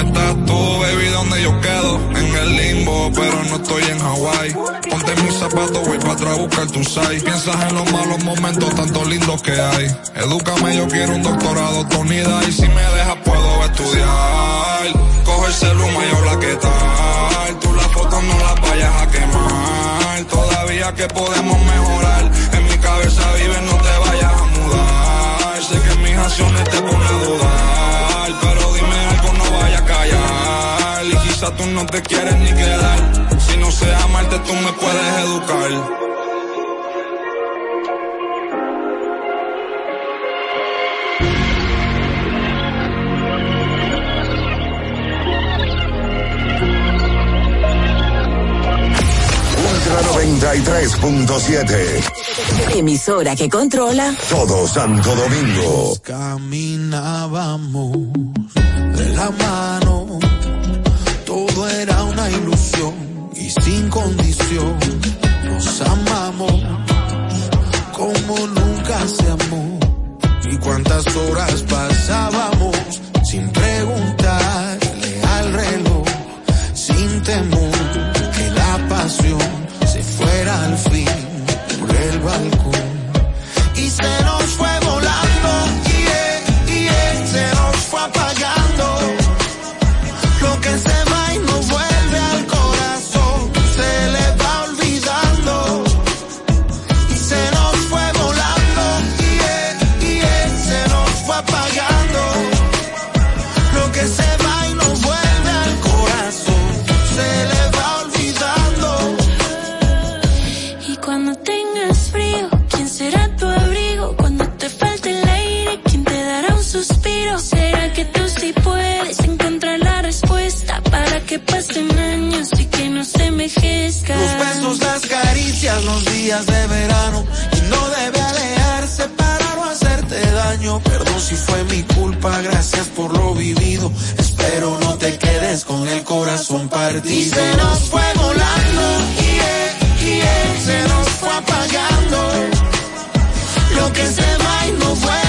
estás tú, baby, donde yo quedo. En el limbo, pero no estoy en Hawái. Ponte mis zapatos, voy para atrás a buscar tu size. Piensas en los malos momentos, tanto lindos que hay. Edúcame, yo quiero un doctorado, tonida. Y si me dejas, puedo estudiar. Coge el celular y habla qué tal. Tú las fotos no las vayas a quemar. Todavía que podemos mejorar. En mi cabeza vive, no te vayas a mudar. Sé que mis acciones te ponen a dudar. Pero dime vaya a callar. Y quizá tú no te quieres ni quedar. Si no sé amarte, tú me puedes educar. Ultra 93.7. Emisora que controla Todo Santo Domingo. Caminábamos de la mano, todo era una ilusión y sin condición. Nos amamos como nunca se amó. Y cuántas horas pasábamos sin preguntarle al reloj, sin temor que la pasión fuera al fin por el balcón. Los besos, las caricias, los días de verano. Y no debe alejarse para no hacerte daño. Perdón si fue mi culpa, gracias por lo vivido. Espero no te quedes con el corazón partido. Y se nos fue volando, y él, y él se nos fue apagando. Lo que se va y no vuelve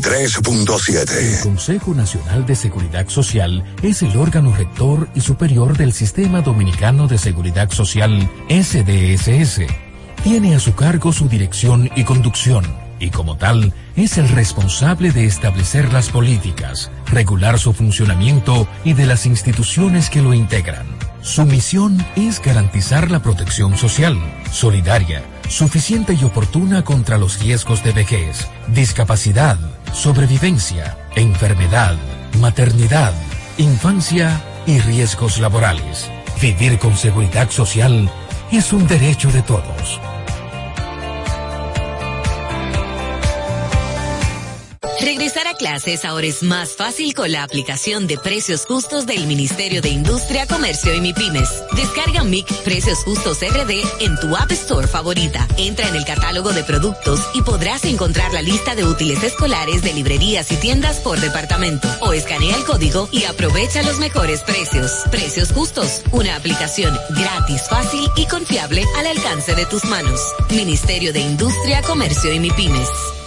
93.7. El Consejo Nacional de Seguridad Social es el órgano rector y superior del Sistema Dominicano de Seguridad Social, SDSS. Tiene a su cargo su dirección y conducción, y como tal, es el responsable de establecer las políticas, regular su funcionamiento y de las instituciones que lo integran. Su misión es garantizar la protección social, solidaria, suficiente y oportuna contra los riesgos de vejez, discapacidad, sobrevivencia, enfermedad, maternidad, infancia y riesgos laborales. Vivir con seguridad social es un derecho de todos. Regresar a clases ahora es más fácil con la aplicación de precios justos del Ministerio de Industria, Comercio y MIPIMES. Descarga MIC Precios Justos RD en tu App Store favorita. Entra en el catálogo de productos y podrás encontrar la lista de útiles escolares de librerías y tiendas por departamento. O escanea el código y aprovecha los mejores precios. Precios Justos, una aplicación gratis, fácil y confiable al alcance de tus manos. Ministerio de Industria, Comercio y MIPIMES.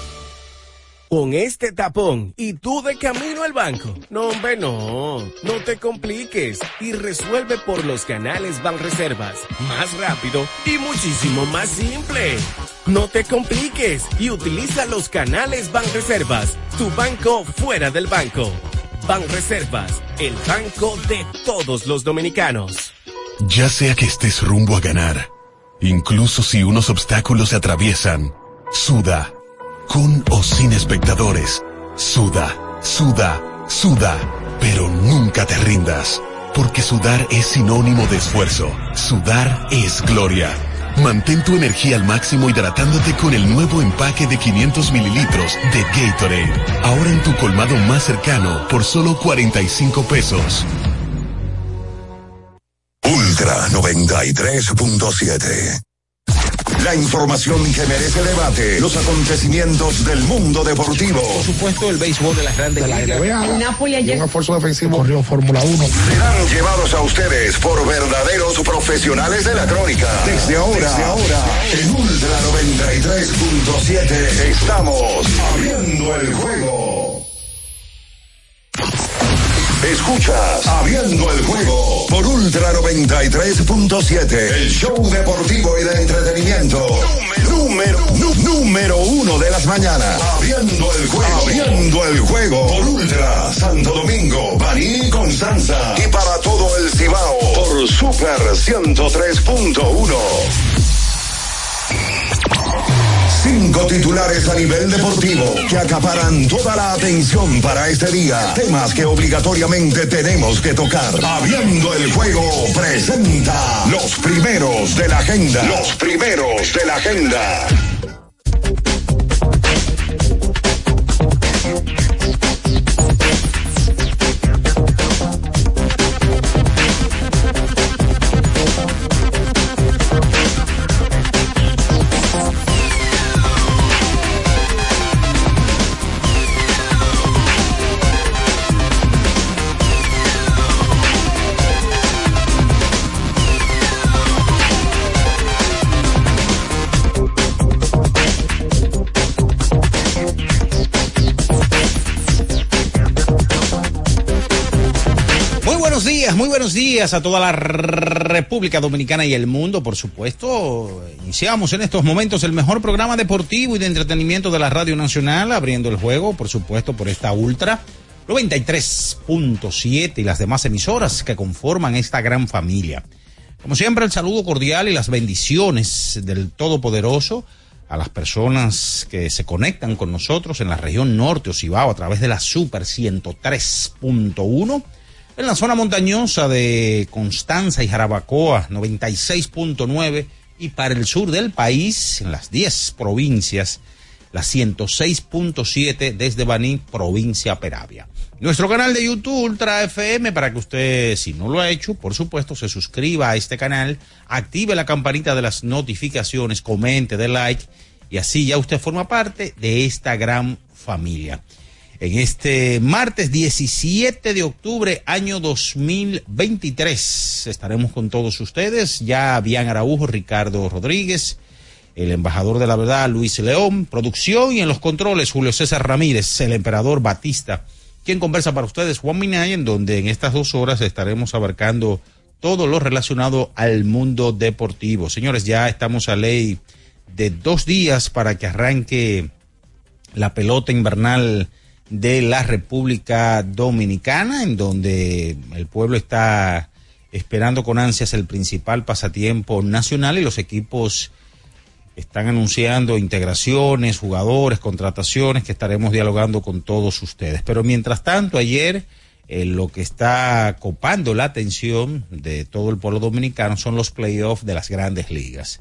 Con este tapón y tú de camino al banco. No, hombre, no. No te compliques y resuelve por los canales Banreservas. Más rápido y muchísimo más simple. No te compliques y utiliza los canales Banreservas. Tu banco fuera del banco. Banreservas, el banco de todos los dominicanos. Ya sea que estés rumbo a ganar, incluso si unos obstáculos se atraviesan, suda, con o sin espectadores, suda, suda, suda, pero nunca te rindas, porque sudar es sinónimo de esfuerzo, sudar es gloria. Mantén tu energía al máximo hidratándote con el nuevo empaque de 500 mililitros de Gatorade, ahora en tu colmado más cercano por solo 45 pesos. Ultra 93.7. La información que merece debate. Los acontecimientos del mundo deportivo. Por supuesto, el béisbol de las grandes ligas. Napoli ayer. Un esfuerzo defensivo corrió Fórmula 1. Serán llevados a ustedes por verdaderos profesionales de la crónica. Desde ahora, Desde ahora en Ultra 93.7 estamos abriendo el juego. Escuchas Abriendo el juego por Ultra 93.7, el show deportivo y de entretenimiento. Número, número, número uno de las mañanas. Abriendo el juego. Abriendo el juego por Ultra Santo Domingo, Baní Constanza. Y para todo el Cibao por Super 103.1. Cinco titulares a nivel deportivo que acaparan toda la atención para este día. Temas que obligatoriamente tenemos que tocar. Abriendo el juego presenta los primeros de la agenda. Los primeros de la agenda. Muy buenos días a toda la República Dominicana y el mundo, por supuesto. Iniciamos en estos momentos el mejor programa deportivo y de entretenimiento de la Radio Nacional, abriendo el juego, por supuesto, por esta Ultra 93.7 y las demás emisoras que conforman esta gran familia. Como siempre, el saludo cordial y las bendiciones del Todopoderoso a las personas que se conectan con nosotros en la región norte o Cibao a través de la Super 103.1 en la zona montañosa de Constanza y Jarabacoa, 96.9, y para el sur del país, en las 10 provincias, la 106.7 desde Baní, provincia Peravia. Nuestro canal de YouTube Ultra FM para que usted, si no lo ha hecho, por supuesto, se suscriba a este canal, active la campanita de las notificaciones, comente, dé like y así ya usted forma parte de esta gran familia en este martes 17 de octubre año 2023. Estaremos con todos ustedes, ya Bian Araujo, Ricardo Rodríguez, el embajador de la verdad Luis León, producción y en los controles Julio César Ramírez, el emperador Batista, quien conversa para ustedes Juan Minay, en donde en estas dos horas estaremos abarcando todo lo relacionado al mundo deportivo. Señores, ya estamos a ley de dos días para que arranque la pelota invernal de la República Dominicana, en donde el pueblo está esperando con ansias el principal pasatiempo nacional y los equipos están anunciando integraciones, jugadores, contrataciones que estaremos dialogando con todos ustedes. Pero mientras tanto, ayer eh, lo que está copando la atención de todo el pueblo dominicano son los playoffs de las grandes ligas.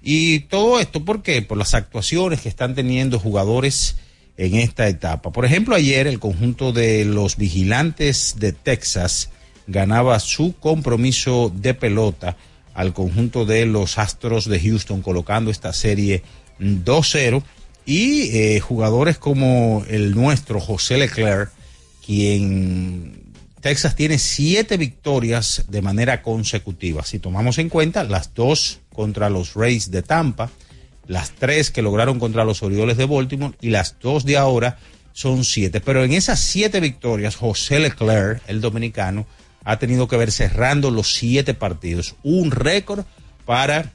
Y todo esto, ¿por qué? Por las actuaciones que están teniendo jugadores en esta etapa. Por ejemplo, ayer el conjunto de los vigilantes de Texas ganaba su compromiso de pelota al conjunto de los Astros de Houston, colocando esta serie 2-0. Y eh, jugadores como el nuestro, José Leclerc, quien Texas tiene siete victorias de manera consecutiva. Si tomamos en cuenta las dos contra los Rays de Tampa, las tres que lograron contra los Orioles de Baltimore y las dos de ahora son siete. Pero en esas siete victorias, José Leclerc, el dominicano, ha tenido que ver cerrando los siete partidos. Un récord para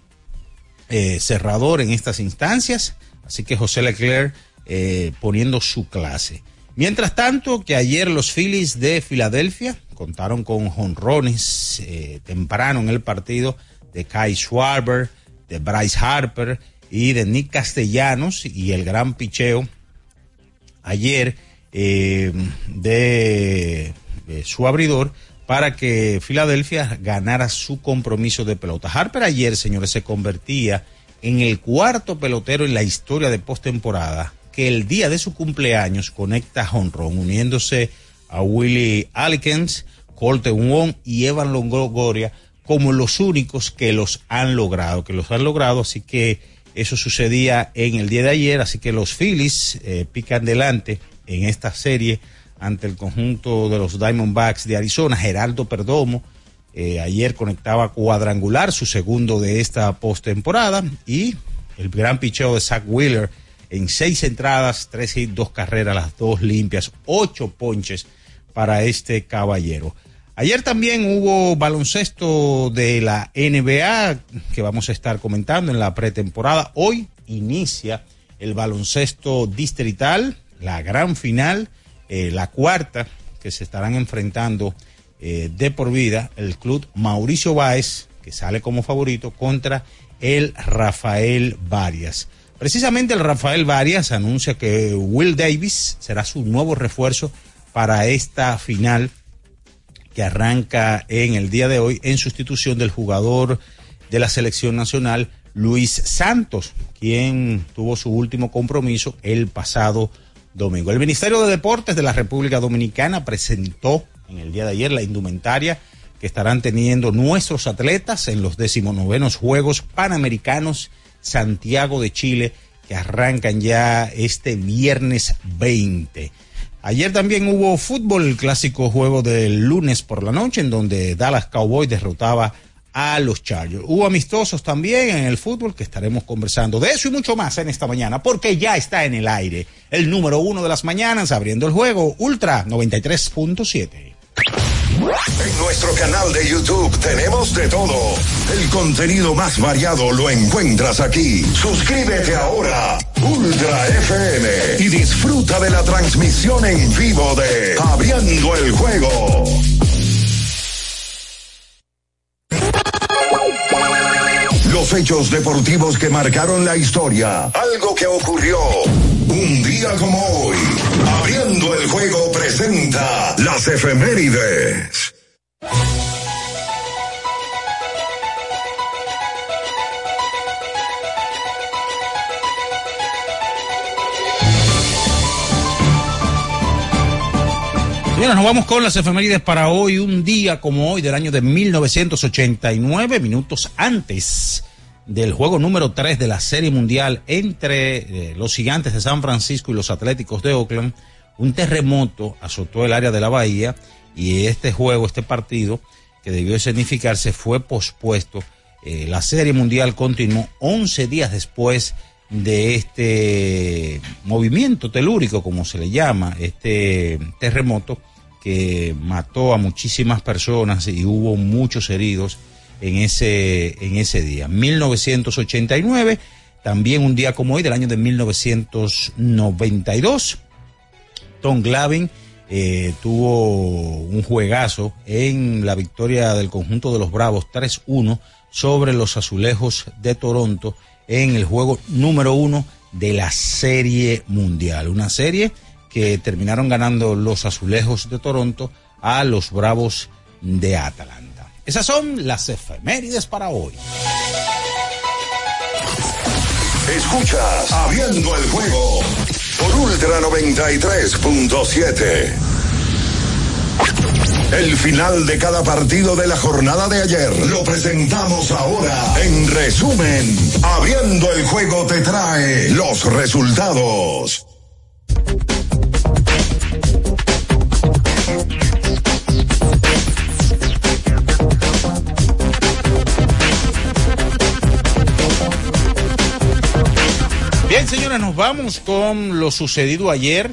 eh, cerrador en estas instancias. Así que José Leclerc eh, poniendo su clase. Mientras tanto, que ayer los Phillies de Filadelfia contaron con jonrones eh, temprano en el partido de Kai Schwarber, de Bryce Harper y de Nick Castellanos y el gran picheo ayer eh, de, de, su abridor para que Filadelfia ganara su compromiso de pelota. Harper ayer, señores, se convertía en el cuarto pelotero en la historia de postemporada que el día de su cumpleaños conecta a Honron, uniéndose a Willie Alkins, Colton Wong y Evan Longoria como los únicos que los han logrado, que los han logrado, así que eso sucedía en el día de ayer, así que los Phillies eh, pican delante en esta serie ante el conjunto de los Diamondbacks de Arizona, Geraldo Perdomo. Eh, ayer conectaba cuadrangular, su segundo de esta postemporada, y el gran picheo de Zach Wheeler en seis entradas, tres y dos carreras, las dos limpias, ocho ponches para este caballero. Ayer también hubo baloncesto de la NBA que vamos a estar comentando en la pretemporada. Hoy inicia el baloncesto distrital, la gran final eh, la cuarta que se estarán enfrentando eh, de por vida el club Mauricio Báez, que sale como favorito, contra el Rafael Varias. Precisamente el Rafael Varias anuncia que Will Davis será su nuevo refuerzo para esta final que arranca en el día de hoy en sustitución del jugador de la selección nacional Luis Santos, quien tuvo su último compromiso el pasado domingo. El Ministerio de Deportes de la República Dominicana presentó en el día de ayer la indumentaria que estarán teniendo nuestros atletas en los decimonovenos Juegos Panamericanos Santiago de Chile que arrancan ya este viernes 20. Ayer también hubo fútbol, el clásico juego del lunes por la noche en donde Dallas Cowboys derrotaba a los Chargers. Hubo amistosos también en el fútbol que estaremos conversando de eso y mucho más en esta mañana, porque ya está en el aire el número uno de las mañanas abriendo el juego Ultra 93.7. En nuestro canal de YouTube tenemos de todo. El contenido más variado lo encuentras aquí. Suscríbete ahora, Ultra FM, y disfruta de la transmisión en vivo de Abriendo el Juego. Los hechos deportivos que marcaron la historia. Algo que ocurrió un día como hoy. Abriendo el juego las efemérides. Señores, nos vamos con las efemérides para hoy, un día como hoy del año de 1989, minutos antes del juego número 3 de la Serie Mundial entre eh, los Gigantes de San Francisco y los Atléticos de Oakland, un terremoto azotó el área de la bahía y este juego, este partido que debió significarse fue pospuesto. Eh, la Serie Mundial continuó 11 días después de este movimiento telúrico, como se le llama, este terremoto que mató a muchísimas personas y hubo muchos heridos en ese, en ese día. 1989, también un día como hoy, del año de 1992, Tom Glavin eh, tuvo un juegazo en la victoria del conjunto de los Bravos 3-1 sobre los Azulejos de Toronto en el juego número uno de la Serie Mundial. Una serie que terminaron ganando los Azulejos de Toronto a los Bravos de Atalanta. Esas son las efemérides para hoy. Escuchas Abriendo el juego por Ultra 93.7. El final de cada partido de la jornada de ayer lo presentamos ahora. En resumen, Abriendo el juego te trae los resultados. Bien, señores, nos vamos con lo sucedido ayer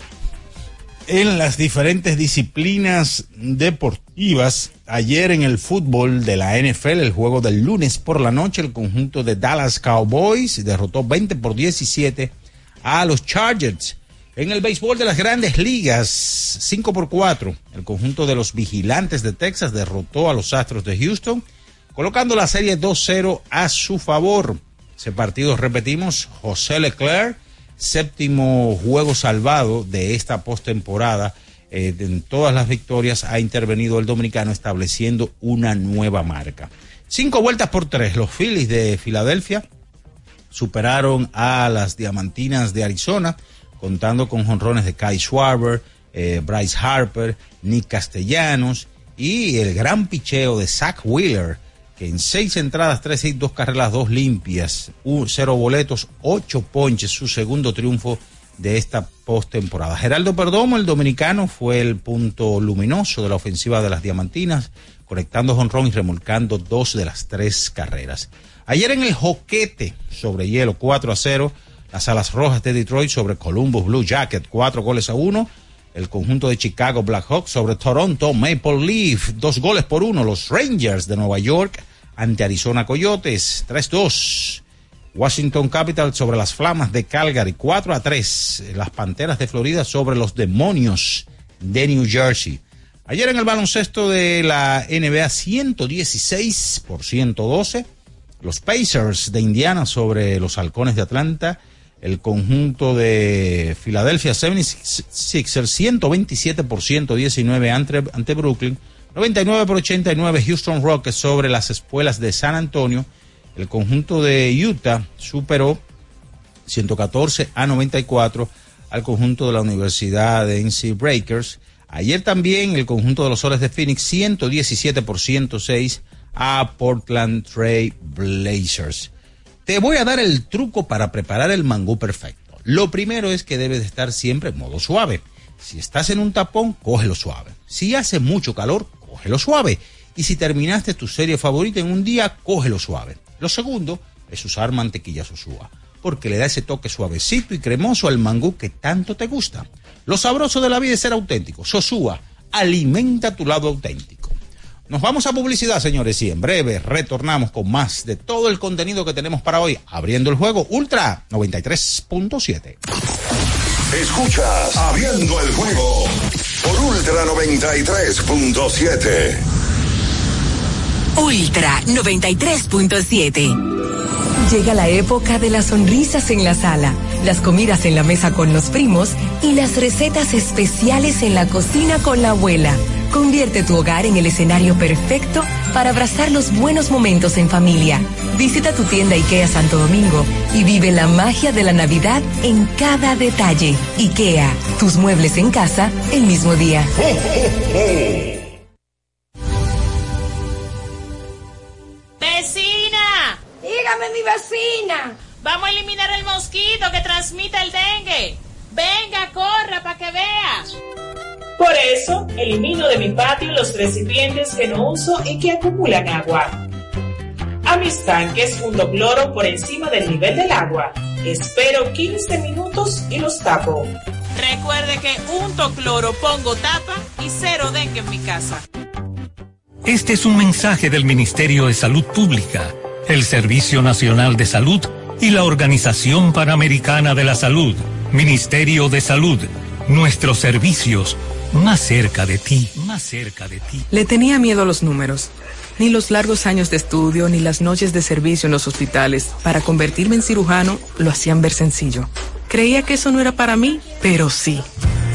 en las diferentes disciplinas deportivas. Ayer en el fútbol de la NFL, el juego del lunes por la noche, el conjunto de Dallas Cowboys derrotó 20 por 17 a los Chargers. En el béisbol de las grandes ligas, 5 por 4, el conjunto de los vigilantes de Texas derrotó a los Astros de Houston, colocando la serie 2-0 a su favor. Ese partido, repetimos, José Leclerc, séptimo juego salvado de esta postemporada. Eh, en todas las victorias ha intervenido el dominicano estableciendo una nueva marca. Cinco vueltas por tres, los Phillies de Filadelfia superaron a las Diamantinas de Arizona, contando con jonrones de Kai Schwarber, eh, Bryce Harper, Nick Castellanos y el gran picheo de Zach Wheeler que en seis entradas, tres hits, dos carreras, dos limpias, un, cero boletos, ocho ponches, su segundo triunfo de esta postemporada. Geraldo Perdomo, el dominicano, fue el punto luminoso de la ofensiva de las Diamantinas, conectando jonrón y remolcando dos de las tres carreras. Ayer en el joquete sobre hielo 4 a 0, las alas rojas de Detroit sobre Columbus Blue Jacket, cuatro goles a uno. El conjunto de Chicago Blackhawks sobre Toronto Maple Leaf, dos goles por uno. Los Rangers de Nueva York ante Arizona Coyotes, 3-2. Washington Capital sobre las Flamas de Calgary, 4 a 3. Las Panteras de Florida sobre los Demonios de New Jersey. Ayer en el baloncesto de la NBA 116 por 112. Los Pacers de Indiana sobre los Halcones de Atlanta. El conjunto de Philadelphia 76ers 127 por 119 ante, ante Brooklyn. 99 por 89 Houston Rockets sobre las espuelas de San Antonio. El conjunto de Utah superó 114 a 94 al conjunto de la Universidad de NC Breakers. Ayer también el conjunto de los Soles de Phoenix 117 por 106 a Portland Trail Blazers. Te voy a dar el truco para preparar el mangú perfecto. Lo primero es que debes estar siempre en modo suave. Si estás en un tapón, cógelo suave. Si hace mucho calor, cógelo suave. Y si terminaste tu serie favorita en un día, cógelo suave. Lo segundo es usar mantequilla sosúa, porque le da ese toque suavecito y cremoso al mangú que tanto te gusta. Lo sabroso de la vida es ser auténtico. Sosúa, alimenta tu lado auténtico. Nos vamos a publicidad, señores, y en breve retornamos con más de todo el contenido que tenemos para hoy, abriendo el juego Ultra 93.7. Escuchas Abriendo el juego por Ultra 93.7. Ultra 93.7. Llega la época de las sonrisas en la sala, las comidas en la mesa con los primos y las recetas especiales en la cocina con la abuela. Convierte tu hogar en el escenario perfecto para abrazar los buenos momentos en familia. Visita tu tienda IKEA Santo Domingo y vive la magia de la Navidad en cada detalle. IKEA, tus muebles en casa el mismo día. ¡Vecina! Dígame, mi vecina. Vamos a eliminar el mosquito que transmite el dengue. Venga, corra para que vea. Por eso, elimino de mi patio los recipientes que no uso y que acumulan agua. A mis tanques hundo cloro por encima del nivel del agua. Espero 15 minutos y los tapo. Recuerde que unto cloro, pongo tapa y cero dengue en mi casa. Este es un mensaje del Ministerio de Salud Pública, el Servicio Nacional de Salud y la Organización Panamericana de la Salud. Ministerio de Salud. Nuestros servicios más cerca de ti, más cerca de ti. Le tenía miedo a los números. Ni los largos años de estudio, ni las noches de servicio en los hospitales para convertirme en cirujano lo hacían ver sencillo. Creía que eso no era para mí, pero sí.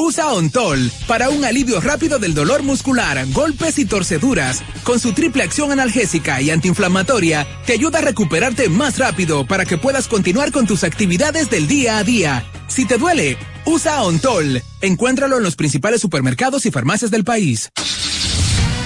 Usa Ontol para un alivio rápido del dolor muscular, golpes y torceduras. Con su triple acción analgésica y antiinflamatoria, te ayuda a recuperarte más rápido para que puedas continuar con tus actividades del día a día. Si te duele, usa Ontol. Encuéntralo en los principales supermercados y farmacias del país.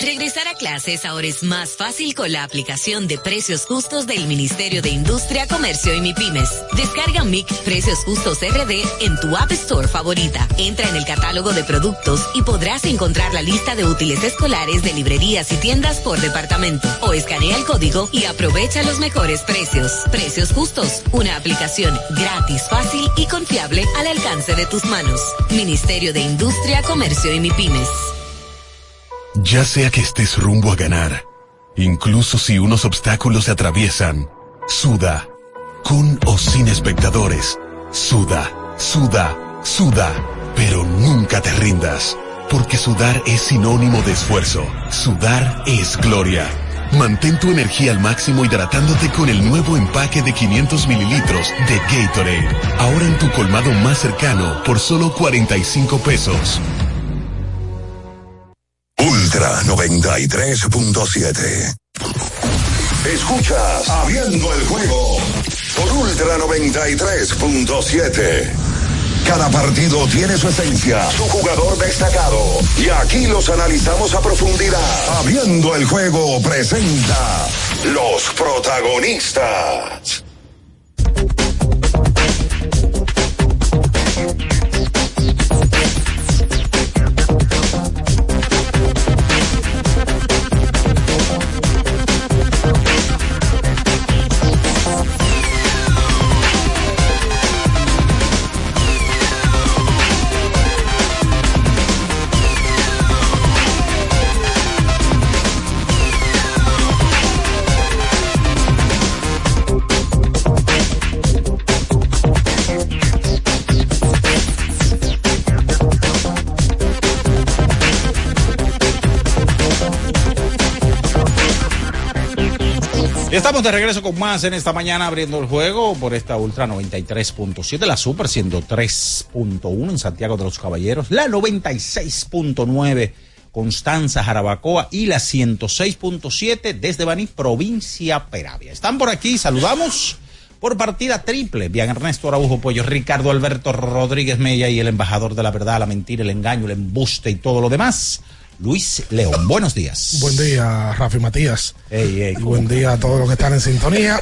Regresar a clases ahora es más fácil con la aplicación de precios justos del Ministerio de Industria, Comercio y MIPIMES. Descarga MIC Precios Justos RD en tu App Store favorita. Entra en el catálogo de productos y podrás encontrar la lista de útiles escolares de librerías y tiendas por departamento. O escanea el código y aprovecha los mejores precios. Precios Justos, una aplicación gratis, fácil y confiable al alcance de tus manos. Ministerio de Industria, Comercio y MIPIMES. Ya sea que estés rumbo a ganar, incluso si unos obstáculos se atraviesan, suda, con o sin espectadores, suda, suda, suda, pero nunca te rindas, porque sudar es sinónimo de esfuerzo, sudar es gloria. Mantén tu energía al máximo hidratándote con el nuevo empaque de 500 mililitros de Gatorade, ahora en tu colmado más cercano por solo 45 pesos. Ultra 93.7. Escuchas Abriendo el juego por Ultra 93.7. Cada partido tiene su esencia, su jugador destacado. Y aquí los analizamos a profundidad. Abriendo el juego presenta los protagonistas. Estamos de regreso con más en esta mañana abriendo el juego por esta Ultra 93.7, la Super 103.1 en Santiago de los Caballeros, la 96.9 Constanza Jarabacoa y la 106.7 desde Baní, provincia Peravia. Están por aquí, saludamos por partida triple. Bien, Ernesto Araujo Pollo, Ricardo Alberto Rodríguez Mella y el embajador de la verdad, la mentira, el engaño, el embuste y todo lo demás. Luis León, buenos días. Buen día, Rafi Matías. Ey, ey, y buen día a todos los que están en sintonía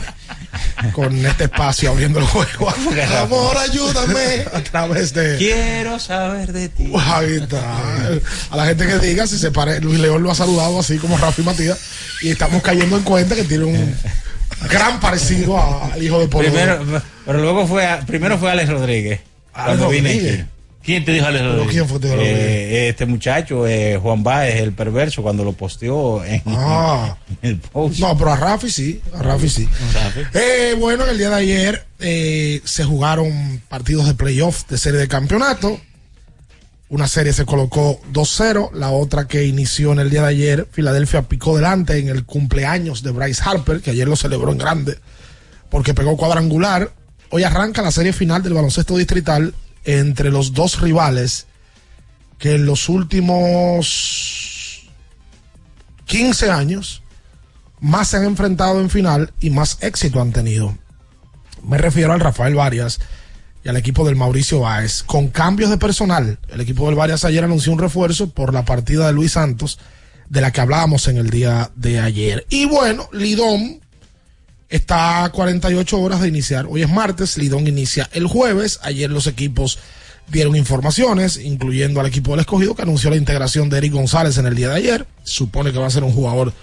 con este espacio abriendo el juego. Amor, ayúdame a través de. Quiero saber de ti. Ahí está. A la gente que diga si se parece. Luis León lo ha saludado así como Rafi Matías. Y estamos cayendo en cuenta que tiene un gran parecido al hijo de Polo. Primero, pero luego fue, a- primero fue Alex Rodríguez. cuando vine Rodríguez. aquí. ¿Quién te dijo Alex quién fue Alex Rodríguez? Eh, este muchacho, eh, Juan Báez, el perverso, cuando lo posteó en, Ah. en el post. No, pero a Rafi sí, a Rafi sí. Eh, bueno, el día de ayer eh, se jugaron partidos de playoff de serie de campeonato. Una serie se colocó 2-0, la otra que inició en el día de ayer, Filadelfia picó delante en el cumpleaños de Bryce Harper, que ayer lo celebró en grande, porque pegó cuadrangular. Hoy arranca la serie final del baloncesto distrital entre los dos rivales que en los últimos 15 años más se han enfrentado en final y más éxito han tenido. Me refiero al Rafael Varias y al equipo del Mauricio Báez. Con cambios de personal, el equipo del Varias ayer anunció un refuerzo por la partida de Luis Santos, de la que hablábamos en el día de ayer. Y bueno, Lidón está a 48 horas de iniciar. Hoy es martes, Lidón inicia el jueves. Ayer los equipos dieron informaciones, incluyendo al equipo del escogido, que anunció la integración de Eric González en el día de ayer. Supone que va a ser un jugador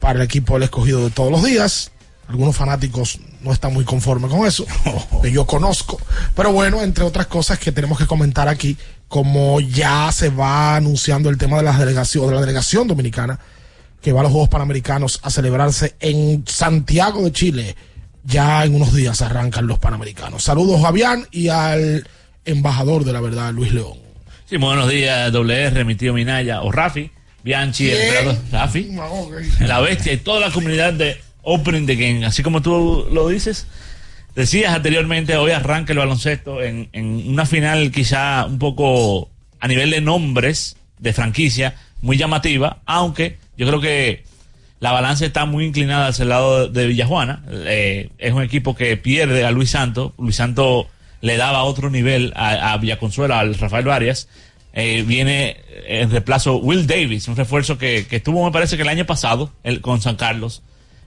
para el equipo del escogido de todos los días. Algunos fanáticos no están muy conformes con eso, que yo conozco. Pero bueno, entre otras cosas que tenemos que comentar aquí, como ya se va anunciando el tema de la delegación, de la delegación dominicana, que va a los Juegos Panamericanos a celebrarse en Santiago de Chile. Ya en unos días arrancan los Panamericanos. Saludos, Javián, y al embajador de la verdad, Luis León. Sí, buenos días, WR, mi tío Minaya, o Rafi, Bianchi, el emperador, Rafi, Ah, la bestia y toda la comunidad de Opening the Game, así como tú lo dices. Decías anteriormente, hoy arranca el baloncesto en, en una final quizá un poco a nivel de nombres de franquicia, muy llamativa, aunque yo creo que la balanza está muy inclinada hacia el lado de Villajuana. Eh, es un equipo que pierde a Luis Santo. Luis Santo le daba otro nivel a, a Villaconsuelo, al Rafael Varias. Eh, viene en reemplazo Will Davis, un refuerzo que, que estuvo, me parece que el año pasado el, con San Carlos.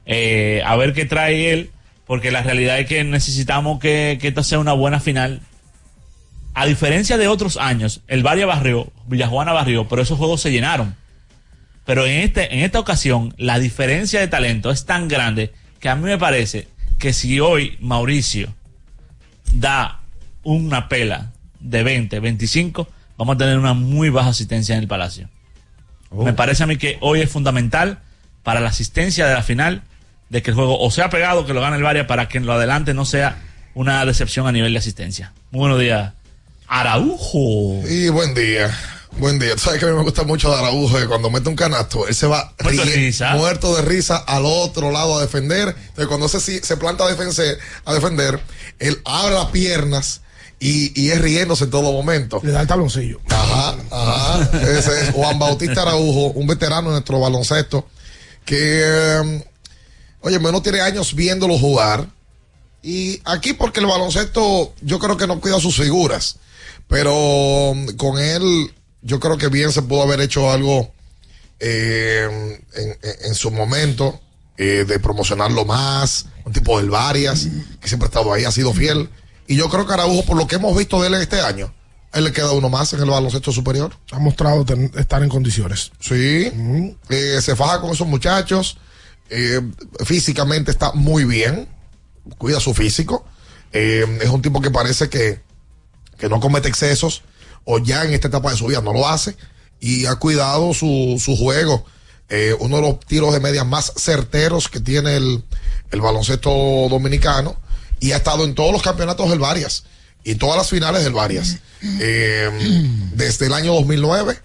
Eh, a ver qué trae él, porque la realidad es que necesitamos que, que esta sea una buena final. A diferencia de otros años, el Varia barrió, Villajuana barrió, pero esos juegos se llenaron. Pero en, este, en esta ocasión, la diferencia de talento es tan grande que a mí me parece que si hoy Mauricio da una pela de 20, 25, vamos a tener una muy baja asistencia en el Palacio. Me parece a mí que hoy es fundamental para la asistencia de la final de que el juego o sea pegado, que lo gane el Varia, para que en lo adelante no sea una decepción a nivel de asistencia. Muy buenos días. Araujo. Y buen día. Buen día. Tú sabes que a mí me gusta mucho de Araujo, que cuando mete un canasto, él se va Muerto de ri- risa. muerto de risa al otro lado a defender. Entonces, cuando se, si- se planta a defender, a defender, él abre las piernas y, y es riéndose en todo momento. Le da el tabloncillo. Ajá, ajá. Ese es Juan Bautista Araujo, un veterano de nuestro baloncesto, que, eh, oye, no tiene años viéndolo jugar. Y aquí porque el baloncesto yo creo que no cuida sus figuras, pero um, con él yo creo que bien se pudo haber hecho algo eh, en, en- en su momento eh, de promocionarlo más, un tipo del Varias, que siempre ha estado ahí, ha sido fiel. Y yo creo que Araujo, por lo que hemos visto de él este año, él le queda uno más en el baloncesto superior. Ha mostrado ten- estar en condiciones. Sí, eh, se faja con esos muchachos, físicamente está muy bien, cuida su físico, es un tipo que parece que, que no comete excesos, o ya en esta etapa de su vida no lo hace, y ha cuidado su, su juego. Eh, uno de los tiros de media más certeros que tiene el, el baloncesto dominicano, y ha estado en todos los campeonatos del Varias, y todas las finales del Varias, eh, desde el año 2009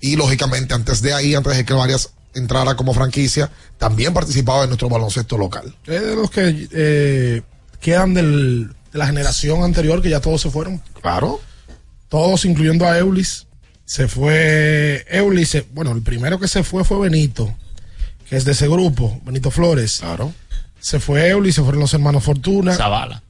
y lógicamente antes de ahí, antes de que Varias entrara como franquicia, también participaba en nuestro baloncesto local. Es de los que eh, quedan del- de la generación anterior, que ya todos se fueron. Claro. Todos, incluyendo a Eulis. Se fue Eulis, se- bueno, el primero que se fue fue Benito, que es de ese grupo, Benito Flores. Claro. Se fue Eulis, se fueron los hermanos Fortuna. Zavala.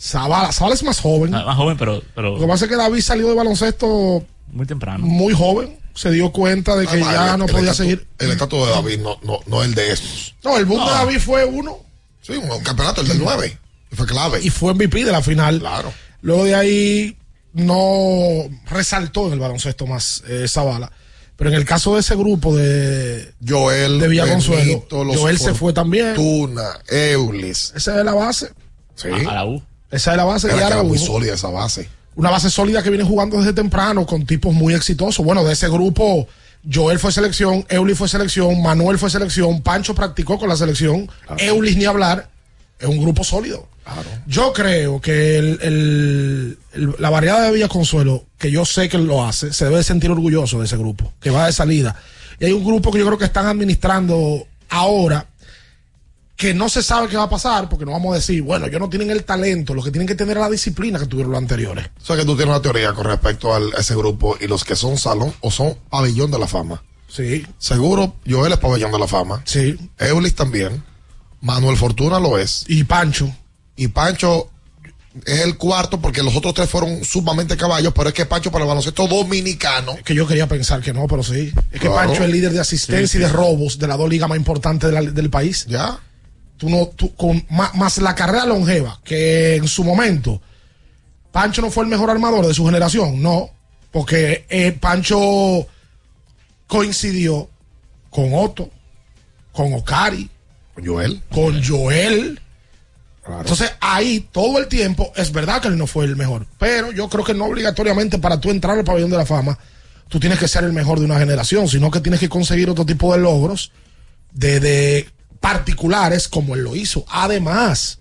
Zavala, Zavala es más joven. Ah, Más joven, pero, pero Lo que pasa es que David salió de baloncesto muy temprano. muy joven. Se dio cuenta de que Además, ya el- no el podía seguir. El estatus de David no, no, no el de estos. No, el boom No. de David fue uno. Sí, un, un campeonato, el del 9. Fue clave. Y fue MVP de la final. Claro. Luego de ahí no resaltó en el baloncesto más eh, Zavala. Pero en el caso de ese grupo de Joel, de Villaconsuelo, Joel se fue también. Fortuna, Eulis. Esa es la base. Sí. A la U. Esa es la base. Era y muy sólida esa base. Una base sólida que viene jugando desde temprano con tipos muy exitosos. Bueno, de ese grupo, Joel fue selección, Eulis fue selección, Manuel fue selección, Pancho practicó con la selección, Eulis ni hablar. Es un grupo sólido. Yo creo que el- el- el- la variedad de Villaconsuelo, que yo sé que lo hace, se debe de sentir orgulloso de ese grupo, que va de salida. Y hay un grupo que yo creo que están administrando ahora, que no se sabe qué va a pasar, porque no vamos a decir, bueno, ellos no tienen el talento, los que tienen que tener es la disciplina que tuvieron los anteriores. O sea que tú tienes una teoría con respecto al- a ese grupo y los que son salón o son pabellón de la fama. Sí. Seguro Joel es pabellón de la fama. Sí. Eulis también. Manuel Fortuna lo es. Y Pancho. Y Pancho es el cuarto porque los otros tres fueron sumamente caballos, pero es que Pancho para el baloncesto dominicano. Que yo quería pensar que no, pero sí. Es que. Pancho es líder de asistencia Sí, y de robos de las dos ligas más importantes de la- del país. Ya. Tú no, tú, con, más, más la carrera longeva, que en su momento Pancho no fue el mejor armador de su generación, no. Porque eh, Pancho coincidió con Otto, con Ocari, Con Joel. con Joel. Entonces ahí todo el tiempo es verdad que él no fue el mejor, pero yo creo que no obligatoriamente para tú entrar al pabellón de la fama tú tienes que ser el mejor de una generación, sino que tienes que conseguir otro tipo de logros de, de particulares como él lo hizo. Además,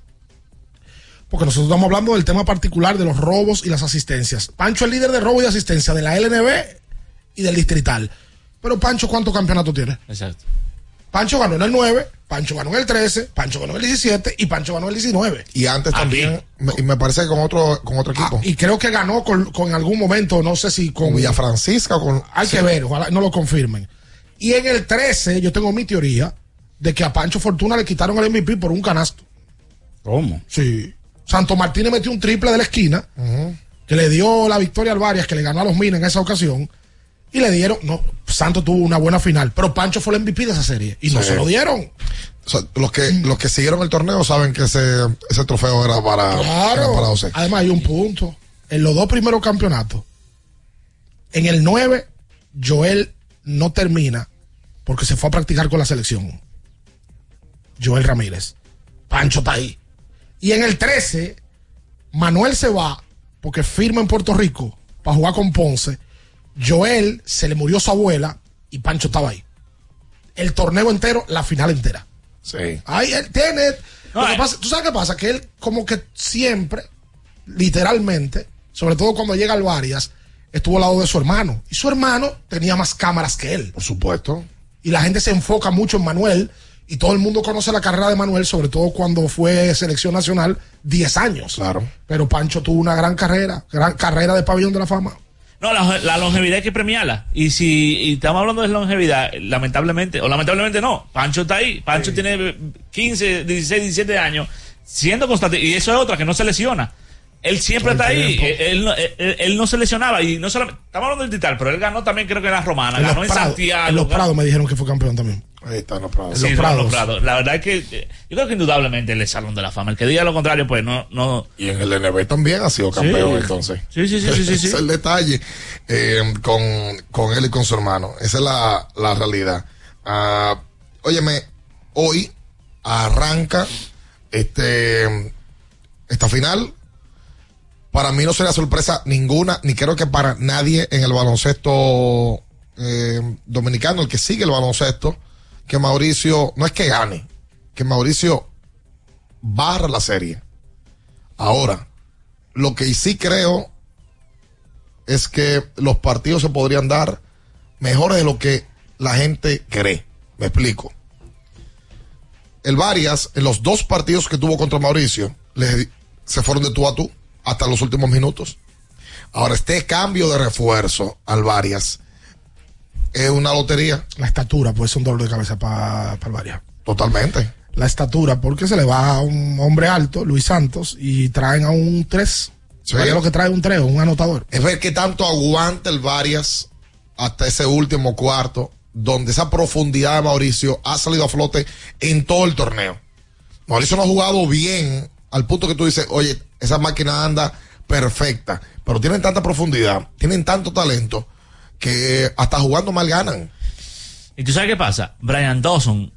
porque nosotros estamos hablando del tema particular de los robos y las asistencias. Pancho es líder de robo y asistencia de la LNB y del distrital. Pero Pancho, ¿cuántos campeonatos tiene? Exacto. Pancho ganó en el 9, Pancho ganó en el 13, Pancho ganó en el 17 y Pancho ganó en el 19. Y antes también, me- y me parece que con otro, con otro equipo. Ah, y creo que ganó con, con algún momento, no sé si con. con Villa Francisca o con. Hay que ver, ojalá no lo confirmen. Y en el 13, yo tengo mi teoría de que a Pancho Fortuna le quitaron el MVP por un canasto. ¿Cómo? Sí. Santo Martínez metió un triple de la esquina que le dio la victoria al Varias, que le ganó a los Minas en esa ocasión, y le dieron, no, Santos tuvo una buena final, pero Pancho fue el MVP de esa serie, y no Sí. se lo dieron. O sea, los que, los que siguieron el torneo saben que ese, ese trofeo era para, era Claro. para José. Además, hay un punto. En los dos primeros campeonatos, en el 9, Joel no termina porque se fue a practicar con la selección. Joel Ramírez. Pancho está ahí. Y en el 13, Manuel se va porque firma en Puerto Rico para jugar con Ponce. Joel se le murió su abuela y Pancho estaba ahí. El torneo entero, la final entera. Sí. Ahí él tiene. lo que pasa- ¿Tú sabes qué pasa? Que él, como que siempre, literalmente, sobre todo cuando llega al Varias, estuvo al lado de su hermano. Y su hermano tenía más cámaras que él. Por supuesto. Y la gente se enfoca mucho en Manuel. Y todo el mundo conoce la carrera de Manuel, sobre todo cuando fue selección nacional 10 años. Claro. Pero Pancho tuvo una gran carrera, gran carrera de pabellón de la fama. No, la, la longevidad hay que premiarla. Y si y estamos hablando de longevidad, lamentablemente, o lamentablemente no, Pancho está ahí. Pancho tiene 15, 16, 17 años, siendo constante. Y eso es otra, que no se lesiona. Él siempre Todo está ahí. Él, no- él- él no se lesionaba. Y no solamente, estamos hablando del Tital, pero él ganó también, creo que en la Romana. En ganó en Santiago. en los Prados me dijeron que fue campeón también. Ahí está, no, Prados. Sí, los Prados. los Prados. La verdad es que eh, yo creo que indudablemente es Salón de la Fama. El que diga lo contrario, pues no, no, Y en el NB también ha sido campeón, Sí. entonces. Sí, sí, sí, sí, sí. Ese es el detalle eh, con, con él y con su hermano. Esa es la, la realidad. Ah, óyeme, hoy arranca este esta final. Para mí no sería sorpresa ninguna, ni creo que para nadie en el baloncesto eh, dominicano, el que sigue el baloncesto, que Mauricio, no es que gane, que Mauricio barra la serie. Ahora, lo que sí creo es que los partidos se podrían dar mejores de lo que la gente cree. Me explico. El Varias, en los dos partidos que tuvo contra Mauricio, se fueron de tú a tú hasta los últimos minutos. Ahora, este cambio de refuerzo al Varias es una lotería. La estatura, pues es un dolor de cabeza para el Varias. Totalmente. La estatura, porque se le va a un hombre alto, Luis Santos, y traen a un 3. Sí. Varias lo que trae un 3, un anotador. es ver qué tanto aguanta el Varias hasta ese último cuarto, donde esa profundidad de Mauricio ha salido a flote en todo el torneo. Mauricio no ha jugado bien al punto que tú dices, oye, esa máquina anda perfecta, pero tienen tanta profundidad, tienen tanto talento, que hasta jugando mal ganan. ¿Y tú sabes qué pasa? Brian Dawson,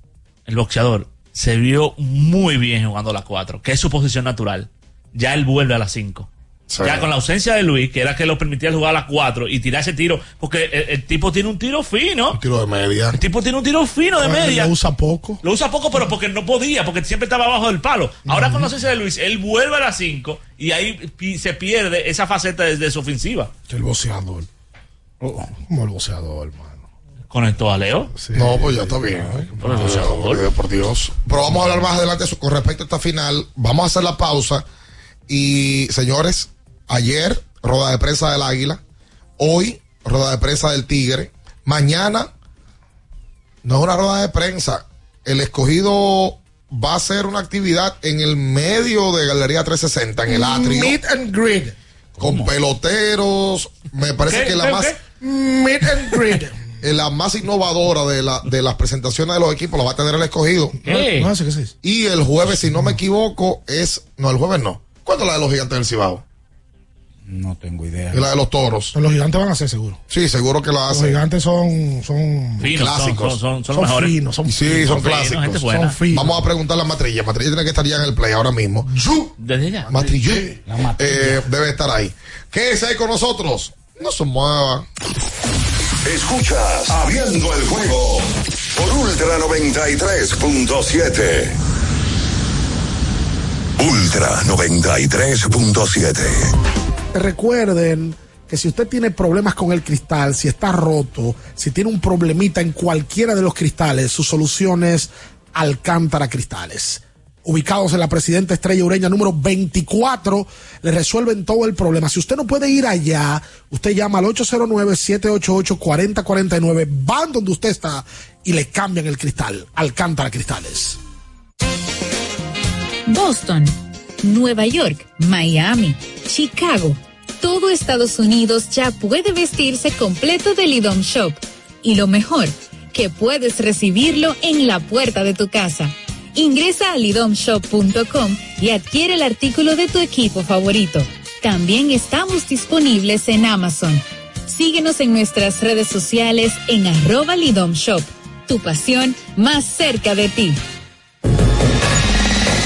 el boxeador, se vio muy bien jugando las 4, que es su posición natural. Ya él vuelve a las 5. Sí. Ya con la ausencia de Luis, que era que lo permitía jugar a las 4 y tirar ese tiro, porque el, el tipo tiene un tiro fino. Un tiro de media. El tipo tiene un tiro fino de media. Lo usa poco. Lo usa poco, pero porque no podía, porque siempre estaba abajo del palo. Ahora con la ausencia de Luis, él vuelve a las 5 y ahí se pierde esa faceta desde su ofensiva. El boxeador. Como el boxeador, hermano. Conectó a Leo. No, pues ya está bien. Por el Eh, boxeador. por Dios. Pero vamos a hablar más adelante con respecto a esta final. Vamos a hacer la pausa. Y señores, ayer, rueda de prensa del Águila. Hoy, rueda de prensa del Tigre. Mañana, no es una rueda de prensa. El escogido va a hacer una actividad en el medio de Galería 360, en el atrio. Meet and grid. Con peloteros. Me parece ¿Qué? que la ¿Qué? más. ¿Qué? Meet and grid. eh, la más innovadora de, la, de las presentaciones de los equipos la va a tener el escogido. ¿Qué? Y el jueves, si no me equivoco, es. No, el jueves no. ¿Cuándo es la de los gigantes del Cibao? No tengo idea. Y la de los toros. Los gigantes van a ser seguro. Sí, seguro que la Los hacen. gigantes son, son Finos, son- Clásicos. Son, son, son Son los mejores. finos, son Sí, finos. son finos, clásicos. gente buena. Son finos. Vamos a preguntarle a Matrilla. Matrilla tiene que estar ya en el play ahora mismo. Desde ya. Matrilla. La Matrilla. Eh, debe estar ahí. Quédese ahí con nosotros. No se mueva. Escuchas Abriendo el juego por Ultra 93.7. Ultra 93.7. Recuerden que si usted tiene problemas con el cristal, si está roto, si tiene un problemita en cualquiera de los cristales, su solución es Alcántara Cristales. Ubicados en la Presidenta Estrella Ureña número 24, le resuelven todo el problema. Si usted no puede ir allá, usted llama al 809-788-4049, van donde usted está y le cambian el cristal. Alcántara Cristales. Boston, Nueva York, Miami, Chicago. todo Estados Unidos ya puede vestirse completo del IDOM Shop. Y lo mejor, que puedes recibirlo en la puerta de tu casa. Ingresa a lidomshop.com y adquiere el artículo de tu equipo favorito. También estamos disponibles en Amazon. Síguenos en nuestras redes sociales en arroba lidomshop. Tu pasión más cerca de ti.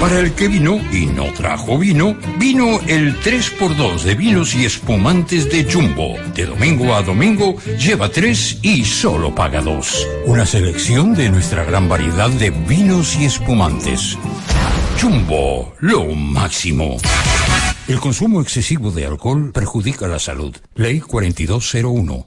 Para el que vino y no trajo vino, vino el 3x2 de vinos y espumantes de Jumbo. De domingo a domingo, lleva 3 y solo paga 2. Una selección de nuestra gran variedad de vinos y espumantes. Jumbo, lo máximo. El consumo excesivo de alcohol perjudica la salud. Ley 4201.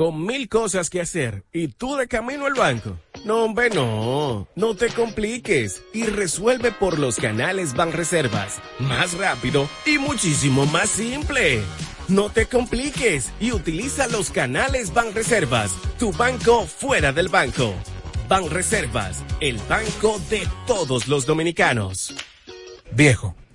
Con mil cosas que hacer y tú de camino al banco. No, hombre, no. No te compliques y resuelve por los canales Banreservas. Más rápido y muchísimo más simple. No te compliques y utiliza los canales Banreservas. Tu banco fuera del banco. Banreservas, el banco de todos los dominicanos. Viejo,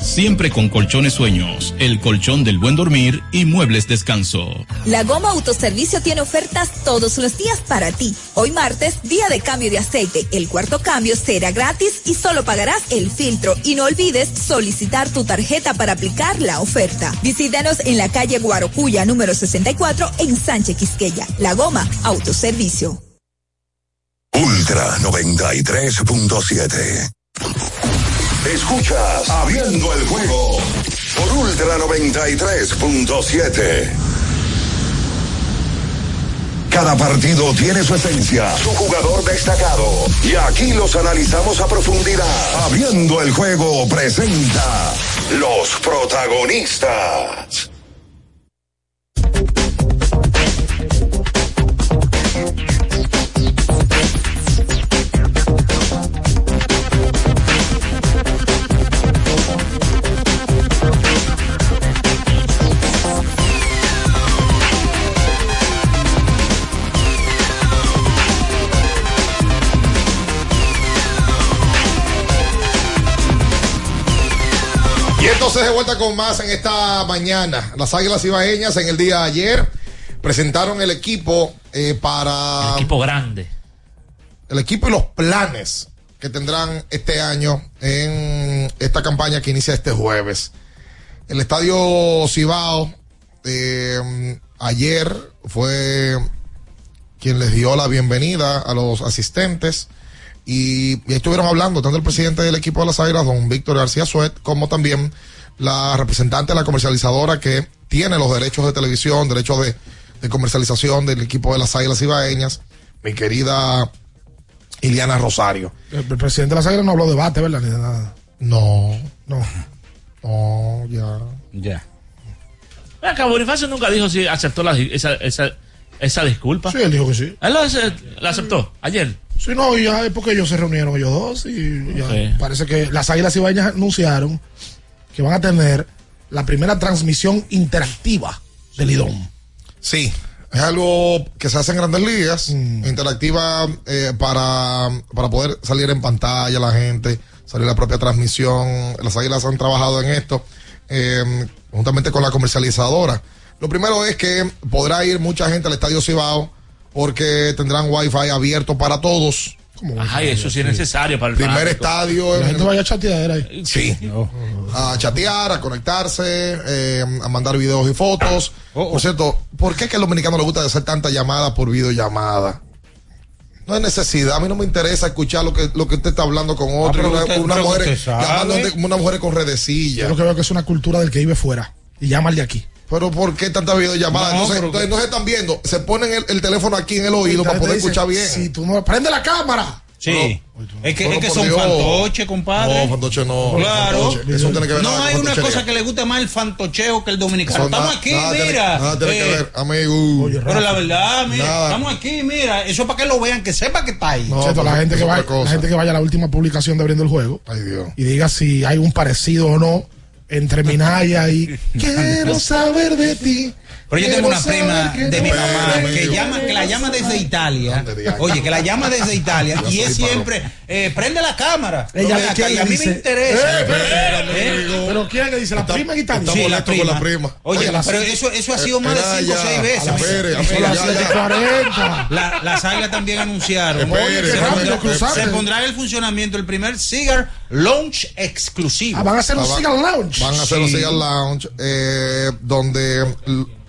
siempre con colchones sueños, el colchón del buen dormir y muebles descanso. La Goma Autoservicio tiene ofertas todos los días para ti. Hoy martes, día de cambio de aceite. El cuarto cambio será gratis y solo pagarás el filtro. Y no olvides solicitar tu tarjeta para aplicar la oferta. Visítanos en la calle Guarocuya número 64 en Sánchez Quisqueya. La Goma Autoservicio. Ultra 93.7. Escuchas Abriendo el juego por Ultra 93.7. Cada partido tiene su esencia, su jugador destacado. Y aquí los analizamos a profundidad. Abriendo el juego presenta los protagonistas. Entonces de vuelta con más en esta mañana. Las Águilas Ibaeñas en el día de ayer presentaron el equipo eh, para... El equipo grande. El equipo y los planes que tendrán este año en esta campaña que inicia este jueves. El estadio Cibao eh, ayer fue quien les dio la bienvenida a los asistentes. Y, y estuvieron hablando tanto el presidente del equipo de las Águilas, don Víctor García Suet, como también la representante de la comercializadora que tiene los derechos de televisión, derechos de, de comercialización del equipo de las Águilas Ibaeñas, mi querida Iliana Rosario. El, el presidente de las Águilas no habló de debate, ¿verdad? Ni de nada. No. No. No, ya. Ya. Acá Bonifacio nunca dijo si aceptó la- esa, esa, esa disculpa. Sí, él dijo que sí. Él lo la aceptó ayer. Sí, no, y ya es porque ellos se reunieron ellos dos y ya parece que las Águilas Ibañas anunciaron que van a tener la primera transmisión interactiva del IDOM. Sí, es algo que se hace en grandes ligas, Mm. interactiva eh, para, para poder salir en pantalla la gente, salir la propia transmisión. Las águilas han trabajado en esto eh, juntamente con la comercializadora. Lo primero es que podrá ir mucha gente al Estadio Cibao porque tendrán wifi abierto para todos. Ay, eso sí es necesario para el Primer fanático. estadio. La gente vaya a chatear ahí. Sí. A chatear, a conectarse, eh, a mandar videos y fotos. Por cierto, ¿por qué que al dominicano le gusta hacer tanta llamada por videollamada? No hay necesidad. A mí no me interesa escuchar lo que, lo que usted está hablando con otro. pero una, usted- una mujer llamando una mujer con redecilla. Yo lo que veo que es una cultura del que vive fuera y llama al de aquí. Pero ¿por qué tanta videollamada? No, entonces, no se están viendo. Se ponen el, el teléfono aquí en el oído para poder escuchar bien. Si tú no prende la cámara. Sí. Es que, es que son Dios. fantoches, compadre. No, fantoche no. Claro. Fantoche. Eso no tiene que ver No hay una cosa que le guste más el fantocheo que el dominicano. Eso Estamos aquí, nada tiene- mira. Nada tiene que Eh, ver, amigo. Pero la verdad, mira, Nada. estamos aquí, mira. Eso para que lo vean, que sepa que está ahí. Cheto, la, gente que vaya, la gente que vaya a la última publicación de Abriendo el Juego y diga si hay un parecido o no entre Minaya y Quiero saber de ti. Pero yo tengo una prima de mi mamá que llama, que la llama desde Italia. Oye, que la llama desde Italia y es siempre, eh, prende la cámara. Ella ¿quién y a mí me interesa. Eh, ¿Eh? Pero ¿quién le dice? ¿La prima en Italia? Sí, la prima. Oye, pero eso, eso ha sido más de Espera 5 o ya, 6 veces. a la Espere, feria, espere, ya, ya, ya. ya. 40. La- las águilas también anunciaron. Se, pondrá, cruzaste. se pondrá en el funcionamiento el primer cigar launch exclusivo. Ah, van a hacer un Ah, cigar lounge. Van a hacer un cigar lounge eh, donde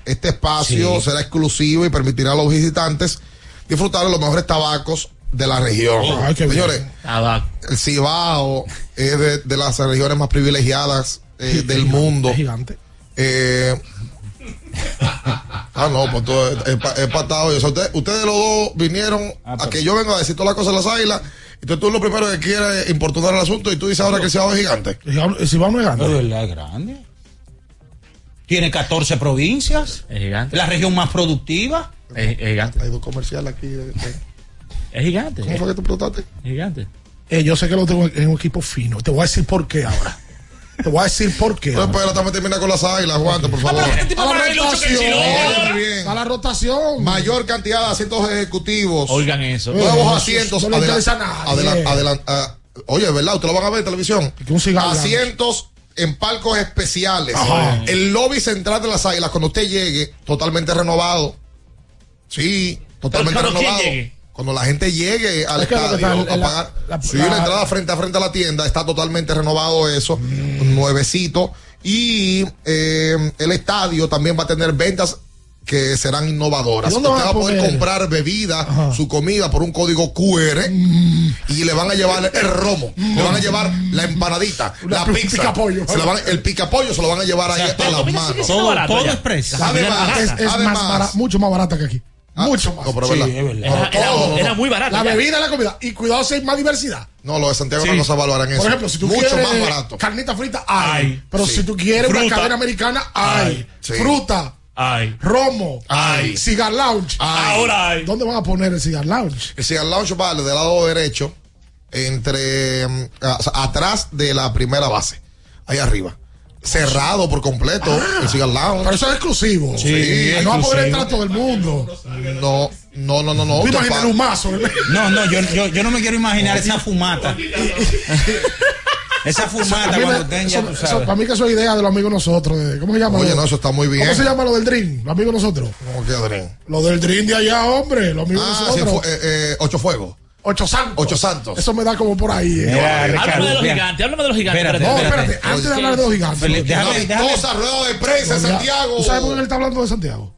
este espacio Sí. será exclusivo y permitirá a los visitantes disfrutar de los mejores tabacos de la región. Ay, qué bien. Señores, el Cibao es de, de las regiones más privilegiadas eh, del mundo. Es gigante. Eh, ah, no, pues todo es, es pa- es patado. O sea, ustedes, ustedes los dos vinieron a que yo venga a decir todas las cosas de las águilas. Entonces tú lo primero que quieres importunar el asunto y tú dices ahora que el Cibao es gigante. El Cibao no es grande. De verdad es grande. Tiene 14 provincias. Es gigante. La región más productiva. Es, es gigante. Hay dos comerciales aquí. de- de- Es gigante. ¿Cómo fue que tú preguntaste? Es gigante. Eh, yo sé que lo tengo en un equipo fino. Te voy a decir por qué ahora. Te voy a decir por qué. No, ahora. espera, también termina con las águilas, aguanta, por favor. A la rotación. A la rotación. Mayor cantidad de asientos ejecutivos. Oigan eso. Nuevos asientos. no le interesa a nadie. adela- adelan- ah, oye, ¿verdad? Ustedes lo van a ver en televisión. un cigarro. Asientos en palcos especiales. Ajá. El lobby central de las águilas, cuando usted llegue, totalmente renovado. Sí, totalmente Pero, pero, ¿quién renovado. llegue? Cuando la gente llegue al Es que estadio está- a la- pagar. la- sí, la- la entrada frente a frente a la tienda está totalmente renovado eso, nuevecito. Y eh, el estadio también va a tener ventas que serán innovadoras. ¿Y Usted va a a poder comprar bebida, su comida por un código QR y le van a llevar el romo, le van a llevar la empanadita, la pi- pizza, picapollo. se la van- el picapollo se lo van a llevar ahí a las manos. Todo, barato todo. La comida Además, es, es además- más bara- mucho más barata que aquí. Ah, mucho más. No, pero Sí, verdad. es verdad. Era, era- todo. era muy barato. La ya. bebida la comida. Y cuidado si hay más diversidad. No, lo de Santiago Sí. no se valoran eso. Por ejemplo, si tú Mucho quieres más barato. carnita frita, hay. Pero Sí. si tú quieres una cadena americana, hay. Fruta, Ay. romo, Hay. cigar lounge. Ahora hay. ¿Dónde van a poner el cigar lounge? El Cigar Lounge vale del lado derecho, entre mm, o sea, atrás de la primera base, ahí arriba. Cerrado por completo el Cigar Lounge. Pero eso es exclusivo. Sí, no va a poder entrar todo el mundo. No, no, no, no, no. Imaginas un mazo. No, no, yo, yo, yo no me quiero imaginar esa fumata. esa fumata A mí me- cuando estén ya, eso- tú eso- sabes. para mí que eso es idea de los amigos nosotros. de- ¿Cómo se llama? Oye, lo- no, eso está muy bien. ¿Cómo se llama lo del Dream? Los amigos nosotros. ¿Cómo que, Adrián? Lo del Dream de allá, hombre. Los amigos Ah, sí, nosotros. fue, eh, eh, Ocho Fuegos. Ocho Santos. Ocho Santos. Eso me da como por ahí. eh. Háblame de los gigantes, háblame de los gigantes. Espérate, No, espérate. espérate. Antes de hablar de los gigantes. Déjame- déjame- Cosa, rueda de prensa Santiago. ¿Tú sabes por qué él está hablando de Santiago?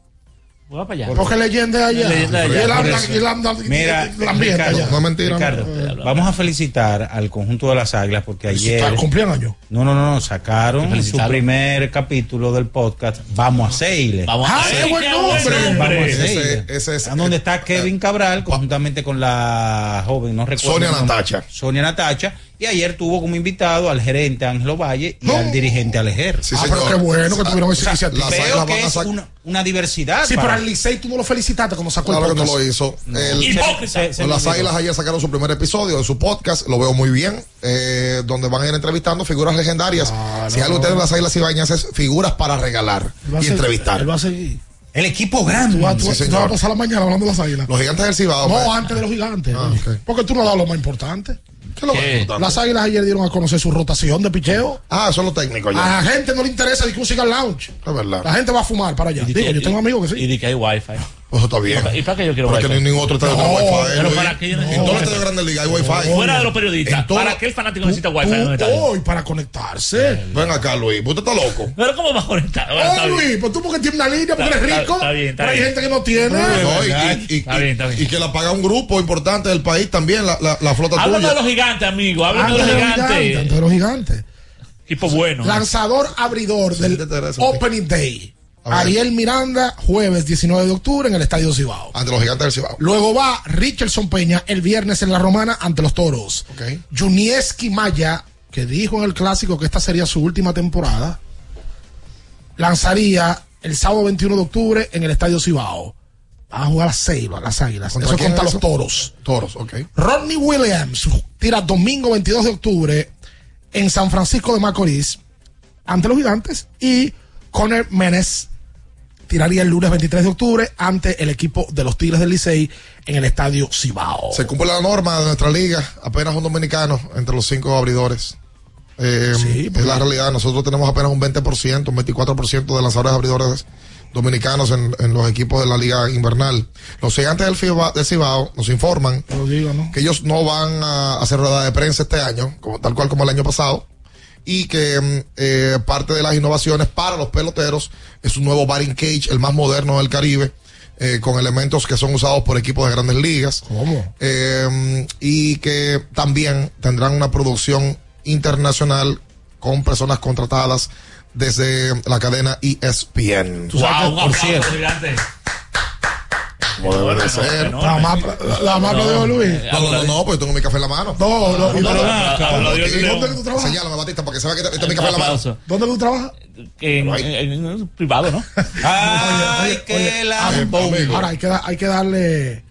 Voy para allá. Porque leyenda allá. Leyenda de allá, Y él por anda, eso. y él anda Mira, Ricardo. No es mentira. Ricardo, no. vamos a felicitar al conjunto de las águilas porque ayer. Está- Cumplían años. No, no, no, no, sacaron su primer capítulo del podcast. Vamos a Seile. Vamos Ah, a qué ver. buen qué nombre. buen Vamos a. Seile. Ese- ese donde está Kevin Cabral, conjuntamente con la joven, no recuerdo. Sonia. Natacha. Sonia Natacha. Y ayer tuvo como invitado al gerente Ángelo Valle y al dirigente Alejer. ah, pero qué bueno que tuvieron esa iniciativa. Veo que es una, una diversidad. Sí, para- pero al Licey tú no lo felicitaste cuando sacó Claro el que no lo hizo. El- Hipócrita. Pues las Águilas ayer sacaron su primer episodio de su podcast, lo veo muy bien, eh, donde van a ir entrevistando figuras legendarias. si algo ustedes las Águilas Ibañas es figuras para regalar y seguir- entrevistar. Él va a seguir. El equipo grande. Tú vas, tú- Sí, tú señor. vas a pasar la mañana hablando de las águilas. Los gigantes del Cibao. No, pues. antes de los gigantes. Ah. Porque tú no has dado lo más importante. Las águilas ayer dieron a conocer su rotación de picheo. Ah, eso es lo técnico ya. A la gente no le interesa de que un cigar lounge. Es verdad. La gente va a fumar para allá. Digo, yo tengo amigos que sí. Y di que hay wifi. Eso está bien. ¿Y para qué yo quiero Porque ningún otro estadio tiene wifi. pero para qué yo En necesito todos los estadios grandes de liga hay wifi. Fuera de los periodistas. En ¿Para qué el fanático necesita wifi en un estadio? Hoy para conectarse. Ven acá, Luis. Usted está loco. Pero ¿cómo va a conectar? Oh. Luis, pues tú porque tienes una línea, porque eres rico. está bien, está pero hay gente que no tiene. Está bien, está bien. y que la paga un grupo importante del país también, la, flota Háblame tuya. de los gigantes, amigo. Háblame de los gigantes. gigantes. Antes de los gigantes. Equipo bueno. Lanzador abridor del Opening Day. A. Ariel Miranda, jueves 19 de octubre en el Estadio Cibao. Ante los gigantes del Cibao. Luego va Richardson Peña el viernes en la Romana ante los Toros. Ok. Junieski Maya, que dijo en el clásico que esta sería su última temporada, lanzaría el sábado 21 de octubre en el Estadio Cibao. Van a jugar las seis, las águilas. ¿Contra Eso contra es los eso? toros. Toros, ok. Rodney Williams tira domingo 22 de octubre en San Francisco de Macorís ante los gigantes y Conner Menes tiraría el lunes 23 de octubre ante el equipo de los Tigres del Licey en el estadio Cibao. Se cumple la norma de nuestra liga, apenas un dominicano entre los cinco abridores. Eh, es la realidad, nosotros tenemos apenas un 20%, un 24% de lanzadores abridores dominicanos en, en los equipos de la liga invernal. Los gigantes del, FIBA, del Cibao nos informan Lo digo, ¿no? que ellos no van a hacer rueda de prensa este año, como, tal cual como el año pasado, y que mm, eh, parte de las innovaciones para los peloteros es un nuevo batting cage, el más moderno del Caribe, eh, con elementos que son usados por equipos de grandes ligas. ¿Cómo? Eh, y que también tendrán una producción internacional con personas contratadas desde la cadena E ESPN. Tú sabes Wow, por cierto. Gigante. Como debe de ser. La más, la lo dijo Luis. No, no, no, tengo mi café en la mano. No, no, No. ¿Dónde tú trabajas? Señálame, Batista, para que se vea que este es mi Un café en la mano. ¿Dónde tú trabajas? En, privado, ¿no? Ay, amigo. Ahora hay que, da- hay que darle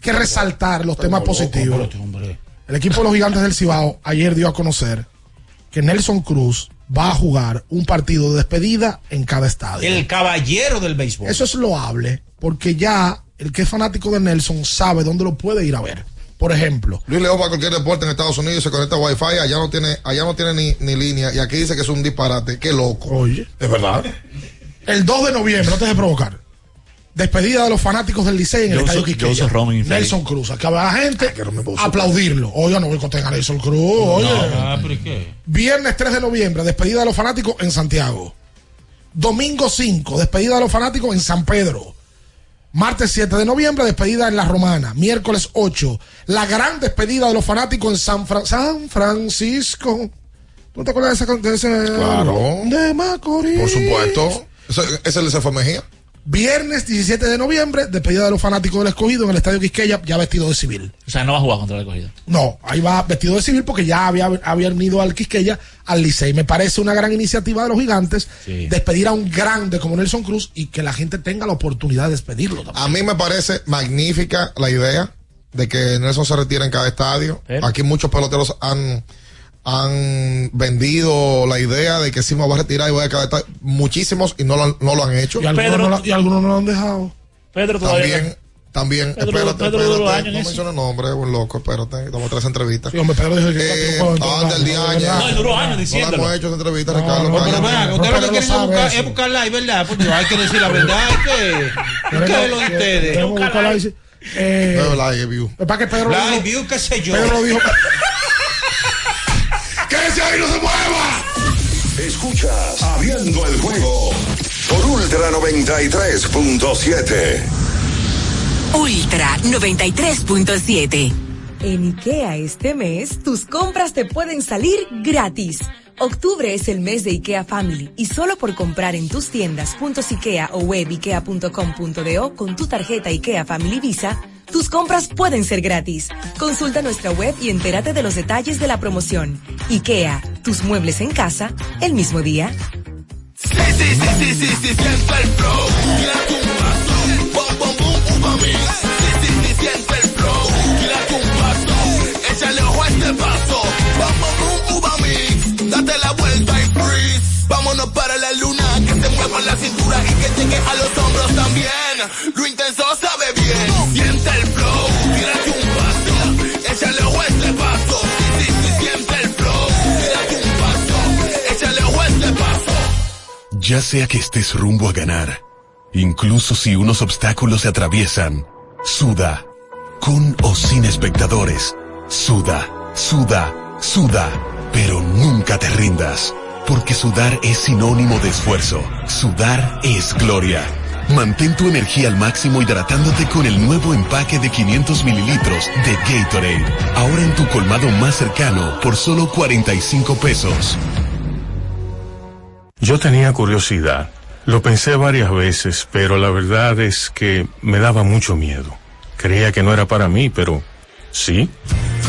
que resaltar los temas positivos. El equipo de los gigantes del Cibao ayer dio a conocer que Nelson Cruz va a jugar un partido de despedida en cada estadio. El caballero del béisbol. Eso es loable porque ya el que es fanático de Nelson sabe dónde lo puede ir a ver. Por ejemplo, Luis León para cualquier deporte en Estados Unidos se conecta a Wi-Fi, allá no tiene, allá no tiene ni, ni línea, y aquí dice que es un disparate, qué loco. oye, Es verdad. el 2 de noviembre, no te dejes provocar. Despedida de los fanáticos del Licey en el Joseph- Estadio. Nelson Cruz. Va la gente aplaudirlo. Oiga, no boicoteen a Nelson Cruz. Oye. Ah, pero ¿y qué? Viernes 3 de noviembre, despedida de los fanáticos en Santiago. Domingo 5, despedida de los fanáticos en San Pedro. Martes 7 de noviembre, despedida en La Romana. Miércoles 8, la gran despedida de los fanáticos en San, Fra- San Francisco. ¿Tú te acuerdas de ese? De ese Claro. De Macorís. Por supuesto. Ese, ese le se fue Mejía. Viernes 17 de noviembre, despedida de los fanáticos del escogido en el Estadio Quisqueya, ya vestido de civil. O sea, no va a jugar contra el escogido. No, ahí va vestido de civil porque ya había, había venido al Quisqueya, al Licey. Me parece una gran iniciativa de los gigantes Sí. despedir a un grande como Nelson Cruz y que la gente tenga la oportunidad de despedirlo también. A mí me parece magnífica la idea de que Nelson se retire en cada estadio. Aquí muchos peloteros han, han vendido la idea de que sí me voy a retirar y voy a estadio. Muchísimos y no lo, han- no lo han hecho. Y algunos, Pedro- no, la- y algunos no lo han dejado. Pedro todavía. También, también, Pedro- espérate, Pedro espérate, años en no eso. menciona nombre, buen loco, espérate, damos tres entrevistas. Sí, hombre, Pedro dijo que Eh, no día no. No, duró años No diciéndolo. hemos hecho esa entrevista, No, Ricardo. no, Caña. Pero vean, no, ustedes lo que quieren no es buscar, es buscarla, ¿verdad? Porque hay que decir la verdad. Hay que, hay que verlo de ustedes. Tenemos que buscarla ahí. Eh, Es view. para que Pedro lo Live dijo. view, qué sé yo. Pedro lo dijo. Escuchas Abriendo el juego por Ultra 93.7. Ultra 93.7. En IKEA este mes, tus compras te pueden salir gratis. Octubre es el mes de IKEA Family y solo por comprar en tus tiendas puntos IKEA o web IKEA.com.do con tu tarjeta IKEA Family Visa, tus compras pueden ser gratis. Consulta nuestra web y entérate de los detalles de la promoción. IKEA, tus muebles en casa, el mismo día. Sí, sí, sí, sí, sí, sí, siente el flow. Tírate un paso. Bom, bom, uva mix. Sí, sí, sí, siente el flow. Tírate un paso. Échale ojo a este paso. Bom, bom, uva mix. Date la vuelta y freeze. Vámonos para la luna. Que se mueva la cintura y que llegue a los hombros también. Lo intenso Ya sea que estés rumbo a ganar, incluso si unos obstáculos se atraviesan, suda, con o sin espectadores, suda, suda, suda, pero nunca te rindas, porque sudar es sinónimo de esfuerzo, sudar es gloria. Mantén tu energía al máximo hidratándote con el nuevo empaque de 500 mililitros de Gatorade, ahora en tu colmado más cercano por solo 45 pesos. Yo tenía curiosidad. Lo pensé varias veces, pero la verdad es que me daba mucho miedo. Creía que no era para mí, pero sí.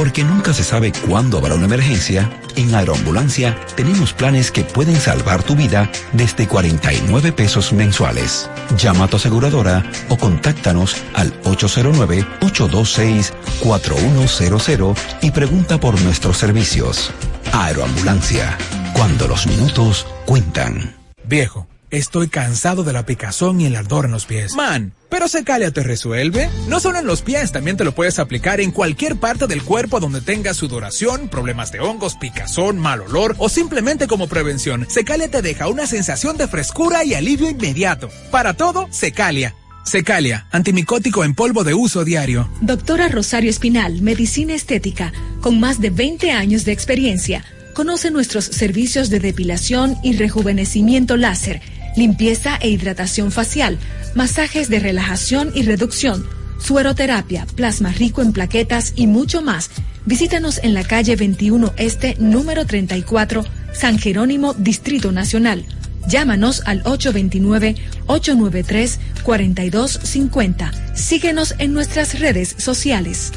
Porque nunca se sabe cuándo habrá una emergencia, en Aeroambulancia tenemos planes que pueden salvar tu vida desde 49 pesos mensuales. Llama a tu aseguradora o contáctanos al 809-826-4100 y pregunta por nuestros servicios. Aeroambulancia, cuando los minutos cuentan. Viejo, estoy cansado de la picazón y el ardor en los pies. Man, pero Secalia te resuelve. No solo en los pies, también te lo puedes aplicar en cualquier parte del cuerpo donde tengas sudoración, problemas de hongos, picazón, mal olor o simplemente como prevención. Secalia te deja una sensación de frescura y alivio inmediato. Para todo, Secalia. Secalia, antimicótico en polvo de uso diario. Doctora Rosario Espinal, Medicina Estética, con más de 20 años de experiencia. Conoce nuestros servicios de depilación y rejuvenecimiento láser, limpieza e hidratación facial, masajes de relajación y reducción, sueroterapia, plasma rico en plaquetas y mucho más. Visítanos en la calle 21 Este, número 34, San Jerónimo, Distrito Nacional. Llámanos al 829-893-4250. Síguenos en nuestras redes sociales.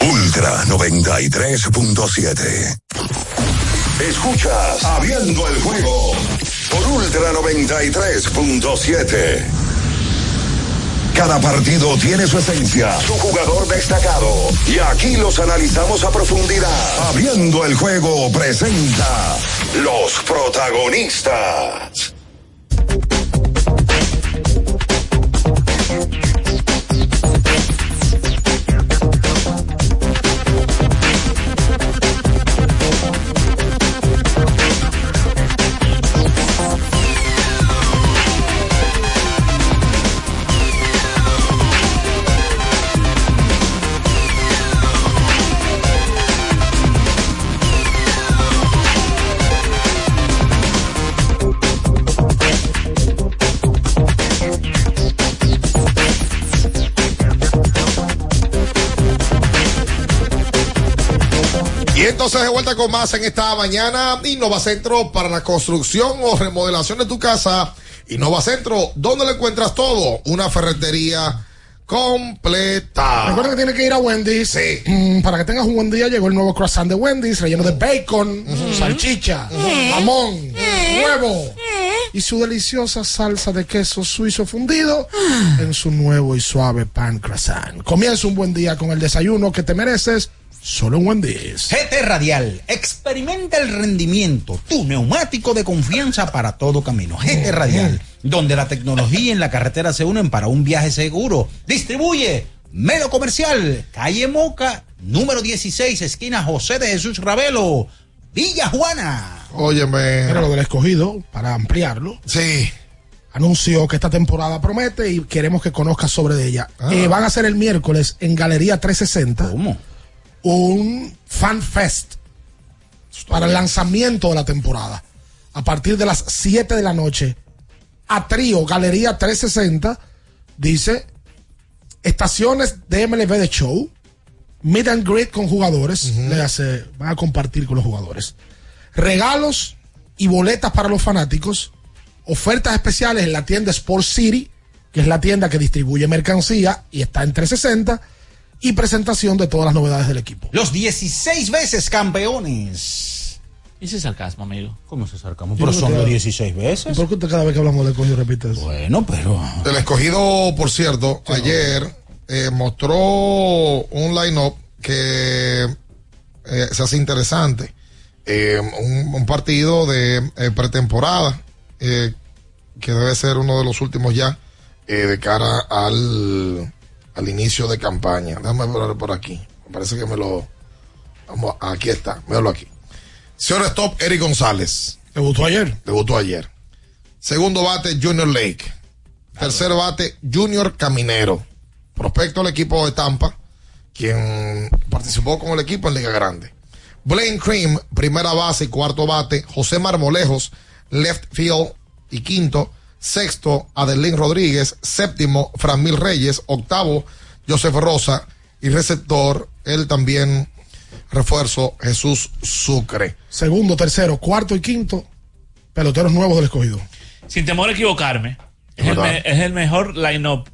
Ultra 93.7. Escuchas Abriendo el juego por Ultra 93.7. Cada partido tiene su esencia, su jugador destacado. Y aquí los analizamos a profundidad. Abriendo el juego presenta los protagonistas. Entonces de vuelta con más en esta mañana, Innova Centro para la construcción o remodelación de tu casa. Innova Centro, ¿dónde lo encuentras todo? Una ferretería completa. Recuerda que tienes que ir a Wendy's. Mm, para que tengas un buen día, llegó el nuevo croissant de Wendy's, relleno de bacon, salchicha, jamón, huevo y su deliciosa salsa de queso suizo fundido en su nuevo y suave pan croissant. Comienza un buen día con el desayuno que te mereces. Solo en Wendy's. GT Radial, experimenta el rendimiento, tu neumático de confianza para todo camino. GT Radial, donde la tecnología y la carretera se unen para un viaje seguro. Distribuye Melo Comercial, calle Moca, número 16, esquina José de Jesús Ravelo, Villa Juana. Óyeme. Era lo del escogido, para ampliarlo. Sí. Anunció que esta temporada promete y queremos que conozcas sobre ella. Eh, van a ser el miércoles en Galería 360. ¿Cómo? Un fan fest para el lanzamiento de la temporada. A partir de las 7 de la noche, a Trío, Galería 360, dice estaciones de MLB de show, meet and greet con jugadores, le hace, van a compartir con los jugadores. Regalos y boletas para los fanáticos, ofertas especiales en la tienda Sport City, que es la tienda que distribuye mercancía y está en 360, y presentación de todas las novedades del equipo. Los 16 veces campeones. ¿Y ese sarcasmo, amigo? ¿Cómo se sarcasmo? Pero son los 16 veces. ¿Por qué usted cada vez que hablamos del coño repite eso? Bueno, pero. El escogido, por cierto, ayer eh, mostró un line-up que eh, se hace interesante. Eh, un, un partido de eh, pretemporada eh, que debe ser uno de los últimos ya eh, de cara al, al inicio de campaña. Déjame ver por aquí. Me parece que me lo. Vamos, aquí está, míralo aquí. Señor Stop, Eric González. Debutó ayer. Debutó ayer. Segundo bate, Junior Lake. Tercer bate, Junior Caminero. Prospecto del equipo de Tampa, quien participó con el equipo en Liga Grande. Blaine Cream, primera base y cuarto bate. José Marmolejos, left field y quinto. Sexto, Adelín Rodríguez. Séptimo, Franmil Reyes. Octavo, Joseph Rosa. Y receptor, él también refuerzo, Jesús Sucre. Segundo, tercero, cuarto y quinto, peloteros nuevos del escogido. Sin temor a equivocarme, es el, verdad. me- es el mejor line-up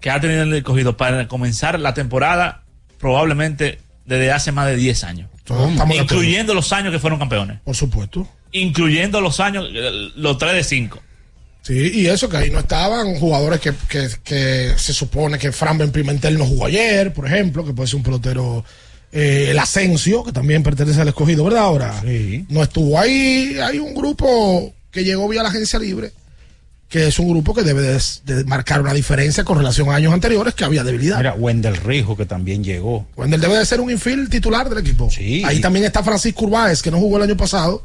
que ha tenido el escogido para comenzar la temporada probablemente desde hace más de 10 años. Incluyendo los años que fueron campeones. Por supuesto. Incluyendo los años, eh, los 3 de 5. Sí, y eso que ahí no estaban jugadores que, que, que se supone que Fran Ben Pimentel no jugó ayer, por ejemplo, que puede ser un pelotero, eh, el Asensio, que también pertenece al escogido, ¿verdad? Ahora, no estuvo ahí. Hay un grupo que llegó vía la agencia libre, que es un grupo que debe de, de marcar una diferencia con relación a años anteriores, que había debilidad. Mira, Wendell Rijo, que también llegó. Wendell debe de ser un infield titular del equipo. Ahí también está Francisco Urbáez, que no jugó el año pasado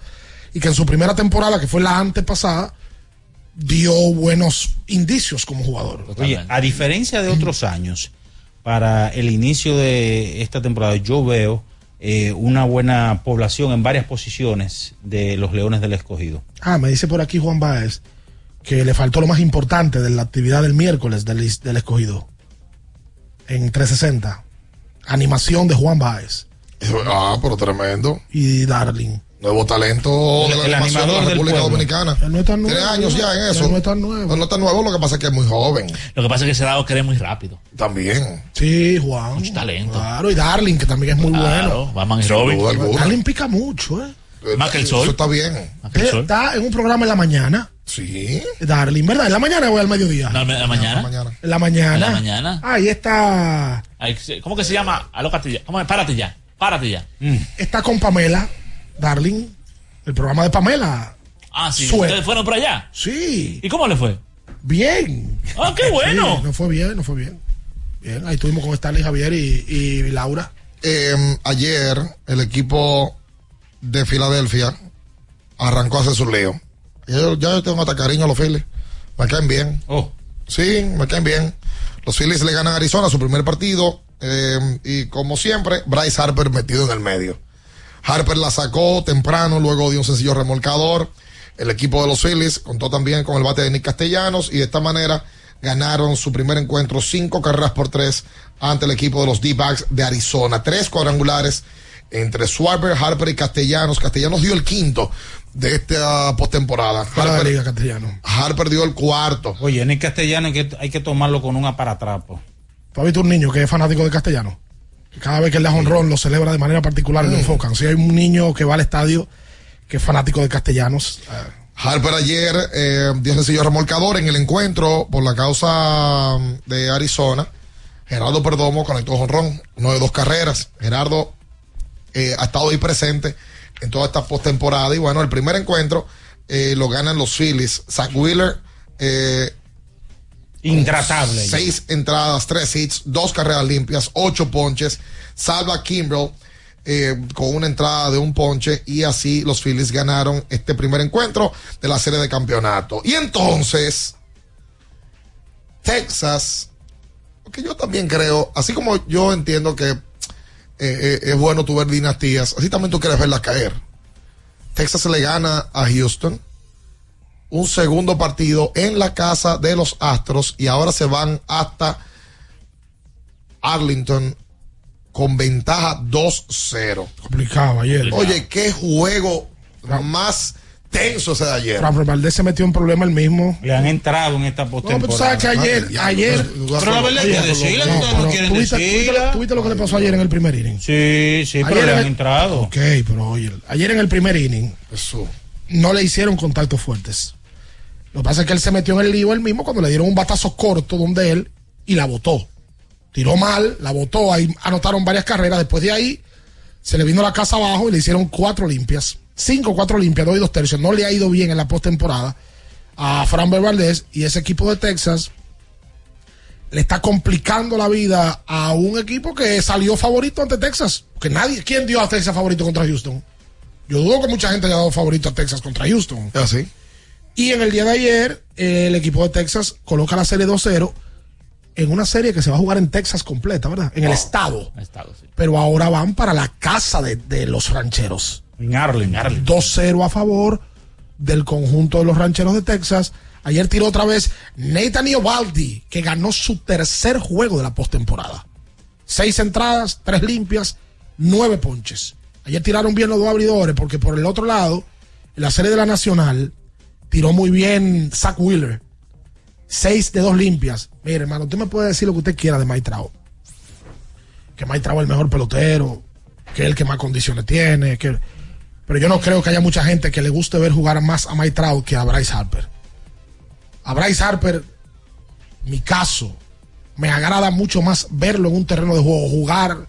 y que en su primera temporada, que fue la antepasada, dio buenos indicios como jugador. Oye, a diferencia de otros años, para el inicio de esta temporada yo veo eh, una buena población en varias posiciones de los Leones del Escogido. Ah, me dice por aquí Juan Báez que le faltó lo más importante de la actividad del miércoles del, del escogido en 360. Animación de Juan Báez Ah, pero tremendo. y Darling. Nuevo talento de la El animación de la República pueblo. Dominicana. No es tan Tiene nuevo, años ya en eso. no es tan nuevo. No es tan nuevo, lo que pasa es que es muy joven. Lo que pasa es que se ha dado a querer muy rápido. También. Sí, Juan. Mucho talento. Claro, y Darling, que también es muy Claro, bueno. Batman y Robin. Darling pica mucho, ¿eh? Más que el sol. Eso está bien. Él Está en un programa en la mañana. Sí. Darling, ¿verdad? ¿En la mañana o al mediodía? No, en la mañana. En la mañana. En la mañana. Ahí está. ¿Cómo que se llama? Aló, Castilla. ¿Cómo es? Párate ya. Párate ya. Está con Pamela, Darling. El programa de Pamela. Ah, sí. Suerte. ¿Ustedes fueron por allá? Sí. ¿Y cómo le fue? Bien. Ah, qué bueno. Sí, no fue bien, no fue bien. Bien, ahí estuvimos con Stanley Javier y, y Laura. Eh, ayer el equipo de Filadelfia arrancó a hacer su leo. Yo, ya yo tengo hasta cariño a los Phillies. Me caen bien. Oh. Sí, me caen bien. Los Phillies le ganan a Arizona su primer partido. eh, y como siempre, Bryce Harper metido en el medio. Harper la sacó temprano, luego dio un sencillo remolcador. El equipo de los Phillies contó también con el bate de Nick Castellanos y de esta manera ganaron su primer encuentro cinco carreras por tres ante el equipo de los D-Backs de Arizona. Tres cuadrangulares entre Swarber, Harper y Castellanos. Castellanos dio el quinto de esta postemporada. Harper, liga castellano. Harper dio el cuarto. Oye, en el castellano hay que, hay que tomarlo con un aparatrapo. ¿Tú has visto un niño que es fanático de castellano? Cada vez que le da honrón lo celebra de manera particular y lo enfocan. Si hay un niño que va al estadio que es fanático de castellanos. eh, Harper ayer eh, dio sencillo remolcador en el encuentro por la causa mm, de Arizona. Gerardo Perdomo conectó jonrón, uno de dos carreras. Gerardo eh, ha estado ahí presente en toda esta postemporada. Y bueno, el primer encuentro eh, lo ganan los Phillies. Zach Wheeler, eh, Intratable. Seis entradas, tres hits, dos carreras limpias, ocho ponches. Salva Kimbrell eh, con una entrada de un ponche y así los Phillies ganaron este primer encuentro de la serie de campeonato. Y entonces, Texas, porque yo también creo, así como yo entiendo que eh, eh, es bueno tu ver dinastías, así también tú quieres verlas caer. Texas le gana a Houston un segundo partido en la casa de los Astros y ahora se van hasta Arlington con ventaja 2-0. Complicado ayer. Oye, qué juego más tenso ese de ayer. Rafael Valdés se metió en problema el mismo. Le han entrado en esta No, postemporada. pero tú sabes que ayer, Ay, ayer. diablo, Pero la verdad es que decirla, no, ustedes no pero quieren ¿tú viste- tú viste lo- decirla. ¿Tú viste lo que le pasó ayer en el primer inning? Sí, sí, pero le han el- entrado. Ok, pero oye, ayer en el primer inning Eso. no le hicieron contactos fuertes. Lo que pasa es que él se metió en el lío él mismo cuando le dieron un batazo corto donde él y la botó. Tiró mal, la botó, ahí anotaron varias carreras. Después de ahí se le vino la casa abajo y le hicieron cuatro limpias. Cinco, cuatro limpias, dos y dos tercios. No le ha ido bien en la postemporada a Fran Valdez y ese equipo de Texas le está complicando la vida a un equipo que salió favorito ante Texas. Que nadie, ¿quién dio a Texas favorito contra Houston? Yo dudo que mucha gente haya dado favorito a Texas contra Houston. Así. Y en el día de ayer, eh, el equipo de Texas coloca la serie 2-0 en una serie que se va a jugar en Texas completa, ¿verdad? En el estado. Estado, sí. Pero ahora van para la casa de, de los rancheros. En Arlington. 2-0 a favor del conjunto de los rancheros de Texas. Ayer tiró otra vez Nathan Iovaldi, que ganó su tercer juego de la postemporada. Seis entradas, tres limpias, nueve ponches. Ayer tiraron bien los dos abridores, porque por el otro lado, en la serie de la Nacional, tiró muy bien Zach Wheeler. Seis de dos limpias. Mire, hermano, usted me puede decir lo que usted quiera de Mike. Que Mike es el mejor pelotero, que es el que más condiciones tiene, que... Pero yo no creo que haya mucha gente que le guste ver jugar más a Mike que a Bryce Harper. A Bryce Harper, mi caso, me agrada mucho más verlo en un terreno de juego jugar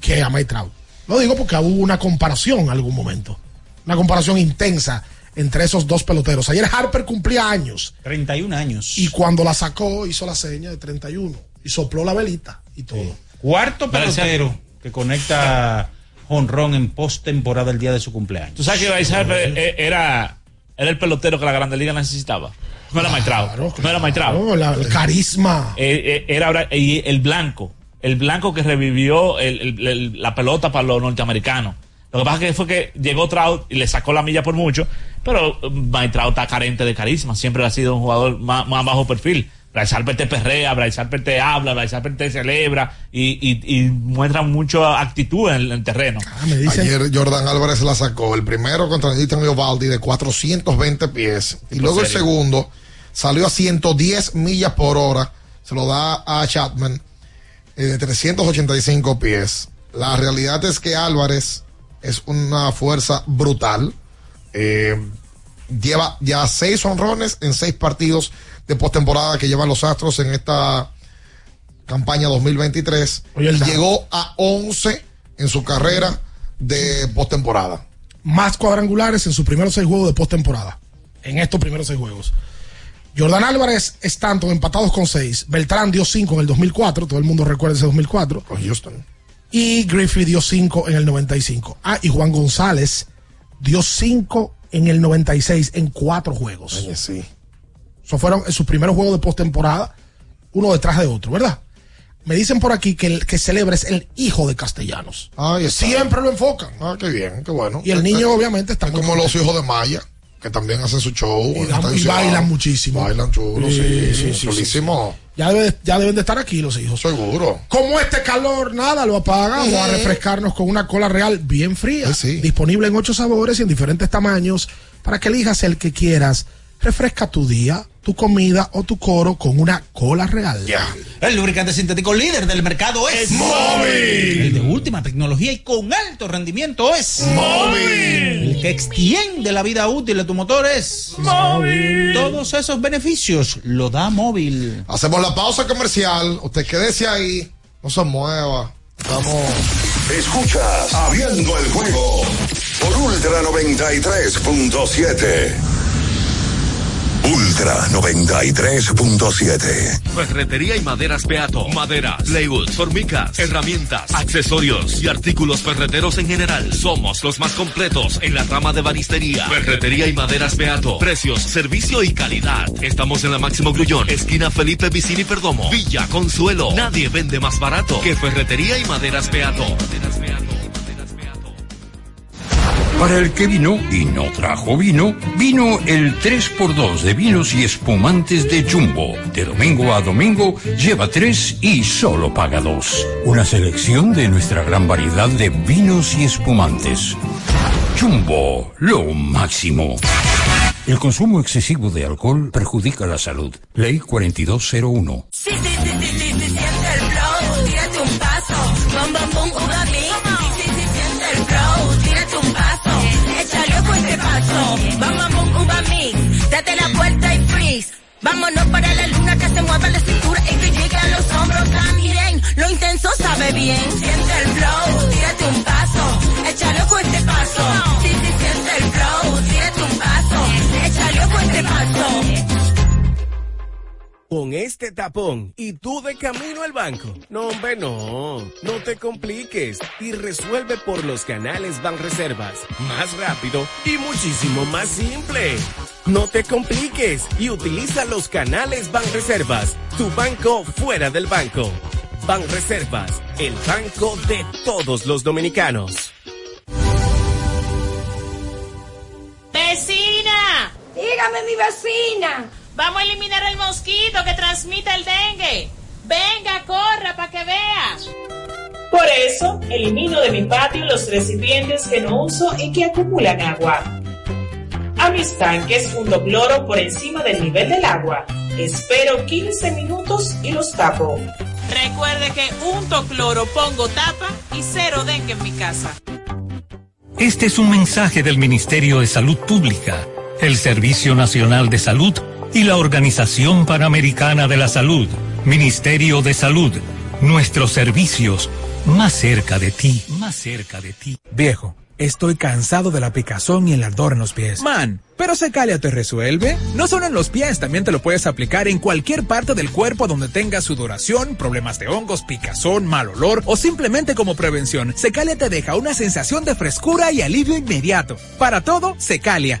que a Mike Trout. Lo digo porque hubo una comparación en algún momento. Una comparación intensa entre esos dos peloteros. Ayer Harper cumplía años 31 años. y cuando la sacó hizo la seña de 31 y sopló la velita y todo. Cuarto pelotero que conecta honrón en postemporada el día de su cumpleaños. Tú sabes que Bryce Harper eh, era, era el pelotero que la Grande Liga necesitaba. No era Maitrao. No era Maitrao. Oh, la- el carisma. Eh, eh, era el blanco. El blanco que revivió el- el- el- la pelota para los norteamericanos. Lo que pasa que fue que llegó Trout y le sacó la milla por mucho, pero Mike Trout está carente de carisma. Siempre ha sido un jugador más, más bajo perfil. Bryce Harper te perrea, Bryce Harper te habla, Bryce Harper te celebra y, y, y muestra mucha actitud en, el terreno. Ah, me dicen, Ayer Jordan Álvarez la sacó. El primero contra Nathan Eovaldi de 420 pies. Y luego el segundo salió a 110 millas por hora. Se lo da a Chapman eh, de 385 pies. La realidad es que Álvarez es una fuerza brutal. Eh, lleva ya seis honrones en seis partidos de postemporada que llevan los Astros en esta campaña 2023. Oye, el y dato. llegó a 11 en su carrera de postemporada. más cuadrangulares en sus primeros seis juegos de postemporada. En estos primeros seis juegos. Jordan Álvarez es tanto empatados con seis. Beltrán dio cinco en el 2004. Todo el mundo recuerda ese 2004. Con Houston. Y Griffith dio cinco en el 95. Ah, y Juan González dio cinco en el 96 en cuatro juegos. Oye, sí. Eso fueron en sus primeros juegos de postemporada, uno detrás de otro, ¿verdad? Me dicen por aquí que el que celebra es el hijo de Castellanos. Está. Siempre lo enfocan. Ah, qué bien, qué bueno. Y el niño, obviamente, está Es como los hijos de Maya, que también hacen su show. Y, bailan muchísimo. Bailan chulo, sí. Sí, sí, sí. Ya, debe ya deben de estar aquí los hijos. Seguro. Como este calor, nada, lo apagamos a refrescarnos con una cola real bien fría. Ay, sí. Disponible en ocho sabores y en diferentes tamaños para que elijas el que quieras. Refresca tu día, tu comida o tu coro con una cola real. Ya. El lubricante sintético líder del mercado es Móvil. El de última tecnología y con alto rendimiento es Móvil. El que extiende la vida útil de tu motor es Móvil. Todos esos beneficios lo da móvil. Hacemos la pausa comercial. Usted quédese ahí. No se mueva. Estamos. Escuchas Abriendo el juego por Ultra 93.7. Ultra 93.7. Ferretería y maderas Beato. Maderas, plywood, formicas, herramientas, accesorios y artículos ferreteros en general. Somos los más completos en la rama de banistería. Ferretería y maderas Beato. Precios, servicio y calidad. Estamos en la Máximo Grullón, esquina Felipe Vicini Perdomo. Villa Consuelo. Nadie vende más barato que Ferretería y maderas Beato. Para el que vino y no trajo vino, vino el 3x2 de vinos y espumantes de Jumbo. De domingo a domingo, lleva 3 y solo paga 2. Una selección de nuestra gran variedad de vinos y espumantes. Jumbo, lo máximo. El consumo excesivo de alcohol perjudica la salud. Ley 4201. Sí, sí, sí, bom, bom, bom, uva mix. Date la vuelta y freeze. Vámonos para la luna que se mueva la cintura y que llegue a los hombros también. Lo intenso sabe bien. Siente el flow, tírate un paso, échale ojo a este paso. Sí, sí, siente el flow, tírate un paso, échale ojo a este paso. Con este tapón y tú de camino al banco. No, hombre, no. No te compliques y resuelve por los canales Banreservas. Más rápido y muchísimo más simple. No te compliques y utiliza los canales Banreservas. Tu banco fuera del banco. Banreservas, el banco de todos los dominicanos. ¡Vecina! Dígame, mi vecina. Vamos a eliminar el mosquito que transmite el dengue. Venga, corra para que vea. Por eso, elimino de mi patio los recipientes que no uso y que acumulan agua. A mis tanques fundo cloro por encima del nivel del agua. Espero 15 minutos y los tapo. Recuerde que unto cloro, pongo tapa y cero dengue en mi casa. Este es un mensaje del Ministerio de Salud Pública, el Servicio Nacional de Salud y la Organización Panamericana de la Salud. Ministerio de Salud. Nuestros servicios más cerca de ti. Más cerca de ti. Viejo, estoy cansado de la picazón y el ardor en los pies. Man, pero Secalia te resuelve. No solo en los pies, también te lo puedes aplicar en cualquier parte del cuerpo donde tengas sudoración, problemas de hongos, picazón, mal olor o simplemente como prevención. Secalia te deja una sensación de frescura y alivio inmediato. Para todo, Secalia.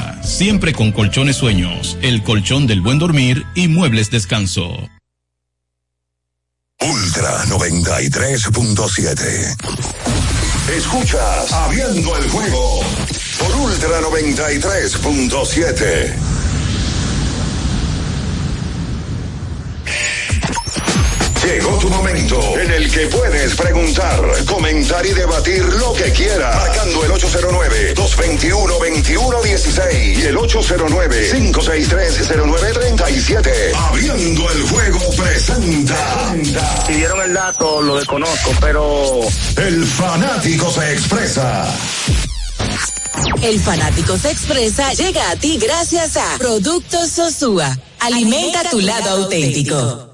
siempre con colchones sueños, el colchón del buen dormir y muebles descanso. Ultra 93.7. Escuchas Abriendo el juego por Ultra 93.7. Llegó tu momento en el que puedes preguntar, comentar y debatir lo que quieras. Marcando el 809-221-2116 y el 809-563-0937. Abriendo el juego presenta. Si dieron el dato, lo desconozco, pero. El fanático se expresa. El fanático se expresa llega a ti gracias a Productos Sosúa. Alimenta tu lado auténtico.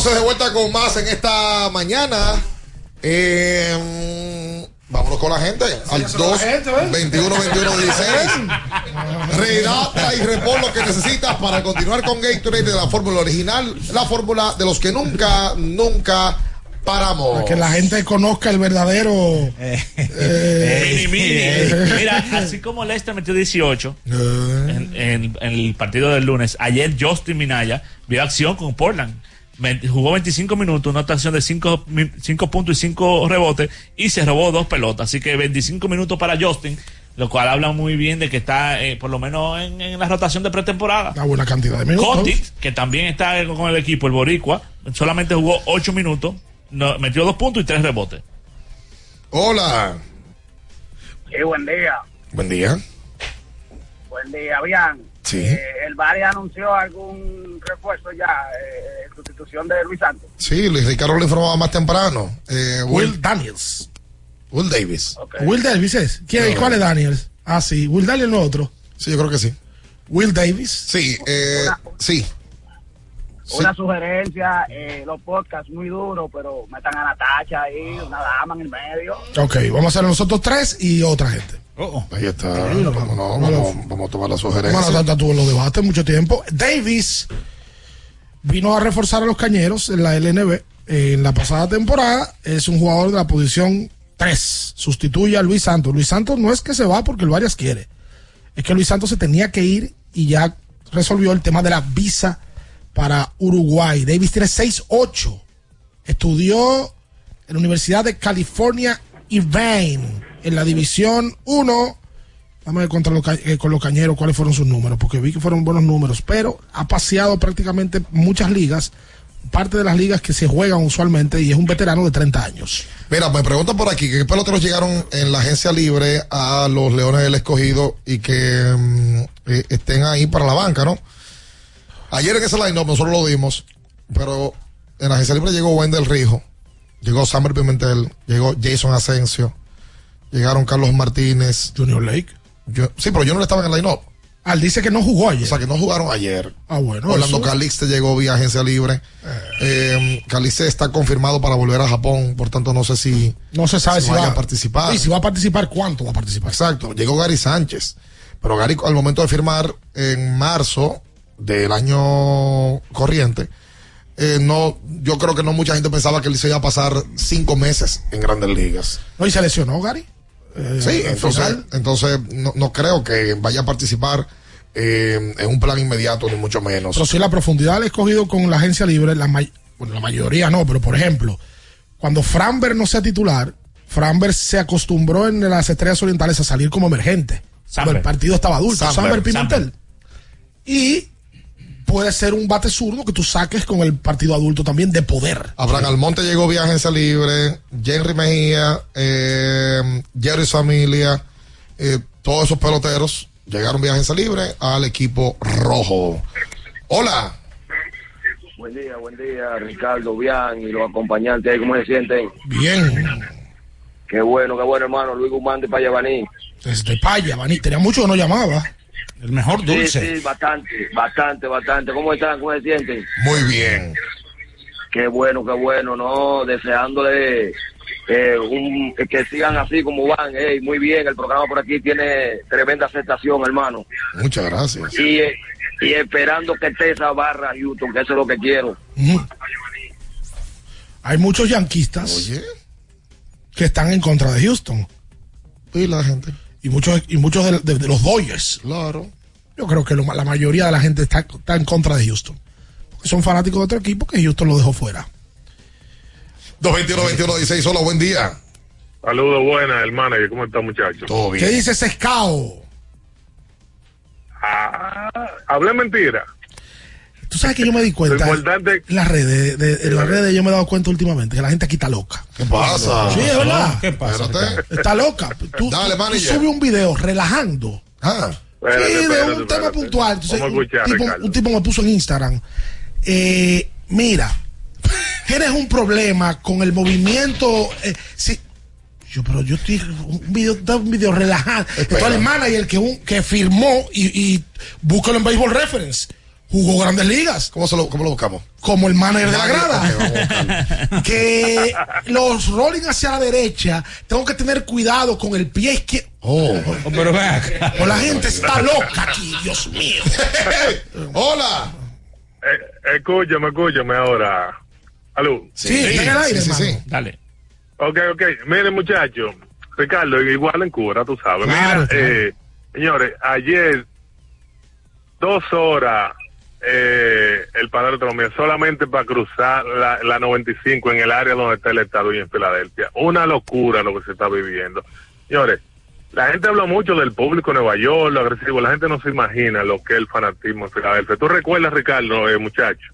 Entonces de vuelta con más en esta mañana. Eh, vámonos con la gente. al 2 21 21 16. Rehidrata y repon lo que necesitas para continuar con Gatorade de la fórmula original. La fórmula de los que nunca, nunca paramos. Para que la gente conozca el verdadero. Mini, mini. Mira, así como Leicester metió 18 en, en, en el partido del lunes, ayer Justin Minaya vio acción con Portland. Jugó 25 minutos, una actuación de 5, puntos y 5 rebotes y se robó dos pelotas. Así que 25 minutos para Justin, lo cual habla muy bien de que está eh, por lo menos en, en la rotación de pretemporada. Una buena cantidad de minutos. Kotic, que también está con el equipo, el Boricua, solamente jugó 8 minutos, no- metió dos puntos y tres rebotes. Hola. Sí, buen día. Buen día. Buen día, bien. Sí. Eh, ¿El Bari anunció algún refuerzo ya eh, en sustitución de Luis Santos? Sí, Luis Ricardo lo informaba más temprano. Eh, Will Daniels. Will Davis. Will Davis es. ¿Quién, No. ¿Cuál es Daniels? Ah, sí. Will Daniels no otro. Sí, yo creo que sí. Will Davis. Sí, eh, sí. Una sugerencia, eh, los podcasts muy duros, pero metan a Natacha ahí, una dama en el medio. Ok, vamos a hacer nosotros tres y otra gente. Ahí está. ¿Cómo no? Vamos, vamos a tomar la sugerencia. Bueno, Tata tuvo los debates mucho tiempo. Davis vino a reforzar a los cañeros en la LNB en la pasada temporada. Es un jugador de la posición 3. Sustituye a Luis Santos. Luis Santos no es que se va porque el Varias quiere. Es que Luis Santos se tenía que ir y ya resolvió el tema de la visa para Uruguay. Davis tiene 6'8". Estudió en la Universidad de California Irvine en la División 1. Vamos a ver contra los eh, con los cañeros cuáles fueron sus números, porque vi que fueron buenos números, pero ha paseado prácticamente muchas ligas, parte de las ligas que se juegan usualmente, y es un veterano de 30 años. Mira, me preguntan por aquí qué peloteros llegaron en la agencia libre a los Leones del Escogido y que mm, eh, estén ahí para la banca, ¿no? Ayer en ese line-up nosotros lo dimos, pero en la agencia libre llegó Wendell Rijo, llegó Samuel Pimentel, llegó Jason Asensio, llegaron Carlos Martínez. Junior Lake. Yo, sí, pero yo no estaba en el line-up. Ah, él dice que no jugó ayer. O sea, que no jugaron ayer. Ah, bueno. Orlando eso- Calixte llegó vía agencia libre. Eh, Calixte está confirmado para volver a Japón, por tanto no sé si No se sabe si, vaya va a participar. Y si va a participar, ¿cuánto va a participar? Exacto, llegó Gary Sánchez. Pero Gary, al momento de firmar en marzo del año corriente, eh, no, yo creo que no mucha gente pensaba que él se iba a pasar cinco meses en grandes ligas. No, y se lesionó, Gary. Eh, Sí, al entonces, final. entonces no, no creo que vaya a participar eh, en un plan inmediato, ni mucho menos. Pero si la profundidad del escogido con la agencia libre, la, may- bueno, la mayoría no, pero por ejemplo, cuando Framber no sea titular, Framber se acostumbró en las estrellas orientales a salir como emergente. Cuando el partido estaba adulto, Samper, Samper Pimentel. Y puede ser un bate zurdo que tú saques con el partido adulto también de poder. Abraham Almonte llegó vía agencia libre, Henry Mejía, eh, Jerry Familia, eh, todos esos peloteros llegaron vía agencia libre al equipo rojo. Hola. Buen día, buen día, Ricardo, Bian y los acompañantes ahí, ¿cómo se sienten? Bien. Qué bueno, qué bueno, hermano. Luis Guzmán de Payabaní. Desde Paya, Bani. Tenía mucho que no llamaba. El mejor Sí, sí, bastante, bastante, bastante. ¿Cómo están? ¿Cómo se sienten? Muy bien. Qué bueno, qué bueno, ¿no? Deseándole eh, un, que sigan así como van. Ey, muy bien, el programa por aquí tiene tremenda aceptación, hermano. Muchas gracias. Y, eh, y esperando que esté esa barra, Houston, que eso es lo que quiero. Hay muchos yanquistas que están en contra de Houston. Y la gente. Y muchos, y muchos de, de- de los Dodgers. Claro. Yo creo que lo- la mayoría de la gente está, está en contra de Houston. Porque son fanáticos de otro equipo que Houston lo dejó fuera. 221-21-16, hola, buen día. Saludos, buenas, hermana. ¿Cómo está, muchachos? Todo ¿Qué dice ese Scout? Ah, hablé mentira. Tú sabes que yo me di cuenta. Lo importante- En las redes, de- en las redes yo me he dado cuenta últimamente que la gente aquí está loca. ¿Qué pasa? Sí, es verdad. ¿Qué pasa? Espérate. Está loca. Tú, Dale, tú manager. subes un video relajando. Ah. Espérate, sí, de espérate, un tema espérate. puntual. Entonces, escuchar, un, tipo, Ricardo. un tipo me puso en Instagram. eh, mira, tienes un problema con el movimiento. eh, sí. Yo, pero yo estoy un video, da un video relajado. Entonces el manager que, un- que firmó y, y búscalo en Baseball Reference. Jugó grandes ligas. ¿Cómo, se lo, cómo lo buscamos? Como el manager de la grada. que los rolling hacia la derecha, tengo que tener cuidado con el pie izquierdo. Oh, pero ven acá. O la gente está loca aquí, Dios mío. Hola. Eh, escúchame, escúchame ahora. Aló. Sí, está en el aire, sí, sí, sí. Dale. Ok, ok. Miren, muchachos. Ricardo, igual en cura, tú sabes. Claro, Mira, claro. eh, señores, ayer dos horas eh, el padre Tromía solamente para cruzar la, la 95 en el área donde está el estado y en Filadelfia. Una locura lo que se está viviendo. Señores, la gente habla mucho del público de Nueva York, lo agresivo. La gente no se imagina lo que es el fanatismo en Filadelfia. ¿Tú recuerdas, Ricardo, eh, muchacho?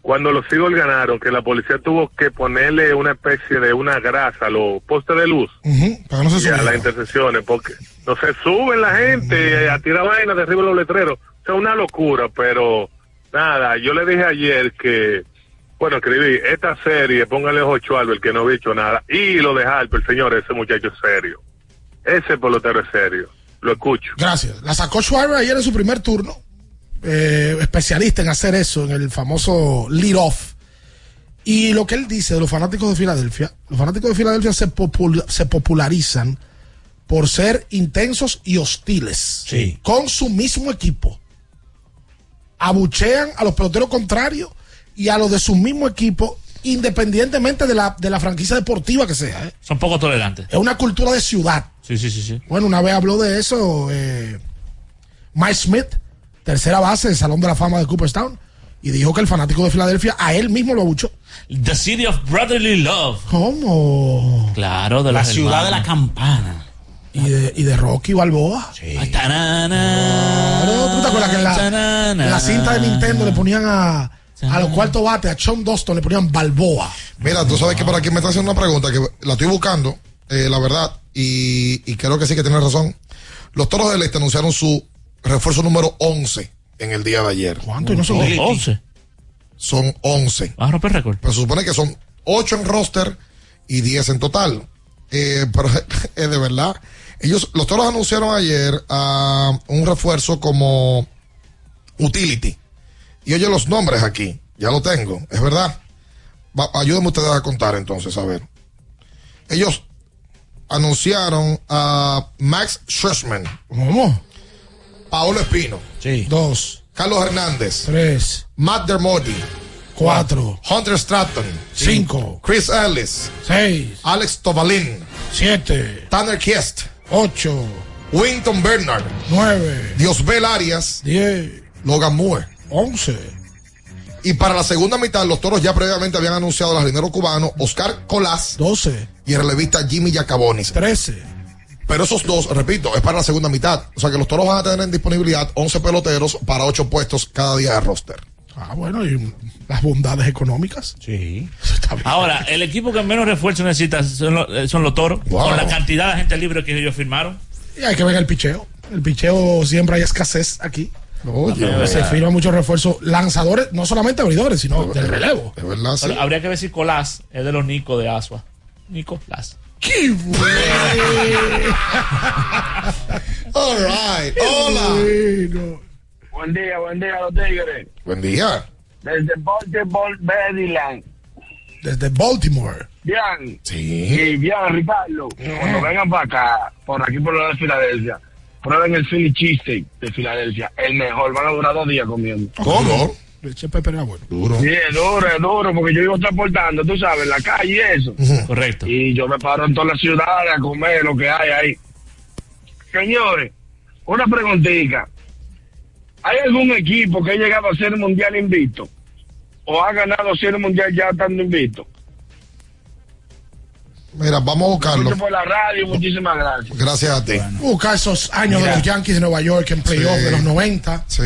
Cuando los Eagles ganaron, que la policía tuvo que ponerle una especie de una grasa a los postes de luz Ujú, para que no se y a las intersecciones, porque no se suben la gente a tirar vainas de arriba de los letreros. O sea, una locura, pero nada, yo le dije ayer que, bueno, escribí, esta serie, póngale ocho al que no ha dicho nada, y lo de Harper, señor, ese muchacho es serio. Ese pelotero es serio. Lo escucho. Gracias. La sacó Schwarber ayer en su primer turno. eh, especialista en hacer eso, en el famoso lead off. Y lo que él dice de los fanáticos de Filadelfia, los fanáticos de Filadelfia se, popul- se popularizan por ser intensos y hostiles con su mismo equipo. Abuchean a los peloteros contrarios y a los de su mismo equipo, independientemente de la, de la franquicia deportiva que sea. ¿eh? Son poco tolerantes. Es una cultura de ciudad. Sí, sí, sí, sí. Bueno, una vez habló de eso eh, Mike Smith, tercera base del Salón de la Fama de Cooperstown, y dijo que el fanático de Filadelfia a él mismo lo abuchó. The City of Brotherly Love. ¿Cómo? Claro, de La ciudad de la campana. Y de, y de Rocky Balboa. Tanana, Claro, ¿Tú te acuerdas que en la, en la cinta de Nintendo le ponían a, a los cuartos bates, a Sean Doston le ponían Balboa? Mira, tú sabes que por aquí me está haciendo una pregunta que la estoy buscando, eh, la verdad, y, y creo que sí que tienes razón. Los toros del Este anunciaron su refuerzo número 11 en el día de ayer. ¿Cuánto? Y no son 11. Son 11. Va a romper récord. Pero se supone que son 8 en roster y 10 en total. Eh, pero es de verdad. Ellos, los toros anunciaron ayer a un refuerzo como utility. Y oye los nombres aquí. Ya lo tengo. Es verdad. Va- ayúdenme ustedes a contar entonces, a ver. Ellos anunciaron a Max Scherzer. ¿Cómo? Paolo Espino. Sí. Dos, Carlos Hernández. tres, Matt Dermody. cuatro, Hunter Stratton. cinco, Chris Ellis. seis, Alex Tobalin. siete, Tanner Kiest. Ocho, Winton Bernard. nueve, Diosbel Arias. diez, Logan Moore. once. Y para la segunda mitad, los toros ya previamente habían anunciado al jardinero cubano Oscar Colás 12, y el relevista Jimmy Yacabonis. 13. Pero esos dos, repito, es para la segunda mitad. O sea que los toros van a tener en disponibilidad 11 peloteros para 8 puestos cada día de roster. Ah, bueno, y las bondades económicas. Sí. Ahora, el equipo que menos refuerzo necesita son, los- eh, son los toros. Wow. Con la cantidad de gente libre que ellos firmaron. Y hay que ver el picheo. El picheo siempre hay escasez aquí. Oye, Se firma muchos refuerzos lanzadores, no solamente abridores, sino del relevo. es verdad, sí. Pero habría que ver si Colás es de los Nico de Asua. Nico Las. ¡Qué All right. Hola. bueno! Buen día, buen día, los tigres. Buen día. Desde Baltimore, Maryland. Desde Baltimore. Bien. Sí. Y bien, Ricardo, cuando vengan para acá, por aquí por la de Filadelfia, prueben el Philly cheesesteak de Filadelfia. El mejor, van a durar dos días comiendo. ¿Cómo? Leche Pepe era bueno. Duro. Sí, es duro, es duro, porque yo iba transportando, tú sabes, en la calle y eso. Correcto. Y yo me paro en todas las ciudades a comer lo que hay ahí. Señores, una preguntita. ¿Hay algún equipo que ha llegado a ser mundial invicto? ¿O ha ganado ser mundial ya estando invicto? Mira, vamos a buscarlo. Mucho por la radio, muchísimas gracias. Gracias a ti. Busca esos años Mira. de los Yankees de Nueva York en playoff Sí. de los 90. Sí.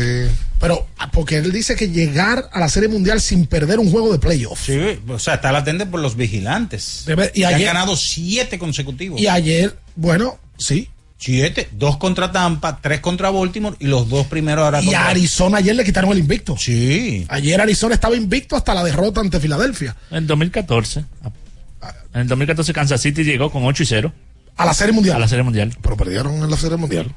Pero ah, porque él dice que llegar a la Serie Mundial sin perder un juego de playoff. Sí, o sea, está latente por los vigilantes. Debe- y Que ayer- han ganado siete consecutivos. Y ayer, bueno, sí. Siete, dos contra Tampa, tres contra Baltimore y los dos primeros ahora Y contra- a Arizona ayer le quitaron el invicto. Sí. Ayer Arizona estaba invicto hasta la derrota ante Filadelfia. En 2014. En el 2014 Kansas City llegó con 8 y 0 A la Serie a Mundial. la Serie Mundial. Pero perdieron en la Serie Mundial.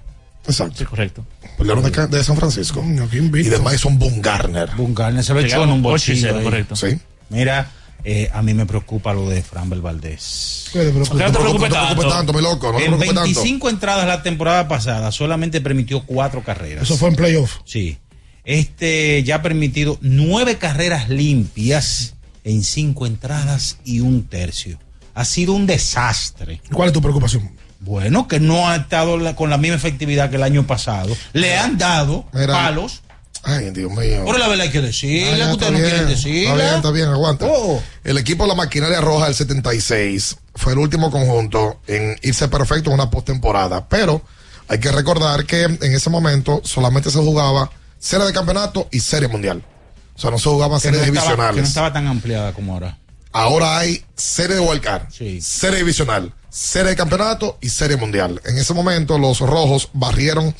Exacto. Sí, correcto. Perdieron de, de San Francisco. Y de Mason Bumgarner. Bungarner se lo echó en un y bolsillo. cero, ahí. correcto. Sí. Mira, eh, a mí me preocupa lo de Framber Valdés. ¿Qué te preocupa? ¿Por qué no te preocupes No tanto? mi loco. No te En preocupes tanto. 25 entradas la temporada pasada solamente permitió cuatro carreras. Eso fue en playoff. Sí. Este ya ha permitido nueve carreras limpias en cinco entradas y un tercio. Ha sido un desastre. ¿Cuál es tu preocupación? Bueno, que no ha estado la- con la misma efectividad que el año pasado. Le han dado Mira. palos, Ay, Dios mío. Pero la verdad hay que decirle, ya, que ustedes no está quieren bien. decirle. Está bien, está bien, aguanta. Oh. El equipo de la maquinaria roja del 76 fue el último conjunto en irse perfecto en una postemporada. Pero hay que recordar que en ese momento solamente se jugaba serie de campeonato y serie mundial. O sea, no se jugaban no series estaba- divisionales. Que no estaba tan ampliada como ahora. Ahora hay serie de wildcard, serie divisional, serie de campeonato y serie mundial. En ese momento los rojos barrieron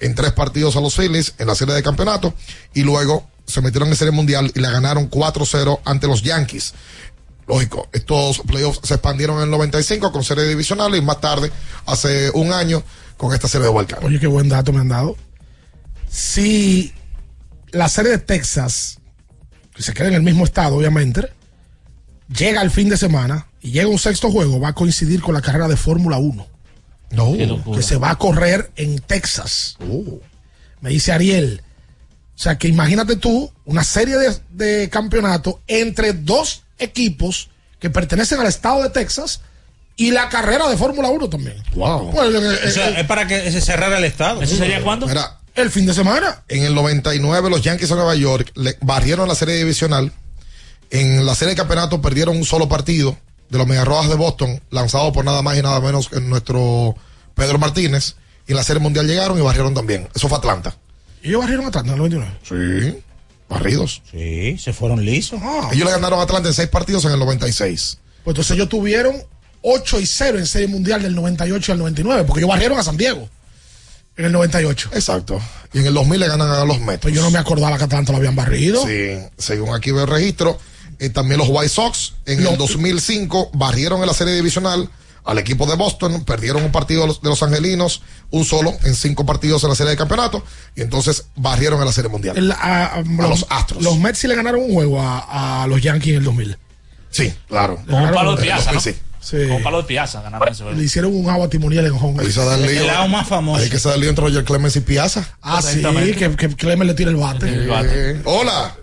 en tres partidos a los Phillies en la serie de campeonato y luego se metieron en serie mundial y la ganaron 4-0 ante los Yankees. Lógico, estos playoffs se expandieron en el 95 con serie divisional y más tarde, hace un año, con esta serie de wildcard. Oye, qué buen dato me han dado. Si la serie de Texas, que se queda en el mismo estado, obviamente, llega al fin de semana y llega un sexto juego, va a coincidir con la carrera de Fórmula 1. No. Que se va a correr en Texas. Me dice Ariel. O sea, que imagínate tú una serie de, de campeonatos entre dos equipos que pertenecen al estado de Texas y la carrera de Fórmula 1 también. Wow. Pues, eh, O sea, eh, es para que se cerrara el estado. Mira, el fin de semana. En el 99 los Yankees de Nueva York le barrieron la serie divisional. En la serie de campeonato perdieron un solo partido de los Mediarrojas de Boston, lanzado por nada más y nada menos que nuestro Pedro Martínez. Y en la serie mundial llegaron y barrieron también. Eso fue Atlanta. ¿Y ellos barrieron Atlanta en el 99? Sí, barridos. Sí, se fueron lisos. Ellos le ganaron a Atlanta en seis partidos en el 96. Pues entonces ellos tuvieron 8 y 0 en Serie Mundial del 98 al 99, porque ellos barrieron a San Diego en el 98. Exacto. Y en el 2000 le ganan a los Mets. Pues yo no me acordaba que Atlanta lo habían barrido. Sí, según aquí veo el registro. Eh, también los White Sox en el 2005 barrieron en la serie divisional al equipo de Boston, perdieron un partido de los, de los angelinos, un solo en cinco partidos en la serie de campeonato, y entonces barrieron en la serie mundial. El- a, a- los Astros. Los Mets sí le ganaron un juego a, a los Yankees en el 2000. Sí, claro. Con un palo de piazza, ¿no? Sí. Sí. Con un palo de piazza ganaron ese juego. Le hicieron un agua timonial en Hong Ahí se da el lío. Ahí que se da el lío entre Roger Clemens y Piazza. Ah, sí, que, que Clemens le tira el bate. Eh, hola.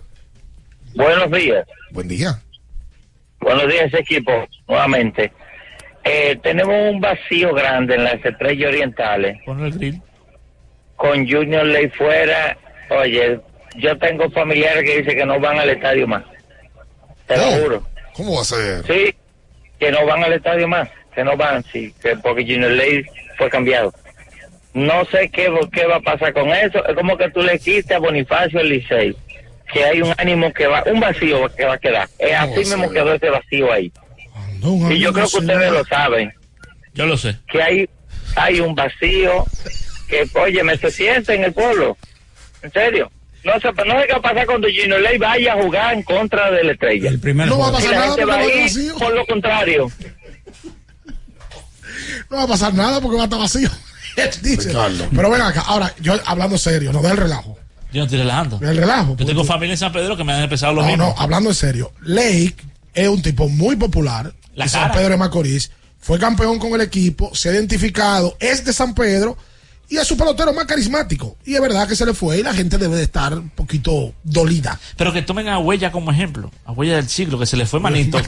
Buenos días. Buen día. Buenos días, equipo, nuevamente. Eh, tenemos un vacío grande en las estrellas orientales. Pon el grill. Con Junior Ley fuera, oye, yo tengo familiares que dicen que no van al estadio más. Te lo Oh, juro. ¿Cómo va a ser? Sí, que no van al estadio más, que no van, sí, que porque Junior Ley fue cambiado. No sé qué, qué va a pasar con eso. Es como que tú le quites a Bonifacio el Licey, que hay un ánimo que va, un vacío que va a quedar. Es así mismo quedó ese vacío ahí. Y yo creo que ustedes lo saben, Yo lo sé. que hay, hay un vacío que, oye, me se siente en el pueblo. En serio. No sé, no sé qué va a pasar cuando Junior Ley vaya a jugar en contra de la estrella. El primer No va a pasar y la nada gente va a ir vacío. por lo contrario. No va a pasar nada porque va a estar vacío. Dice. Pero ven acá, ahora, yo hablando serio, no del relajo. Yo no estoy relajando. Del relajo. Yo tengo familia en San Pedro que me han empezado lo No, mismo. no, hablando en serio. Lake es un tipo muy popular La de San. Pedro de Macorís. Fue campeón con el equipo, se ha identificado, es de San Pedro y es su pelotero más carismático. Y es verdad que se le fue y la gente debe de estar un poquito dolida. Pero que tomen a Huella como ejemplo. A Huella del siglo, que se le fue manito.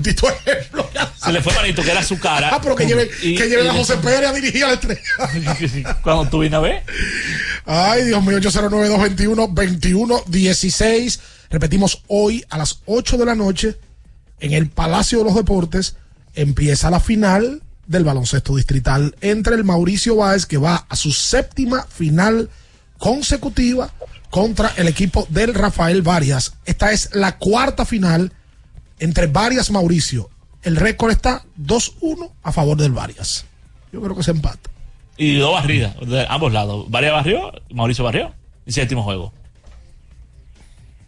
Se le fue manito, que era su cara. Ah, pero que lleve, Y- que lleve y- a José Pérez a dirigir a la estrella. Cuando tú vienes a ver. Ay, Dios mío, 809-221-2116. Repetimos, hoy a las 8 de la noche, en el Palacio de los Deportes, empieza la final del baloncesto distrital entre el Mauricio Báez, que va a su séptima final consecutiva contra el equipo del Rafael Varias. Esta es la cuarta final entre Varias Mauricio. El récord está 2-1 a favor del Varias. Yo creo que se empata. Y dos barridas, de ambos lados. Varia barrió, Mauricio barrió. Y séptimo juego.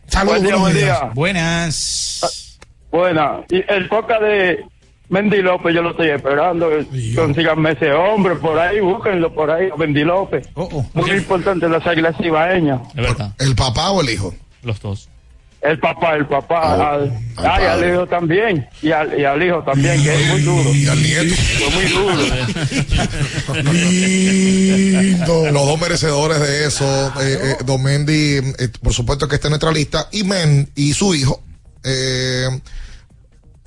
Saludos, Buen buen días. día. Buenas. Buena. Y el poca de Mendy López yo lo estoy esperando. Consíganme ese hombre por ahí, búsquenlo por ahí, Mendy López. Muy importante las águilas cibaeñas. Es verdad. ¿El papá o el hijo? Los dos. El papá, el papá. Oh, al, al ay, al hijo también. Y al, y al hijo también, que es muy duro. Y al nieto. Fue muy duro. Lindo. Los dos merecedores de eso, eh, eh, Don Mendy, eh, por supuesto que está en nuestra lista, y Men y su hijo, eh,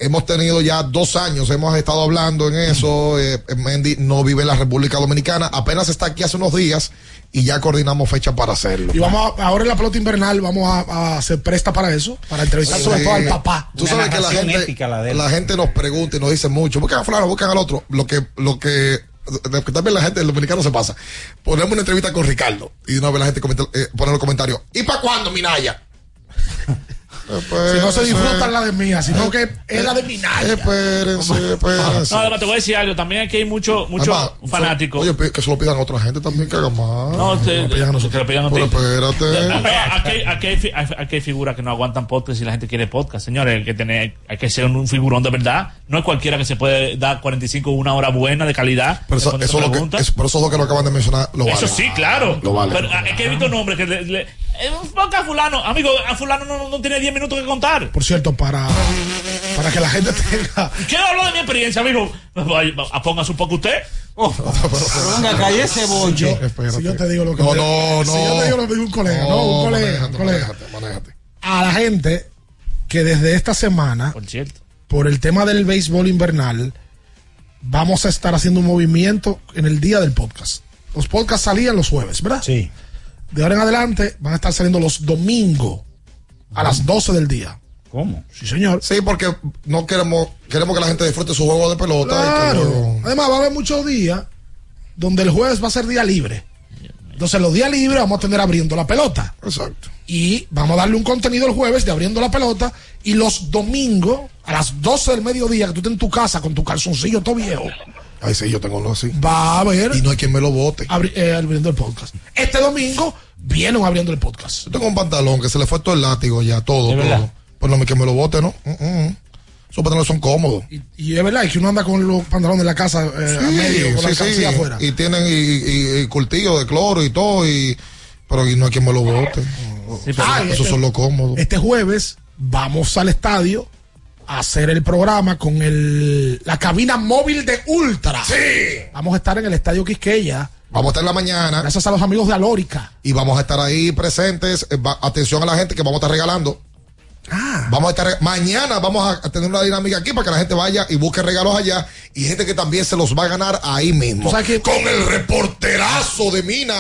Hemos tenido ya dos años, hemos estado hablando en eso. eh, Mendy no vive en la República Dominicana, apenas está aquí hace unos días y ya coordinamos fecha para hacerlo. Y vamos a- ahora en la pelota invernal vamos a, a hacer presta para eso, para entrevistar sobre todo al papá. Tú sabes que la gente, la, gente nos pregunta y nos dice mucho, buscan a fulano, buscan al otro. Lo que, lo que, también la gente, el dominicano se pasa. Ponemos una entrevista con Ricardo y de una vez la gente comenta, eh, pone los comentarios. ¿Y para cuándo, Minaya? Si no se disfrutan la de mía, sino que es la de Minaya. Espérense, espérense. No, además te voy a decir algo. También aquí hay mucho, mucho Además, fanático. Oye, que se lo pidan a otra gente también que haga más. No, te- que lo pidan a ti. Espérate. Aquí, hay- aquí, hay, fi- hay- aquí hay figuras que no aguantan podcast y la gente quiere podcast. Señores, hay que, tener, hay que ser un figurón de verdad. No es cualquiera que se puede dar 45 o una hora buena de calidad. Pero eso, eso es lo que, preguntas. es- pero esos dos que lo acaban de mencionar lo Eso vale. sí, claro. Lo vale. Pero ah, es que he visto nombres que le, le- eh, un podcast a fulano. Amigo, a fulano no, no, no tiene 10 minutos que contar. Por cierto, para, para que la gente tenga. Quiero hablar de mi experiencia, amigo. Vaya, Póngase un poco usted. Venga, cállese, bocho. Si yo, si yo te digo lo que No, me- no, Si no. yo te digo lo que digo un colega, no, un colega, manéjate, un colega. manéjate, manéjate. A la gente que desde esta semana, Por cierto. por el tema del béisbol invernal, vamos a estar haciendo un movimiento en el día del podcast. Los podcasts salían los jueves, ¿verdad? Sí. De ahora en adelante van a estar saliendo los domingos a las 12 del día. ¿Cómo? Sí, señor. Sí, porque no queremos, queremos que la gente disfrute su juego de pelota. y que Claro. luego- Además, va a haber muchos días donde el jueves va a ser día libre. Entonces, los días libres vamos a tener abriendo la pelota. Exacto. Y vamos a darle un contenido el jueves de abriendo la pelota. Y los domingos, a las 12 del mediodía, que tú estés en tu casa con tu calzoncillo todo viejo, Ay, sí, yo tengo uno así. va a haber Y no hay quien me lo vote. abri- eh, abriendo el podcast. Este domingo vienen abriendo el podcast. Yo tengo un pantalón que se le fue todo el látigo ya, todo, todo. Pues no me que me lo vote, ¿no? Mm, mm. Esos pantalones son cómodos. Y es verdad que uno anda con los pantalones de la casa eh, a medio, con la sí, sí. alcancía afuera. Y tienen y, y, y cultivo de cloro y todo, y pero y no hay quien me lo vote. Ah, Esos este- son los cómodos. Este jueves vamos al estadio a hacer el programa con el, la cabina móvil de Ultra. Sí. Vamos a estar en el estadio Quisqueya. Vamos a estar en la mañana. Gracias a los amigos de Alórica. Y vamos a estar ahí presentes. Eh, atención a la gente que vamos a estar regalando. Ah. Vamos a estar mañana vamos a- tener una dinámica aquí para que la gente vaya y busque regalos allá y gente que también se los va a ganar ahí mismo. ¿Tú sabes que- Con el reporterazo de Mina.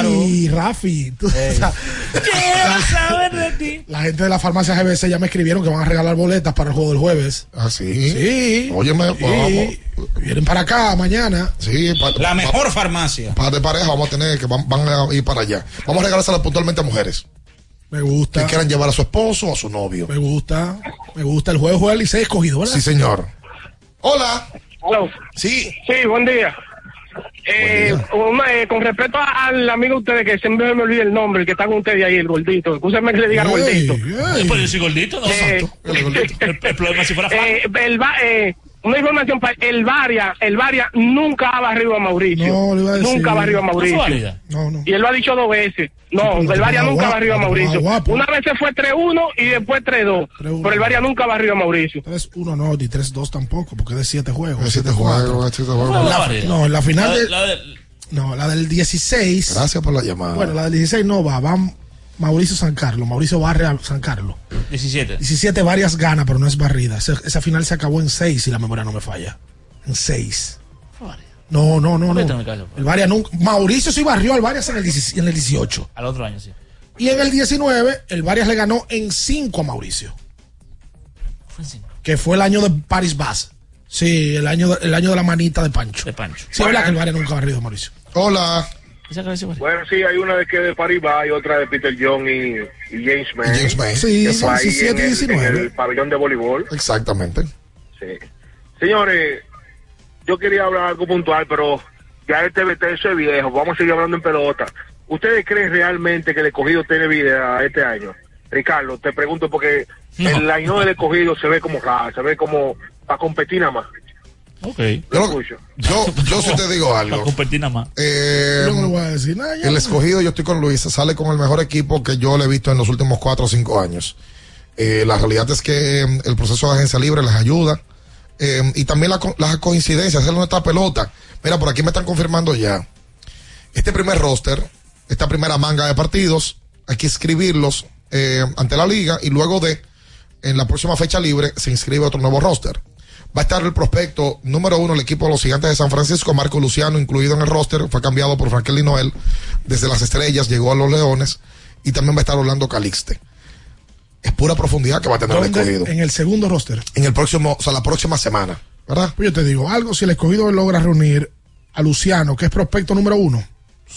Ay, Rafi. tú- o sea, saber de ti. la gente de la farmacia GBC ya me escribieron que van a regalar boletas para el juego del jueves. Ah, sí. Sí. Óyeme, Sí. vamos. Vienen para acá mañana. Sí, pa- La pa- mejor farmacia. Par de pareja vamos a tener que van, van a ir para allá. Vamos a regalársela puntualmente a mujeres Me gusta. que quieran llevar a su esposo o a su novio. Me gusta. Me gusta. El juego juega el Licey escogido, ¿verdad? Sí, señor. Hola. Hello. Sí. Sí, buen día. Eh, una, eh, con respecto a- al amigo de ustedes que siempre me olvida el nombre, el que está con ustedes ahí, el gordito. Escúchame que le diga Ey, gordito. ey. Pues yo soy gordito, ¿no? Eh, El, el problema es si fuera. Eh, el, va- eh, una información para el Varia, el Varia nunca ha barrido a Mauricio. No, le iba a decir. Nunca ha barrido a ¿No fue Mauricio. No, no. Y él lo ha dicho dos veces. No, pero el Varia nunca ha barrido a Mauricio. guapo. Una vez se fue 3-1 y después 3-2. 3-1. Pero el Varia nunca ha barrido a Mauricio. 3-1 no, ni 3-2 tampoco, porque es de 7 juegos. De siete 7-4. juegos, de siete juegos. No, en la final La- de- la de- No, la del 16. Gracias por la llamada. Bueno, la del 16 no va, va Mauricio San Carlos, Mauricio barre a San Carlos. 17. 17 varias gana, pero no es barrida. Esa, esa final se acabó en 6, si la memoria no me falla. En 6. Fue válida. No, no, no, no. callo. El Varia nunca. Mauricio sí barrió al Varias en el, 16 en el 18. Al otro año, sí. Y en el 19, el Varias le ganó en 5 a Mauricio. Fue en cinco. Que fue el año de Paris Bass. Sí, el año de, el año de la manita de Pancho. De Pancho. Sí, es verdad que el Varias nunca ha barrido a Mauricio. Hola. Bueno, sí, hay una de que de Paribas y otra de Peter John y, y James May. James May. Sí, que fue ahí 17 en y el, 19. en el pabellón de voleibol. Exactamente. Sí. Señores, yo quería hablar algo puntual, pero ya el TBT eso es viejo. Vamos a seguir hablando en pelota. ¿Ustedes creen realmente que el escogido tiene vida este año? Ricardo, te pregunto porque No. el año del escogido se ve como raro, se ve como para competir nada más. Ok. Yo, lo- escucho. yo, yo sí te digo Para algo. competir nada más. Eh, Yo no le voy a decir nada. ya. el escogido, yo estoy con Luis, sale con el mejor equipo que yo le he visto en los últimos cuatro o cinco años. Eh, la realidad es que eh, el proceso de agencia libre les ayuda. Eh, y también la las coincidencias, hacer nuestra pelota. Mira, por aquí me están confirmando ya. Este primer roster, esta primera manga de partidos, hay que escribirlos eh, ante la liga y luego de en la próxima fecha libre se inscribe otro nuevo roster. Va a estar el prospecto número uno, el equipo de los gigantes de San Francisco, Marco Luciano, incluido en el roster, fue cambiado por Franklin Noel. Desde las estrellas llegó a los Leones. Y también va a estar Orlando Calixte. Es pura profundidad que va a tener el ¿Dónde? escogido. En el segundo roster. En el próximo, o sea, la próxima semana. ¿Verdad? Pues yo te digo, algo si el escogido logra reunir a Luciano, que es prospecto número uno,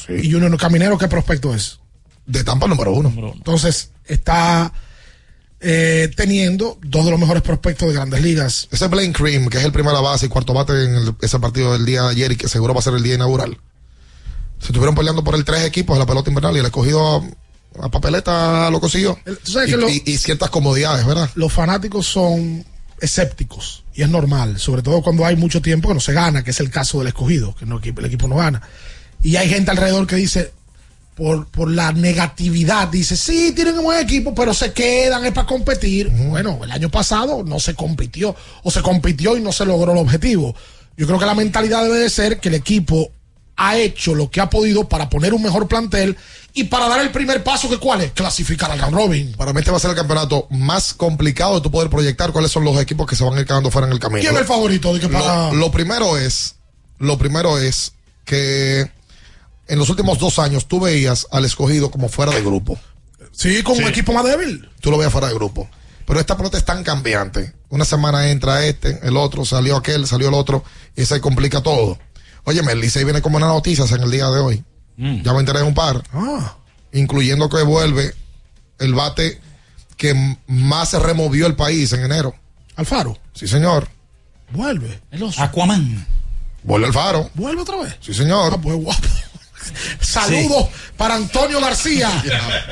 y Junior Caminero, ¿qué prospecto es? De Tampa número uno. Entonces, está eh, teniendo dos de los mejores prospectos de grandes ligas. Ese Blaine Cream, que es el primera base y cuarto bate en el- ese partido del día de ayer y que seguro va a ser el día inaugural. Se estuvieron peleando por el tres equipos de la pelota invernal y el escogido a, a papeleta lo consiguió. tú sabes y, que lo- y- y ciertas comodidades, ¿verdad? Los fanáticos son escépticos y es normal, sobre todo cuando hay mucho tiempo que no se gana, que es el caso del escogido, que no, que el equipo no gana. Y hay gente alrededor que dice, por, por la negatividad, dice, sí, tienen un buen equipo, pero se quedan, es para competir. Bueno, el año pasado no se compitió, o se compitió y no se logró el objetivo. Yo creo que la mentalidad debe de ser que el equipo ha hecho lo que ha podido para poner un mejor plantel y para dar el primer paso, que cuál es? Clasificar al round robin. Para mí este va a ser el campeonato más complicado de tu poder proyectar cuáles son los equipos que se van a ir quedando fuera en el camino. ¿Quién es el favorito de que para- lo, lo primero es, lo primero es que en los últimos dos años tú veías al escogido como fuera de grupo. Sí, con un equipo más débil. Tú lo veías fuera de grupo. Pero esta pelota es tan cambiante. Una semana entra este, el otro, salió aquel, salió el otro, y se complica todo. Oye, el Licey viene con buenas noticias en el día de hoy. Ya me enteré de un par. Incluyendo que vuelve el bate que más se removió el país en enero. Alfaro. Sí, señor. Vuelve. Aquaman. Vuelve Alfaro. Vuelve otra vez. Sí, señor. Ah, pues guapo. Saludos para Antonio García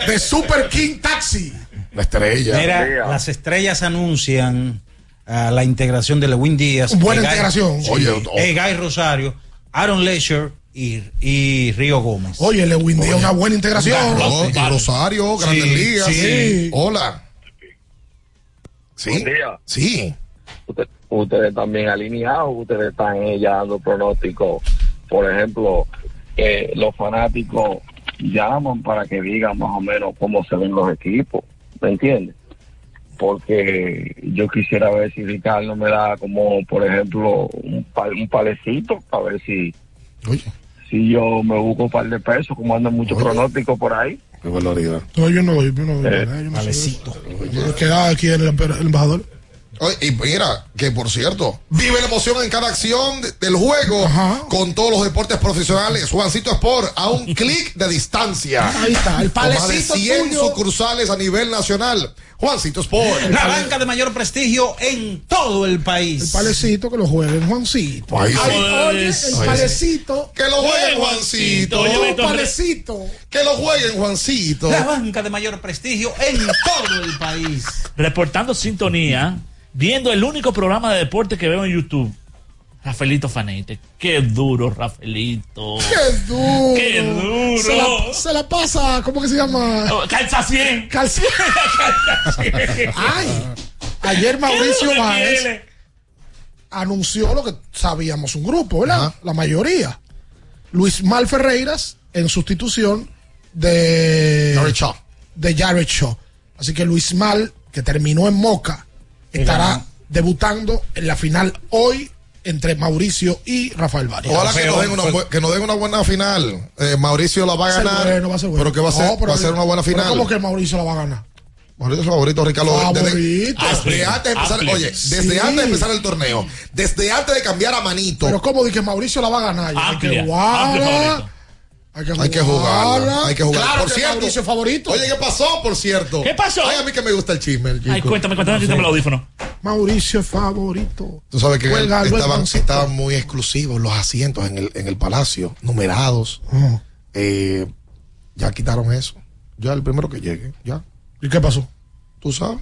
de Super King Taxi. La estrella. Mira, las estrellas anuncian ah, la integración de Lewin Díaz. Buena Egay- integración. Sí, Oye, oh. Egay Rosario, Aaron Leisure y, y Río Gómez. Oye, Lewin Díaz, una buena integración. Rosario, Grandes Sí, Ligas. sí. Hola. Sí. Buen día. Sí. Usted- ustedes también alineados, ustedes están eh, ya dando pronósticos. Por ejemplo, eh, los fanáticos llaman para que digan más o menos cómo se ven los equipos, ¿me entiendes? Porque yo quisiera ver si Ricardo me da como, por ejemplo, un, pa- un palecito para ver si, si yo me busco un par de pesos, como andan muchos pronósticos por ahí. Qué. No, yo no, yo no, Eh, yo no sé. Yo quedaba aquí el embajador. Oye, y mira, que por cierto, vive la emoción en cada acción de- del juego con todos los deportes profesionales. Juancito Sport, a un clic de distancia. Ahí está, el Con más de palecito 100 tuyo. sucursales a nivel nacional. Juancito Sport. La banca de mayor prestigio en todo el país. El palecito que lo jueguen, Juancito. Ay, oye, el palecito. Que lo jueguen, Juancito. Un palecito. Que lo jueguen, Juancito. La banca de mayor prestigio en todo el país. Reportando sintonía, viendo el único programa de deporte que veo en YouTube. Rafaelito Fanete. Qué duro, Rafaelito. Qué duro. Qué duro. Se la, se la pasa, ¿cómo que se llama? Oh, Calza 100. Calza Ay, ayer Mauricio Báez anunció lo que sabíamos un grupo, ¿verdad? La mayoría. Luis Mal Ferreiras en sustitución de Jared Shaw. de Jared Shaw. Así que Luis Mal, que terminó en Moca, estará debutando en la final hoy entre Mauricio y Rafael Varias. Ojalá que nos, den una, bu- que nos den una buena final. Eh, Mauricio la va a ganar. bueno, va a ser bueno. Pero que va a ser, No, pero- va a ser una buena final. ¿Cómo que Mauricio la va a ganar? Mauricio es favorito, Ricardo. Favorito. desde antes de empezar, oye, desde Sí. antes de empezar el torneo, desde antes de cambiar a Manito, Pero ¿cómo di que Mauricio la va a ganar? Jugarla. favorito. Hay que hay que jugarla. Hay que jugarla. Claro por que cierto, Mauricio es favorito. Oye, ¿qué pasó? Por cierto. ¿Qué pasó? Ay, a mí que me gusta el chisme. el Ay, chico. cuéntame, cuéntame, quítame el audífono. Mauricio es favorito. Tú sabes que Albert estaban, muy exclusivos los asientos en el, en el palacio, numerados. Oh. Eh, ya quitaron eso. Ya el primero que llegue, ya. ¿Y qué pasó? Tú sabes.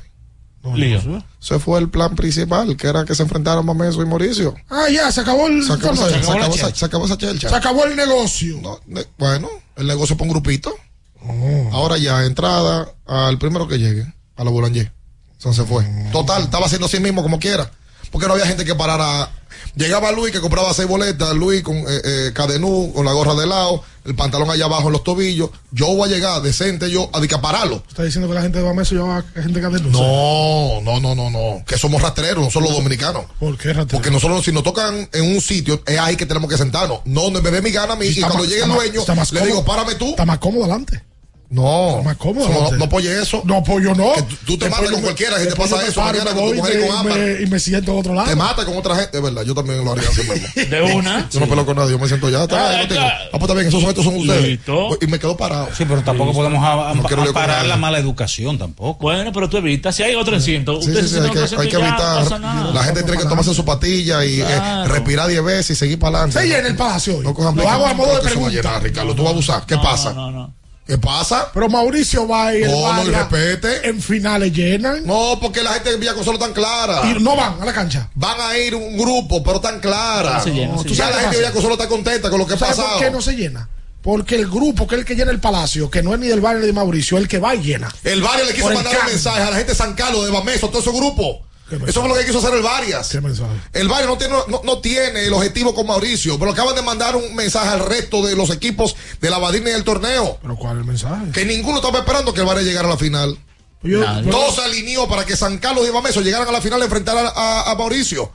Lío. Se fue el plan principal, que era que se enfrentaran Mameso y Mauricio. Ah, ya, se acabó el. Se acabó, esa- se acabó esa- se acabó esa chelcha. Se acabó el negocio. No, ne- bueno, el negocio para un grupito. Oh. Ahora ya, entrada al primero que llegue, a la Boulanger. Entonces se fue. Oh. Total, estaba haciendo así mismo como quiera. porque no había gente que parara. Llegaba Luis que compraba seis boletas, Luis con eh, eh, cadenú, con la gorra de lado, el pantalón allá abajo en los tobillos. Yo voy a llegar decente yo a dicapararlo. ¿Está diciendo que la gente de Bameso lleva gente que denuncia? No, no, no, no, no. Que somos rastreros, no somos los dominicanos. ¿Por qué rastrero? Porque nosotros, si nos tocan en un sitio, es ahí que tenemos que sentarnos. No, no me dé mi gana a mí. Y cuando más- llegue el dueño, más le cómodo. digo, párame tú. Está más cómodo adelante. No, más cómodo. no, no apoye eso. No apoyo, no. Que tú- te Después matas con me- cualquiera, si te pasa eso, paro, mañana me con tu mujer y con ámbar. Y me siento en otro lado. Te mata con otra gente, es verdad, yo también lo haría así mismo. De una. Yo no peleo con nadie, yo me siento ya, está, Ah, ya. Ah, pues está bien, esos son estos son ustedes. Listo. Y me quedo parado. Sí, pero tampoco podemos a- a- No parar la mala educación tampoco. Bueno, pero tú evitas. Si hay otro recinto, Sí, sí, sí, hay en que, hay no evitar. La gente tiene que tomarse su patilla y eh, respirar 10 veces y seguir para adelante. Se llena el palacio hoy. No cojan Lo hago a no, modo de que se va a pregunta. llenar, Ricardo, tú vas a abusar. ¿Qué No, pasa? No, no. ¿Qué pasa? Pero Mauricio va y el No, no, y Varia respete. en finales llenan. No, porque la gente en Villaconsuelo tan clara. Y no van a la cancha. Van a ir un grupo, pero tan clara. No se llena, No, tú sabes, la gente de Villaconsuelo está contenta con lo que ha ¿Sabes pasado. por qué no se llena? Porque el grupo, que es el que llena el palacio, que no es ni del barrio ni de Mauricio, el que va y llena. El Varias le quiso mandar un mensaje a la gente de San Carlos, de Bameso, todo ese grupo. Eso fue lo que quiso hacer el Varias. ¿Qué mensaje? El Varias no tiene, no, no tiene el objetivo con Mauricio, pero acaban de mandar un mensaje al resto de los equipos de la Badina y del torneo. ¿Pero cuál es el mensaje? Que ninguno estaba esperando que el Varias llegara a la final. Yo- Todo se alineó para que San Carlos y Bameso llegaran a la final a enfrentar a, a- a Mauricio.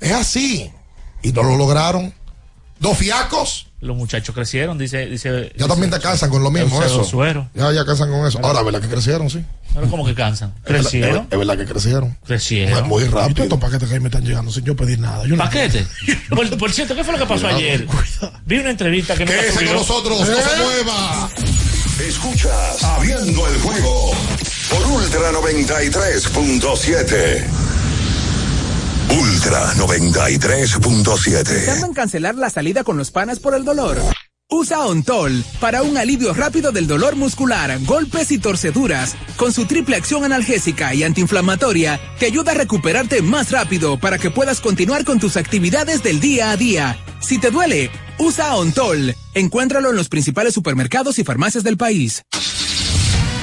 Es así. Y no lo lograron. Dos fiacos. Los muchachos crecieron, dice. dice Ya también te cansan con lo mismo, eso. Suero. Ya, ya cansan con eso. Ahora, ¿verdad que crecieron, sí? Pero como que cansan. Crecieron. Es, verdad que crecieron. Crecieron. Muy ¿Y todos rápido. estos paquetes que ahí me están llegando sin yo pedir nada? Yo no Paquete. Por, por cierto, ¿qué fue lo que pasó Cuidado, ayer? Vi una entrevista que no Quédese con nosotros, no se mueva. Escuchas Abriendo el juego por Ultra 93.7. Ultra 93.7. Pensando en cancelar la salida con los panas por el dolor. Usa Ontol para un alivio rápido del dolor muscular, golpes y torceduras. Con su triple acción analgésica y antiinflamatoria, te ayuda a recuperarte más rápido para que puedas continuar con tus actividades del día a día. Si te duele, usa Ontol. Encuéntralo en los principales supermercados y farmacias del país.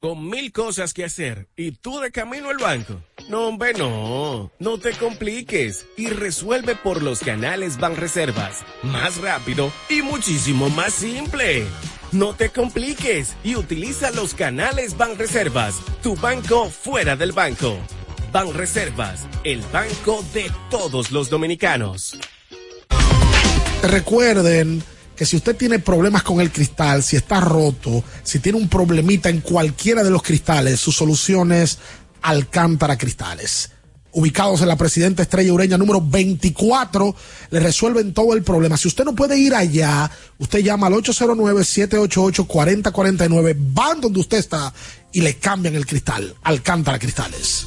Con mil cosas que hacer y tú de camino al banco. No, hombre, no. No te compliques y resuelve por los canales Banreservas. Más rápido y muchísimo más simple. No te compliques y utiliza los canales Banreservas, tu banco fuera del banco. Banreservas, el banco de todos los dominicanos. Recuerden que si usted tiene problemas con el cristal, si está roto, si tiene un problemita en cualquiera de los cristales, su solución es Alcántara Cristales. Ubicados en la Presidenta Estrella Ureña número 24, le resuelven todo el problema. Si usted no puede ir allá, usted llama al 809-788-4049, van donde usted está y le cambian el cristal. Alcántara Cristales.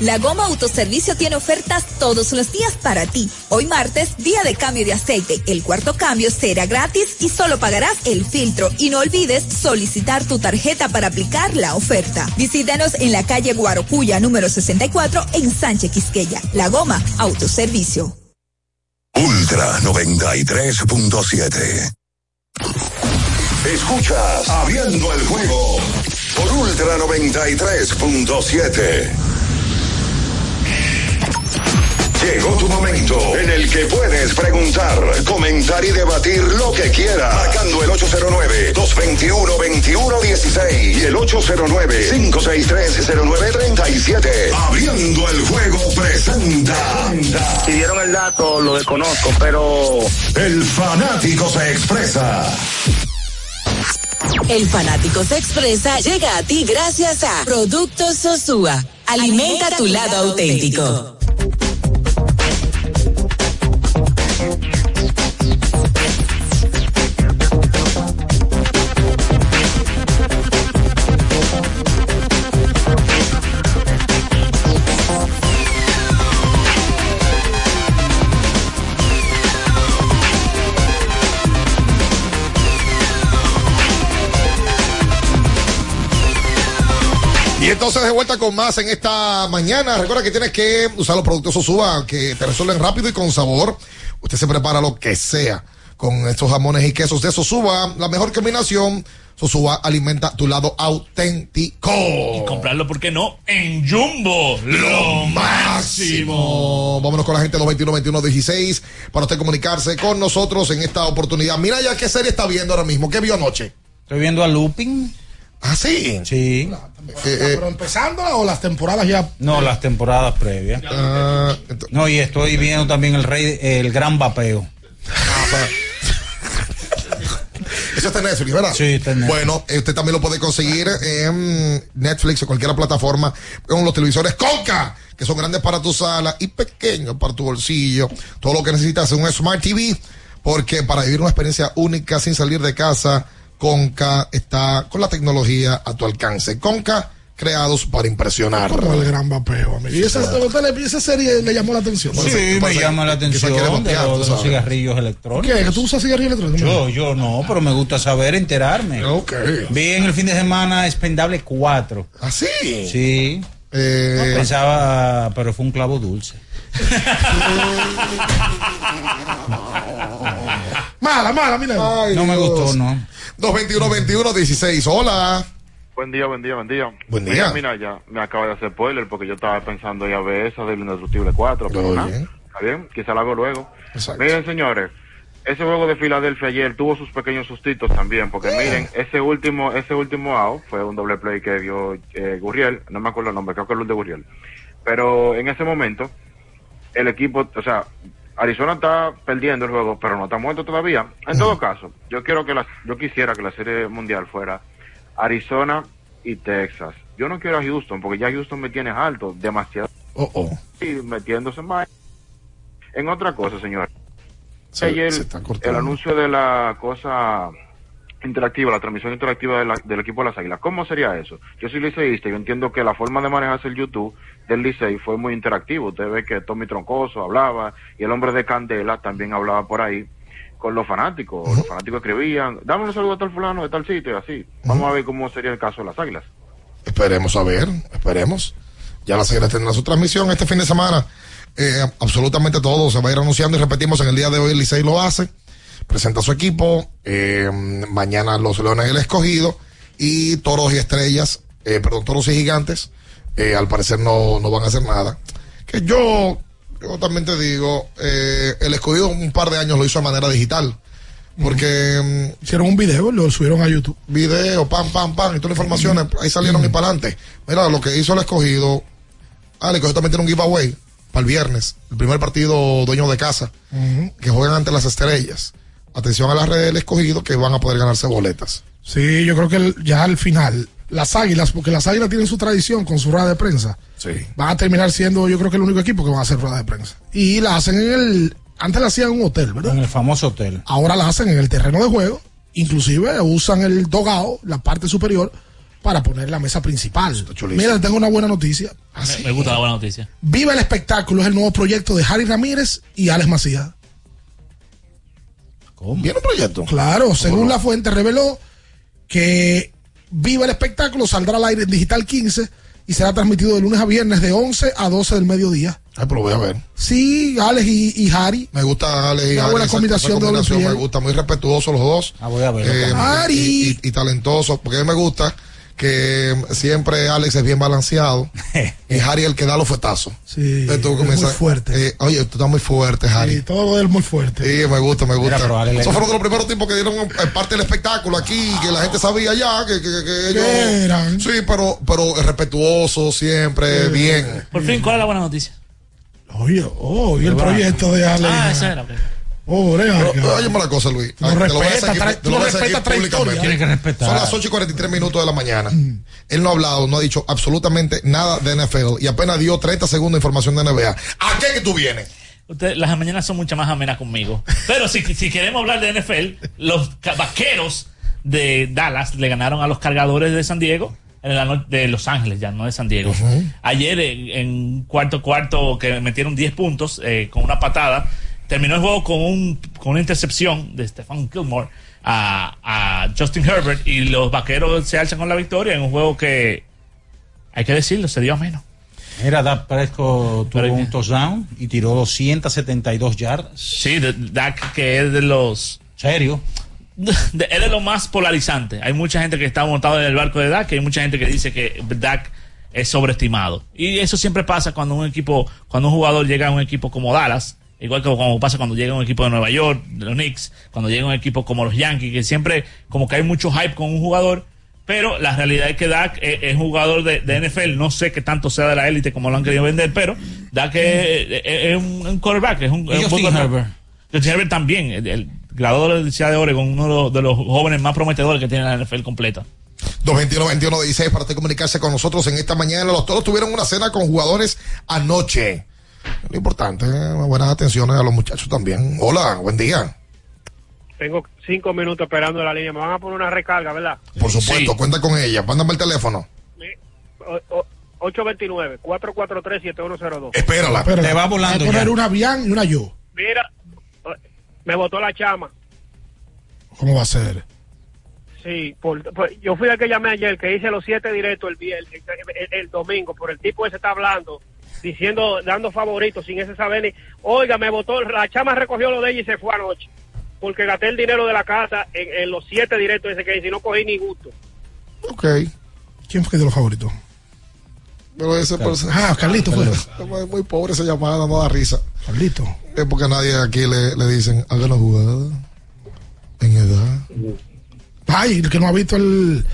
La Goma Autoservicio tiene ofertas todos los días para ti. Hoy martes, día de cambio de aceite. El cuarto cambio será gratis y solo pagarás el filtro. Y no olvides solicitar tu tarjeta para aplicar la oferta. Visítanos en la calle Guarocuya número 64 en Sánchez Quisqueya. La Goma Autoservicio. Ultra 93.7. Escuchas Abriendo el juego por Ultra 93.7. Llegó tu momento en el que puedes preguntar, comentar y debatir lo que quieras. Marcando el 809-221-2116 y el 809-563-0937. Abriendo el juego presenta. Si dieron el dato, lo desconozco, pero. El fanático se expresa. El fanático se expresa llega a ti gracias a Productos Sosúa. Alimenta tu lado auténtico. Entonces de vuelta con más en esta mañana. Recuerda que tienes que usar los productos Sosuba que te resuelven rápido y con sabor. Usted se prepara lo que sea con estos jamones y quesos de Sosuba. La mejor combinación. Sosuba alimenta tu lado auténtico. Y comprarlo, ¿por qué no? En Jumbo. Lo máximo. Vámonos con la gente 221-2116 para usted comunicarse con nosotros en esta oportunidad. Mira ya qué serie está viendo ahora mismo. ¿Qué vio anoche? Estoy viendo a Looping. ¿Ah, sí? Sí. ¿Pero empezando o las temporadas ya? No, las temporadas previas. Ah, no, y estoy viendo también el rey, el gran vapeo. Eso está en Netflix, ¿verdad? Sí, está en Netflix. Bueno, eh, usted también lo puede conseguir en Netflix o cualquier plataforma con los televisores Conca, que son grandes para tu sala y pequeños para tu bolsillo. Todo lo que necesitas es un Smart TV, porque para vivir una experiencia única sin salir de casa, Conca está con la tecnología a tu alcance. Conca, creados para impresionar. Como el gran vapeo, amigo. ¿Y esa, usted le- esa serie le llamó la atención? Sí, me llama la atención de los, de los sabes. cigarrillos electrónicos. ¿Qué? ¿Que tú usas cigarrillo electrónico? Yo, yo no, pero me gusta saber, enterarme. Ok. Vi en el fin de semana Expendable 4. ¿Ah, sí? Sí. Eh, Pensaba, pero fue un clavo dulce. Mala, mala, mira. Ay, no me gustó, no. 221-21-16. Hola. Buen día, buen día, buen día. Buen día. Mira, mira, ya me acaba de hacer spoiler porque yo estaba pensando ya ver esa del Indestructible 4, pero nada, está bien, quizá la hago luego. Exacto. Miren, señores, ese juego de Filadelfia ayer tuvo sus pequeños sustitos también, porque miren, ese último ese último out fue un doble play que dio eh, Gurriel, no me acuerdo el nombre, creo que es el de Gurriel. Pero en ese momento, el equipo, o sea, Arizona está perdiendo el juego, pero no está muerto todavía. En todo caso, yo quiero que la, yo quisiera que la serie mundial fuera Arizona y Texas. Yo no quiero a Houston, porque ya Houston me tiene alto, demasiado. Oh, oh. Y metiéndose más. En otra cosa, señor. Se- Ayer, se está el anuncio de la cosa interactiva, la transmisión interactiva de la- del equipo de las Águilas. ¿Cómo sería eso? Yo soy liceísta y yo entiendo que la forma de manejarse el YouTube del Licey fue muy interactivo. Usted ve que Tommy Troncoso hablaba y el hombre de Candela también hablaba por ahí con los fanáticos. Los fanáticos escribían, dame un saludo a tal fulano de tal sitio, y así. Vamos a ver cómo sería el caso de las Águilas. Esperemos a ver, esperemos. Ya la Águilas tendrá su transmisión este fin de semana. Eh, absolutamente todo se va a ir anunciando y repetimos en el día de hoy el Licey lo hace. Presenta su equipo. eh, mañana los Leones del Escogido y Toros y Estrellas, eh, perdón, Toros y Gigantes. eh, al parecer no, no van a hacer nada. Que yo, yo también te digo, eh, el Escogido un par de años lo hizo de manera digital. Porque mm, Hicieron un video, lo subieron a YouTube. video, pam, pam, pam, y todas las informaciones, ahí salieron y para adelante. Mira, lo que hizo el escogido, ah, el escogido también tiene un giveaway para el viernes, el primer partido dueño de casa, que juegan ante las estrellas. Atención a las redes del escogido que van a poder ganarse boletas. Sí, yo creo que ya al final, las águilas, porque las águilas tienen su tradición con su rueda de prensa, Sí. van a terminar siendo, yo creo que el único equipo que van a hacer rueda de prensa. Y la hacen en el. Antes la hacían en un hotel, ¿verdad? En el famoso hotel. Ahora la hacen en el terreno de juego. Inclusive usan el dogao, la parte superior, para poner la mesa principal. Mira, tengo una buena noticia. Me, me gusta la buena noticia. Viva el espectáculo es el nuevo proyecto de Harry Ramírez y Alex Macías. ¿Viene un proyecto? Claro, según la fuente reveló que Viva el espectáculo saldrá al aire en Digital 15 y será transmitido de lunes a viernes de 11 a 12 del mediodía. Ay, pero lo voy a ver. Sí, Alex y, y Harry. Me gusta Ale y Una Ale, buena combinación esa de combinación piel. me gusta, muy respetuosos los dos. Ah, voy a ver. Eh, Ari. y, y- y talentosos, porque a mí me gusta que siempre Alex es bien balanceado y Harry el que da los fuetazos. Sí, tú es muy fuerte. eh, oye, tú estás muy fuerte, Harry. Y todo lo de él muy fuerte. Sí, me gusta, me gusta. Esos fueron de los primeros tiempos que dieron parte del espectáculo aquí, que la gente sabía ya, que, que, que ellos... eran? Sí, pero, pero respetuoso siempre, bien. Por fin, ¿cuál es la buena noticia? Oye, oh, y el proyecto de Ale. Ah, esa era. ok. Oh, rea, Pero, óyeme la cosa, Luis. No te lo voy a te lo a públicamente. Que respetar. Son las 8 y 43 minutos de la mañana. Él no ha hablado, no ha dicho absolutamente nada de NFL y apenas dio 30 segundos de información de NBA. ¿A qué que tú vienes? Usted- las mañanas son mucho más amenas conmigo. Pero si, si queremos hablar de NFL, los vaqueros de Dallas le ganaron a los cargadores de San Diego. En la no- de Los Ángeles, ya no de San Diego. Ayer en, en cuarto cuarto que metieron 10 puntos eh, con una patada. Terminó el juego con, un, con una intercepción de Stefan Gilmore a, a Justin Herbert y los vaqueros se alzan con la victoria en un juego que, hay que decirlo, se dio a menos. Mira, Dak Prescott tuvo un touchdown y tiró 272 yardas. Sí, Dak que es de los... ¿Serio? de- es de lo más polarizante. Hay mucha gente que está montada en el barco de Dak y hay mucha gente que dice que Dak es sobreestimado. Y eso siempre pasa cuando un equipo, cuando un jugador llega a un equipo como Dallas, igual que como pasa cuando llega un equipo de Nueva York, de los Knicks, cuando llega un equipo como los Yankees, que siempre como que hay mucho hype con un jugador. Pero la realidad es que Dak es, es un jugador de, de NFL. No sé qué tanto sea de la élite como lo han querido vender, pero Dak es, es- es un, un quarterback. Es un, es un Herbert. Justin Herbert también, el, el graduado de la Universidad de Oregon, uno de los, de los jóvenes más prometedores que tiene la NFL completa. 221-21-16 para usted comunicarse con nosotros en esta mañana. Los todos tuvieron una cena con jugadores anoche. Lo importante, eh, buenas atenciones a los muchachos también. Hola, buen día. Tengo cinco minutos esperando en la línea. Me van a poner una recarga, ¿verdad? Por supuesto, cuenta con ella. Mándame el teléfono. O- o- 829-443-7102. Espérala. Te va volando a poner ya. una Bian y una yo. Mira, me botó la chama. ¿Cómo va a ser? Sí, por, por- yo fui el que llamé ayer, que hice los siete directos el, viernes, el, el- el domingo, por el tipo ese está hablando, diciendo, dando favoritos sin ese saber ni. Oiga, me votó, la chama recogió lo de ella y se fue anoche. Porque gasté el dinero de la casa en, en los siete directos ese que hice y no cogí ni gusto. Ok. ¿Quién fue que dio los favoritos? Pero ese Ah, Carlito fue. Es muy pobre esa llamada, no da risa. Carlito. Es porque nadie aquí le, le dicen, haga la jugada. En edad. Ay, el que no ha visto el,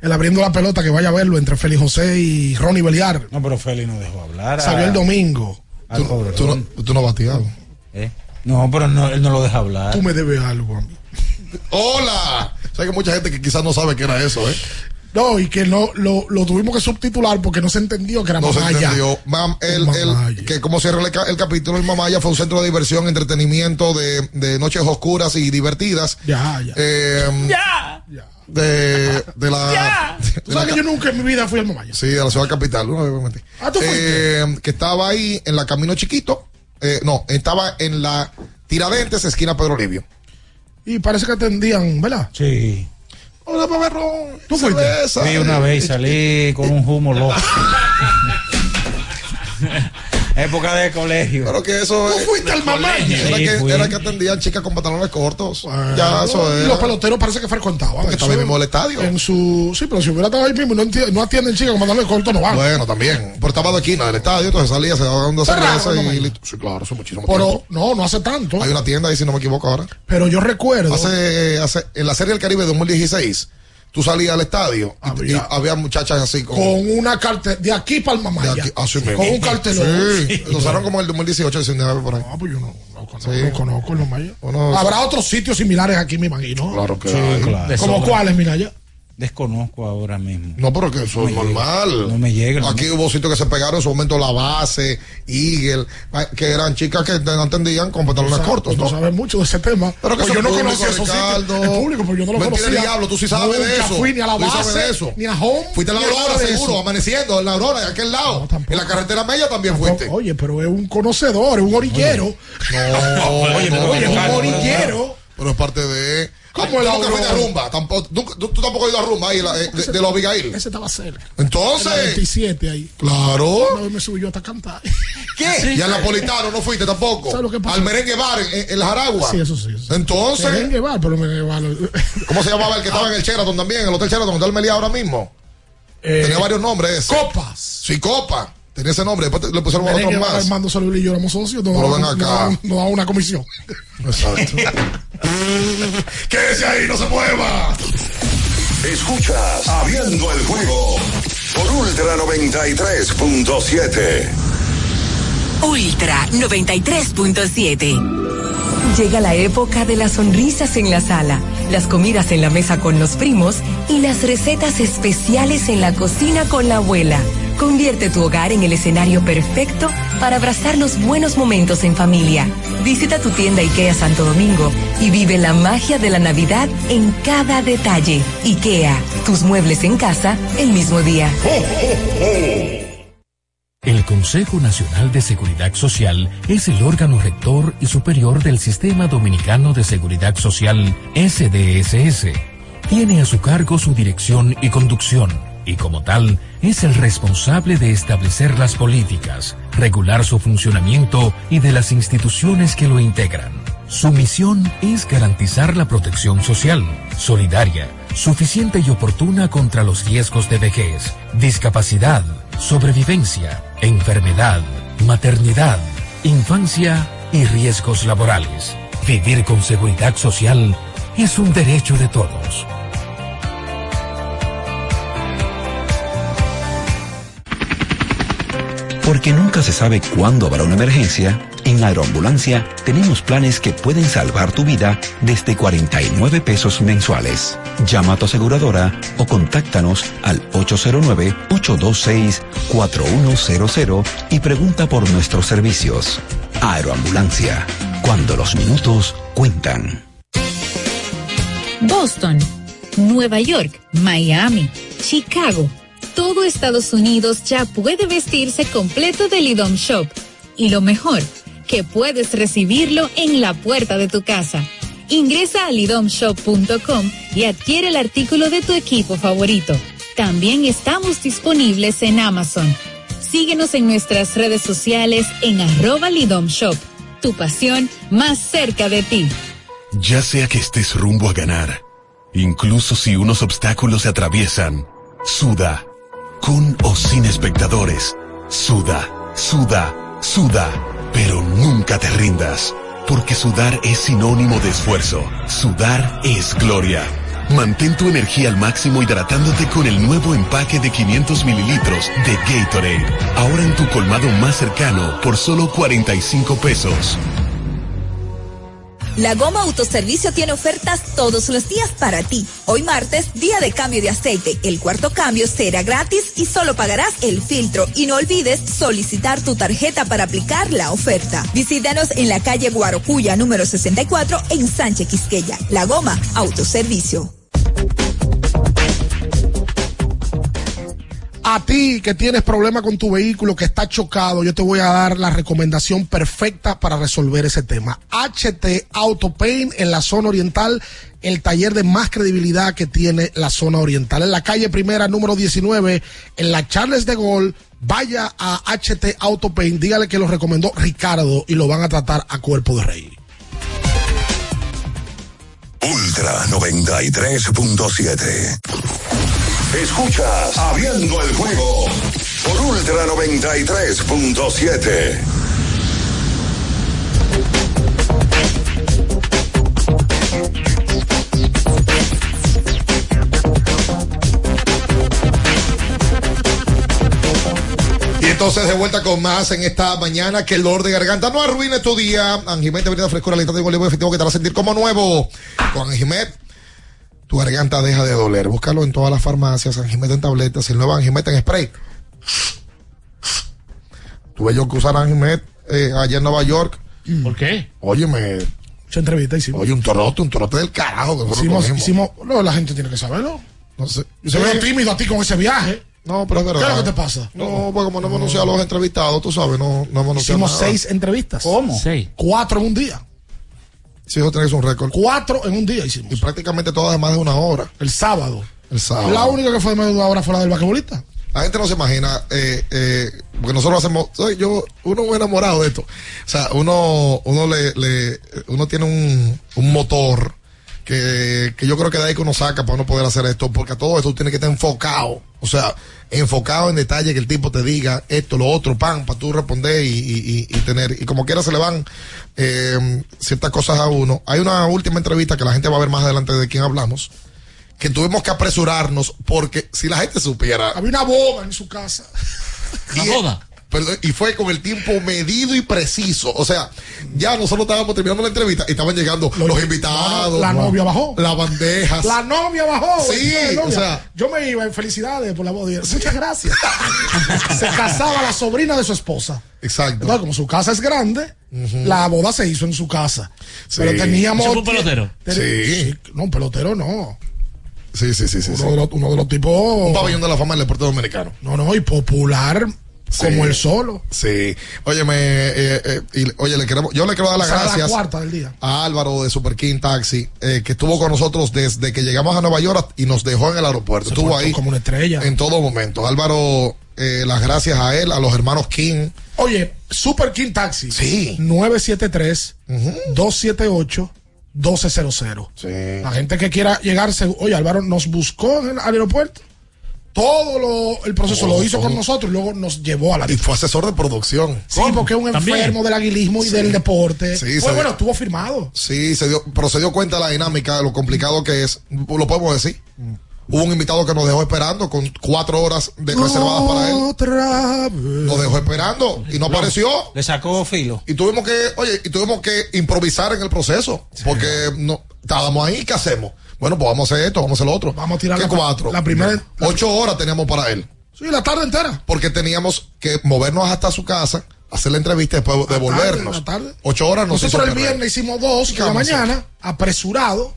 el abriendo la pelota, que vaya a verlo entre Félix José y Ronnie Beliar. No, pero Félix no dejó hablar. a- Salió el domingo. pobre Tú no, tú no has bateado. ¿Eh? No, pero no, él no lo deja hablar. Tú me debes algo a mí. ¡Hola! Sabes que mucha gente que quizás no sabe qué era eso, ¿eh? No, y que no lo, lo tuvimos que subtitular porque no se entendió que era No se Mamaya. entendió. Mam, el, el- que como cierra el, el capítulo, el Mamaya fue un centro de diversión, entretenimiento, de, de noches oscuras y divertidas. Ya, ya. Eh, ¡Ya! De, de la. Tú sabes que yo nunca en mi vida fui al Mamaya. Sí, de la ciudad capital. obviamente. Ah, ¿tú fuiste? Eh, que estaba ahí en la Camino Chiquito. Eh, no, estaba en la Tiradentes, esquina Pedro Livio. Y parece que atendían, ¿verdad? Sí. Hola. ¿Tú fuiste? cerveza, Sí, una vez salí con un humo loco. Época de colegio. Pero que eso ¿Tú es- fuiste al Mamaya? Era, Sí, que, era que atendían chicas con pantalones cortos. ya, eso Y es. los peloteros parece que frecuentaban. Porque Eso estaba ahí mismo el estadio. En su, sí, pero si hubiera estado ahí mismo y no, enti- no atienden chicas con pantalones cortos, no van. Bueno, también. Pero estaba de esquina del estadio, entonces salía, se daba una cerveza no, y listo. Sí, claro, eso es muchísimo pero tiempo. no, no hace tanto. Hay una tienda ahí, si no me equivoco ahora. Pero yo recuerdo. Hace, hace, en la Serie del Caribe 2016, tú salías al estadio y- y, Había- había muchachas así con. con una cartel de aquí para el aquí- así mismo. Con un cartelón. Sí, lo usaron como el 2018, 19 por ahí. Ah, pues yo no, no conozco, Sí. no conozco el Habrá otros sitios similares aquí, me imagino. Claro que Sí, hay. claro. ¿Como cuáles, Minaya? Desconozco ahora mismo. No, pero que eso es No normal. llega. No me llega, no Aquí hubo sitios que se pegaron en su momento la base, Eagle, que eran chicas que no entendían con pantalones cortos, ¿no? sabes mucho de ese tema. Pero que Pues eso yo es no conocía esos sitios. Es público, pero yo no lo Mentira, conocía. diablo, tú sí sabes de Nunca eso. fui ni a la base, de eso. ni a Home. Fuiste a la Aurora, de seguro, amaneciendo en la Aurora, de aquel lado. en la carretera Mella también fuiste. Oye, pero es un conocedor, es un orillero. No, Oye, no, oye, es un orillero. Pero es parte de. ¿Cómo el nunca a Aurora? rumba. Tampoco, tú, tú- tú tampoco has ido a rumba ahí, la- eh, de, de los Abigail. Ese estaba cerca. Entonces. En la 27 ahí. Claro. Una vez me subí yo hasta cantar. ¿Qué? Y al Napolitano no fuiste tampoco. ¿Sabes lo que pasó? Al merengue bar en, en- en la Jaragua. Sí, eso sí. eso. Entonces. Merengue bar, pero merengue bar. ¿Cómo se llamaba el que estaba en el Sheraton también? En el Hotel Sheraton, donde él Meliá ahora mismo. Tenía varios nombres ese. Copas. Sí, Copa. Tenía ese nombre. Después le pusieron otros Merengue, más. Armando Solís y yo éramos socios. Nos Pero ven nos acá. daban- nos daban una comisión. Exacto. Quédese ahí, no se mueva. Escuchas Abriendo el juego por Ultra 93.7. Ultra 93.7. Llega la época de las sonrisas en la sala, las comidas en la mesa con los primos y las recetas especiales en la cocina con la abuela. Convierte tu hogar en el escenario perfecto para abrazar los buenos momentos en familia. Visita tu tienda IKEA Santo Domingo y vive la magia de la Navidad en cada detalle. IKEA, tus muebles en casa el mismo día. El Consejo Nacional de Seguridad Social es el órgano rector y superior del Sistema Dominicano de Seguridad Social, SDSS. Tiene a su cargo su dirección y conducción, y como tal, es el responsable de establecer las políticas, regular su funcionamiento y de las instituciones que lo integran. Su misión es garantizar la protección social, solidaria, suficiente y oportuna contra los riesgos de vejez, discapacidad, sobrevivencia, enfermedad, maternidad, infancia y riesgos laborales. Vivir con seguridad social es un derecho de todos. Porque nunca se sabe cuándo habrá una emergencia, en Aeroambulancia tenemos planes que pueden salvar tu vida desde 49 pesos mensuales. Llama a tu aseguradora o contáctanos al 809-826-4100 y pregunta por nuestros servicios. Aeroambulancia, cuando los minutos cuentan. Boston, Nueva York, Miami, Chicago. Todo Estados Unidos ya puede vestirse completo del IDOM Shop. Y lo mejor, que puedes recibirlo en la puerta de tu casa. Ingresa a lidomshop.com y adquiere el artículo de tu equipo favorito. También estamos disponibles en Amazon. Síguenos en nuestras redes sociales en arroba Lidom Shop. Tu pasión más cerca de ti. Ya sea que estés rumbo a ganar, incluso si unos obstáculos se atraviesan, suda, con o sin espectadores, suda, suda, suda, pero nunca te rindas, porque sudar es sinónimo de esfuerzo, sudar es gloria. Mantén tu energía al máximo hidratándote con el nuevo empaque de 500 mililitros de Gatorade, ahora en tu colmado más cercano por solo 45 pesos. La Goma Autoservicio tiene ofertas todos los días para ti. Hoy martes, día de cambio de aceite. El cuarto cambio será gratis y solo pagarás el filtro. Y no olvides solicitar tu tarjeta para aplicar la oferta. Visítanos en la calle Guarocuya número 64 en Sánchez Quisqueya. La Goma Autoservicio. A ti que tienes problema con tu vehículo, que está chocado, yo te voy a dar la recomendación perfecta para resolver ese tema. HT Auto Paint en la zona oriental, el taller de más credibilidad que tiene la zona oriental. En la calle primera, número 19, en la Charles de Gaulle, vaya a HT Auto Paint, dígale que lo recomendó Ricardo y lo van a tratar a cuerpo de rey. Ultra 93.7. Escuchas Abriendo el juego por Ultra 93.7. Y entonces de vuelta con más en esta mañana que el dolor de garganta no arruine tu día. Anjimet te brinda frescura, alimento de olivo efectivo que te va a sentir como nuevo. Con Anjimet, tu garganta deja de doler. Búscalo en todas las farmacias, Anjimet en tabletas, el nuevo Anjimet en spray. Tuve yo que usar Anjimet eh, allá en Nueva York. ¿Por qué? Óyeme. Mucha entrevista hicimos. Oye, un torote, un torote del carajo. que Hicimos, hicimos, no, la gente tiene que saberlo. No sé. Yo se veo tímido a ti con ese viaje. No, pero es verdad. ¿Qué es lo que te pasa? No, pues como no hemos anunciado a los entrevistados, tú sabes, no, no hemos anunciado Hicimos nada. seis entrevistas. ¿Cómo? Seis. Cuatro en un día. Sí, eso tenés un récord. Cuatro en un día hicimos. Y prácticamente todas de más de una hora. El sábado. El sábado. La única que fue de más de una hora fue la del basquetbolista. La gente no se imagina, eh, eh, porque nosotros hacemos, soy yo, uno muy enamorado de esto. O sea, uno, uno le, le- uno tiene un, un motor que, que yo creo que de ahí que uno saca para no poder hacer esto, porque a todo esto tú tienes que estar enfocado, o sea, enfocado en detalle que el tipo te diga esto, lo otro, pan, para tú responder y, y- y- y tener, y como quiera se le van eh, ciertas cosas a uno. Hay una última entrevista que la gente va a ver más adelante de quién hablamos, que tuvimos que apresurarnos porque si la gente supiera... Había una boda en su casa. ¿Una boda? Y fue con el tiempo medido y preciso. O sea, ya nosotros estábamos terminando la entrevista y estaban llegando los, invitados. La novia bajó. Las bandejas. La novia bajó. Sí, la novia. o sea- yo me iba en felicidades por la boda. Muchas gracias. se casaba la sobrina de su esposa. Exacto. Entonces, como su casa es grande, la boda se hizo en su casa. Pero teníamos. ¿Eso fue un pelotero? Sí. No, un pelotero no. Sí, sí, sí, sí. Uno, de los, uno de los tipos. Un pabellón de la fama del deporte dominicano. No, no, y popular como el solo. Sí. Óyeme, eh, eh, y, oye, le queremos, yo le quiero dar las gracias la cuarta del día. a Álvaro de Super King Taxi, eh, que estuvo con nosotros desde que llegamos a Nueva York y nos dejó en el aeropuerto. Estuvo ahí como una estrella. en todo momento. Álvaro, eh, las gracias a él, a los hermanos King. Oye, Super King Taxi. Sí. 973-278-1200. Sí. La gente que quiera llegarse. Oye, Álvaro nos buscó en el aeropuerto. Todo lo- el proceso lo hizo con todo. nosotros y luego nos llevó a la Y fue asesor de producción. Sí, porque es un También. enfermo del aguilismo y Sí. del deporte. Sí, Pues se- bueno, estuvo firmado. Sí, se dio, pero se dio cuenta de la dinámica, de lo complicado que es. Lo podemos decir. Hubo un invitado que nos dejó esperando con cuatro horas de reservadas para él. Otra vez. Nos dejó esperando y no apareció. Le sacó filo. Y tuvimos que, oye, y tuvimos que improvisar en el proceso. Porque no, estábamos ahí, ¿qué hacemos? Bueno, pues vamos a hacer esto, vamos a hacer lo otro. Vamos a tirar ¿Qué la- cuatro? la primera- Ocho horas teníamos para él. Sí, la tarde entera. Porque teníamos que movernos hasta su casa, hacer la entrevista y después devolvernos. la tarde. Ocho horas nos Nosotros el perder. viernes hicimos dos ¿Qué de la mañana, apresurado.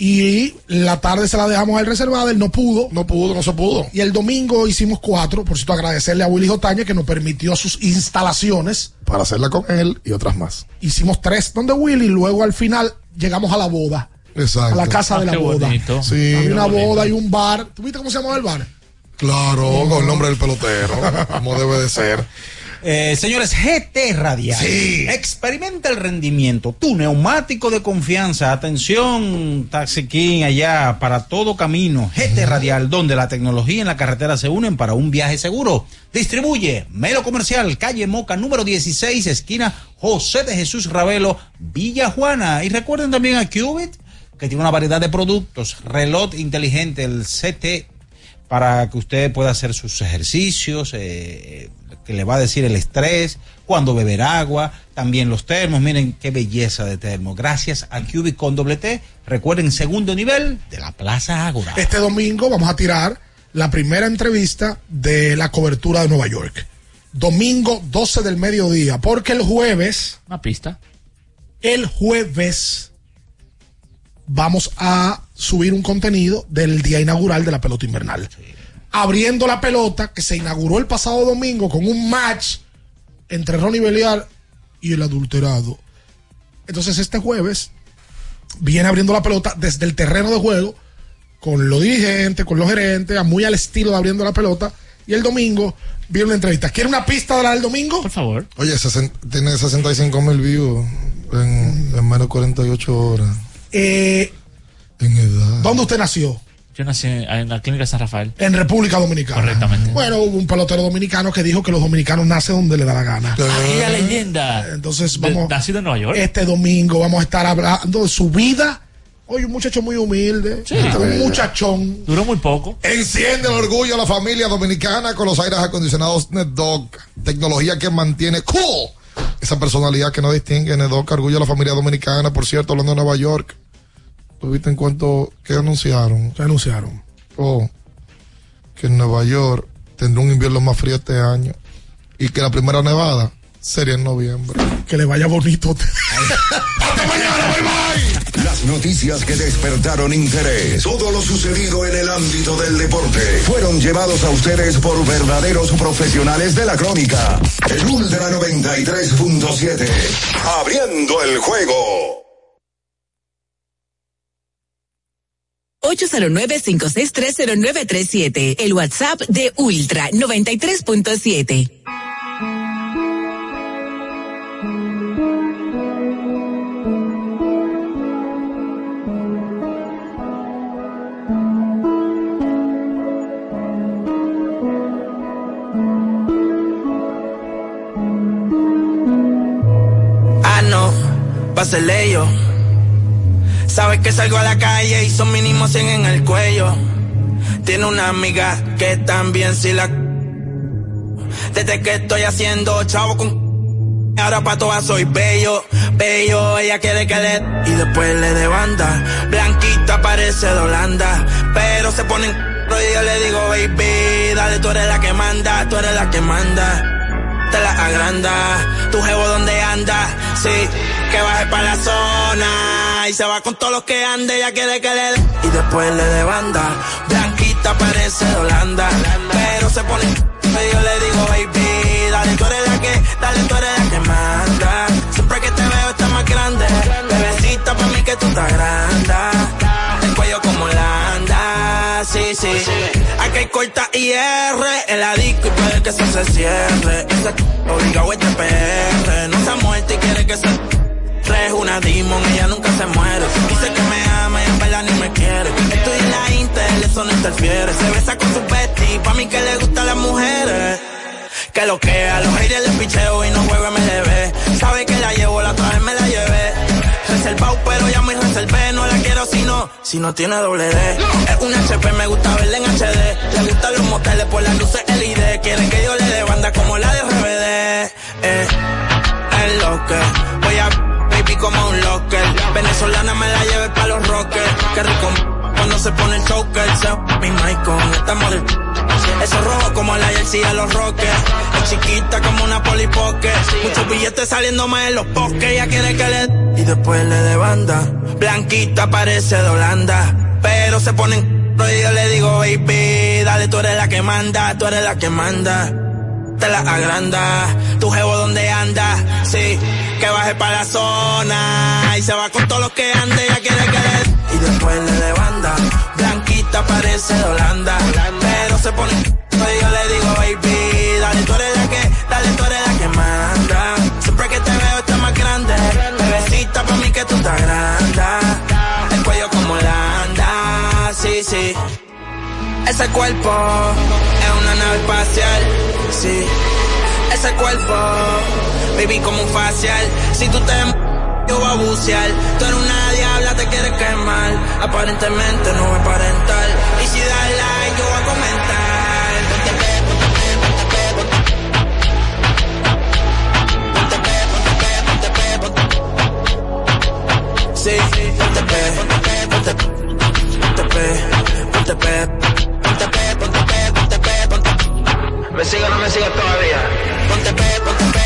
Y la tarde se la dejamos a él reservada, él no pudo. No pudo, no se pudo. Y el domingo hicimos cuatro, por cierto, agradecerle a Willy Jotaña que nos permitió sus instalaciones. Para hacerla con él y otras más. Hicimos tres donde Willy, y luego al final llegamos a la boda. Exacto. A la casa Ah, de la qué boda. Sí. Había una bonito. boda y un bar. ¿Tú viste cómo se llamaba el bar? Claro, con el nombre del pelotero, como debe de ser. Eh, señores, GT Radial. Sí. Experimenta el rendimiento. Tu neumático de confianza. Atención, Taxi King, allá para todo camino. GT Radial, donde la tecnología y la carretera se unen para un viaje seguro. Distribuye Melo Comercial, calle Moca, número 16, esquina José de Jesús Ravelo, Villa Juana. Y recuerden también a Cubit, que tiene una variedad de productos. Reloj inteligente, el CT para que usted pueda hacer sus ejercicios, eh, que le va a decir el estrés, cuando beber agua, también los termos, miren qué belleza de termo. Gracias a Cubic con doble T, recuerden segundo nivel de la Plaza Ágora. Este domingo vamos a tirar la primera entrevista de la cobertura de Nueva York. Domingo 12 del mediodía, porque el jueves, Una pista. el jueves, vamos a subir un contenido del día inaugural de la pelota invernal. Abriendo la pelota que se inauguró el pasado domingo con un match entre Ronnie Belial y el adulterado. Entonces este jueves viene abriendo la pelota desde el terreno de juego con los dirigentes, con los gerentes, muy al estilo de abriendo la pelota. Y el domingo viene una entrevista. ¿Quiere una pista de la del domingo? Por favor. Oye, tiene 65 mil views en, en menos de 48 horas. Eh, En edad. ¿Dónde usted nació? Yo nací en la clínica San Rafael. En República Dominicana. Correctamente. Bueno, hubo un pelotero dominicano que dijo que los dominicanos nacen donde le da la gana. Aquella leyenda. Entonces De- vamos. nacido en Nueva York. Este domingo vamos a estar hablando de su vida. Oye, un muchacho muy humilde. Este, un muchachón. Duró muy poco. Enciende el orgullo a la familia dominicana con los aires acondicionados NetDog. Tecnología que mantiene cool esa personalidad que no distingue. NetDog, orgullo a la familia dominicana. Por cierto, hablando de Nueva York. ¿Tuviste en cuanto que anunciaron? ¿Qué anunciaron? Oh, que en Nueva York tendrá un invierno más frío este año. Y que la primera nevada sería en noviembre. Que le vaya bonito. Las noticias que despertaron interés, todo lo sucedido en el ámbito del deporte, fueron llevados a ustedes por verdaderos profesionales de la crónica. El Ultra 93.7, abriendo el juego. 809-5630937. El WhatsApp de Ultra 93.7. va a ser ellos. Sabes que salgo a la calle y son mínimos 100 en el cuello. Tiene una amiga que también si la... Desde que estoy haciendo chavo con... Ahora pa' todas soy bello, bello, ella quiere que le... Y después le de banda, blanquita parece de Holanda, pero se ponen... Y yo le digo, baby, dale, tú eres la que manda, tú eres la que manda te la agranda. Tu jevo donde anda, sí, que baje para la zona. Y se va con todos los que ande, ella quiere que le dé. Y después le de banda. Blanquita parece de Holanda. Pero se pone, y yo le digo, baby, dale, tú eres la que, dale, tú eres la que manda. Siempre que te veo está más grande. Bebecita para mí que tú estás grande. El cuello como Holanda, sí, sí. Aquí hay corta IR en la disco y puede que eso se cierre. Esa obligado este PR. No se ha muerto y quiere que se es una demon, ella nunca se muere. Dice que me ama y en verdad ni me quiere. Estoy en la Intel, eso no interfiere. Se besa con su bestie, pa' mí que le gustan las mujeres. Que lo que a los haters les picheo y no juego MLB. Sabe que la llevo, la traje, me la llevé. Reservado, pero ya me reservé. No la quiero si no, si no tiene doble D. Es un HP, me gusta verla en HD. Le gustan los moteles por las luces LED. Quieren que yo le dé banda como la de RBD. Eh, es lo que voy a como un locker. Venezolana me la lleve pa' los rockers. Qué rico cuando se pone el choker. Se mi mic con esta model. Eso rojo como la jersey a los rockers. Es chiquita como una polipoque. Muchos billetes saliendo más en los bosques. Ella quiere que le... Y después le de banda. Blanquita parece de Holanda. Pero se ponen... Y yo le digo, baby, dale, tú eres la que manda, tú eres la que manda te la agranda. Tu jevo donde anda, sí, que baje para la zona. Y se va con todos los que ande, ya quiere que le... Y después le de banda, blanquita parece de Holanda. Pero se pone... Y yo le digo, baby, dale, tú eres la que, dale, tú eres la que manda. Siempre que te veo está más grande. Bebecita pa' mí que tú estás grande. El cuello como Holanda, sí, sí. Ese cuerpo es una nave espacial, sí. Ese cuerpo, baby, como un facial. Si tú te yo voy a bucear. Tú eres una diabla, te quieres quemar. Aparentemente no es parental. Y si das like, yo voy a comentar. Ponte pe, ponte pe, ponte pe. Ponte pe, ponte pe, ponte pe. Sí, ponte pe, ponte pe, ponte pe. Ponte pe, ponte pe. ¿Me sigue o no me sigue todavía? Ponte pe, ponte pe, ponte pe,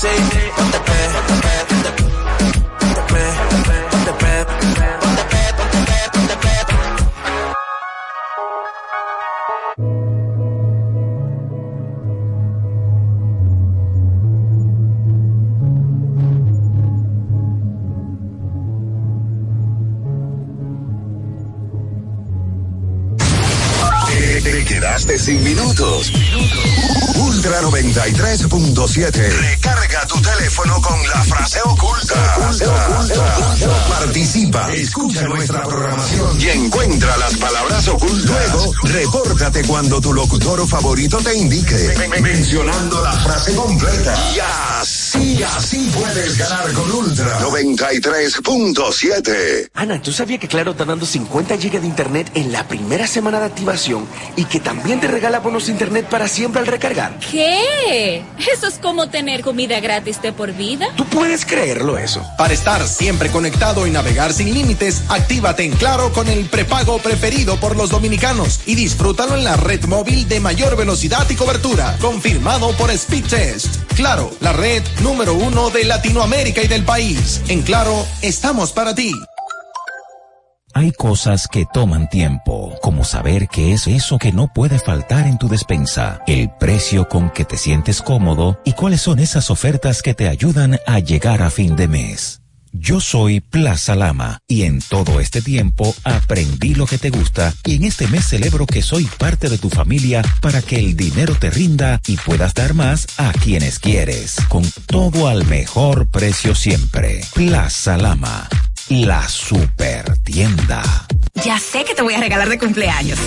Sí, ponte pe, ponte pe, ponte te quedaste sin minutos. Ultra 93.7. Recarga tu teléfono con la frase oculta. Frase oculta. Participa, escucha nuestra programación y encuentra las palabras ocultas. Luego, repórtate cuando tu locutor favorito te indique. Mencionando la frase completa. Y así, así puedes ganar con Ultra 93.7. Ana, ¿tú sabías que Claro está dando 50 GB de internet en la primera semana de activación y que también te regala bonos de internet para siempre al recargar? ¿Qué? Eso es como tener comida gratis de por vida. ¿Tú puedes creerlo eso? Para estar siempre conectado y navegar sin límites, actívate en Claro con el prepago preferido por los dominicanos y disfrútalo en la red móvil de mayor velocidad y cobertura, confirmado por Speedtest. Claro, la red número uno de Latinoamérica y del país. En Claro, estamos para ti. Hay cosas que toman tiempo, como saber qué es eso que no puede faltar en tu despensa, el precio con que te sientes cómodo y cuáles son esas ofertas que te ayudan a llegar a fin de mes. Yo soy Plaza Lama y en todo este tiempo aprendí lo que te gusta y en este mes celebro que soy parte de tu familia para que el dinero te rinda y puedas dar más a quienes quieres, con todo al mejor precio siempre. Plaza Lama, la super tienda. Ya sé que te voy a regalar de cumpleaños.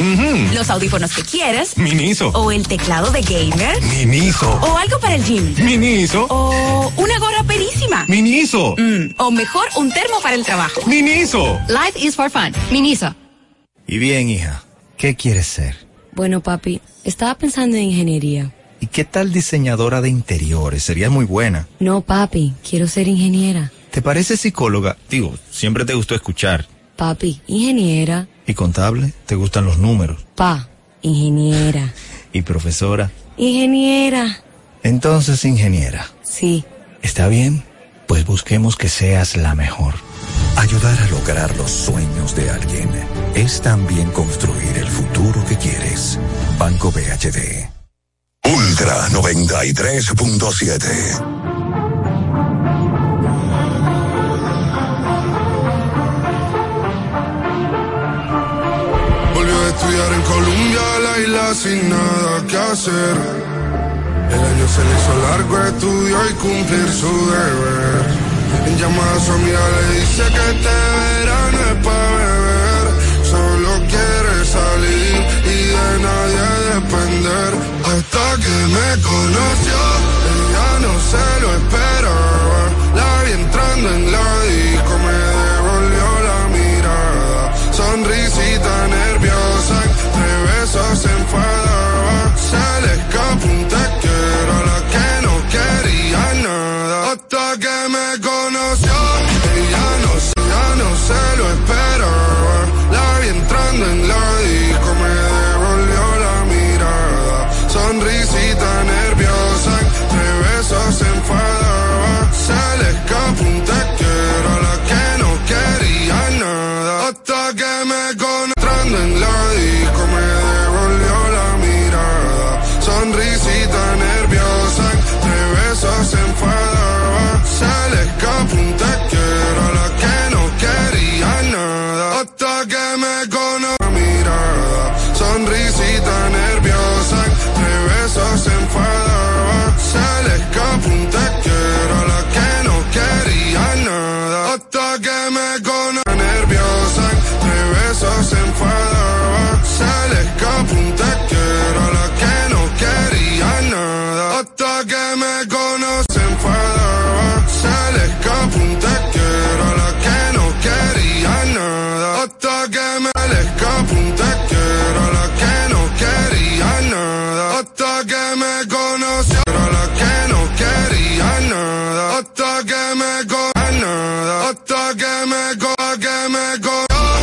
Los audífonos que quieres. Miniso. O el teclado de gamer. Miniso. O algo para el gym. Miniso. O una gorra perísima. Miniso. Mm, o mejor, un termo para el trabajo. Miniso. Life is for fun. Miniso. Y bien, hija, ¿qué quieres ser? Bueno, papi, estaba pensando en ingeniería. ¿Y qué tal diseñadora de interiores? Sería muy buena. No, papi, quiero ser ingeniera. ¿Te parece psicóloga? Digo, siempre te gustó escuchar. Papi, ingeniera. ¿Y contable? ¿Te gustan los números? Pa, ingeniera. ¿Y profesora? Ingeniera. Entonces, ingeniera. Sí. ¿Está bien? Pues busquemos que seas la mejor. Ayudar a lograr los sueños de alguien es también construir el futuro que quieres. Banco BHD. Ultra 93.7. sin nada que hacer. El año se le hizo largo, estudió y cumplir su deber. En llamada a su amiga le dice que este verano es para beber. Solo quiere salir y de nadie depender. Hasta que me conoció, ella no se lo esperaba. La vi entrando en la disco, se enfadaba. Se le escapó un te quiero a la que no quería nada. Hasta que me conoció, ella no, ya no se lo esperaba. La vi entrando en la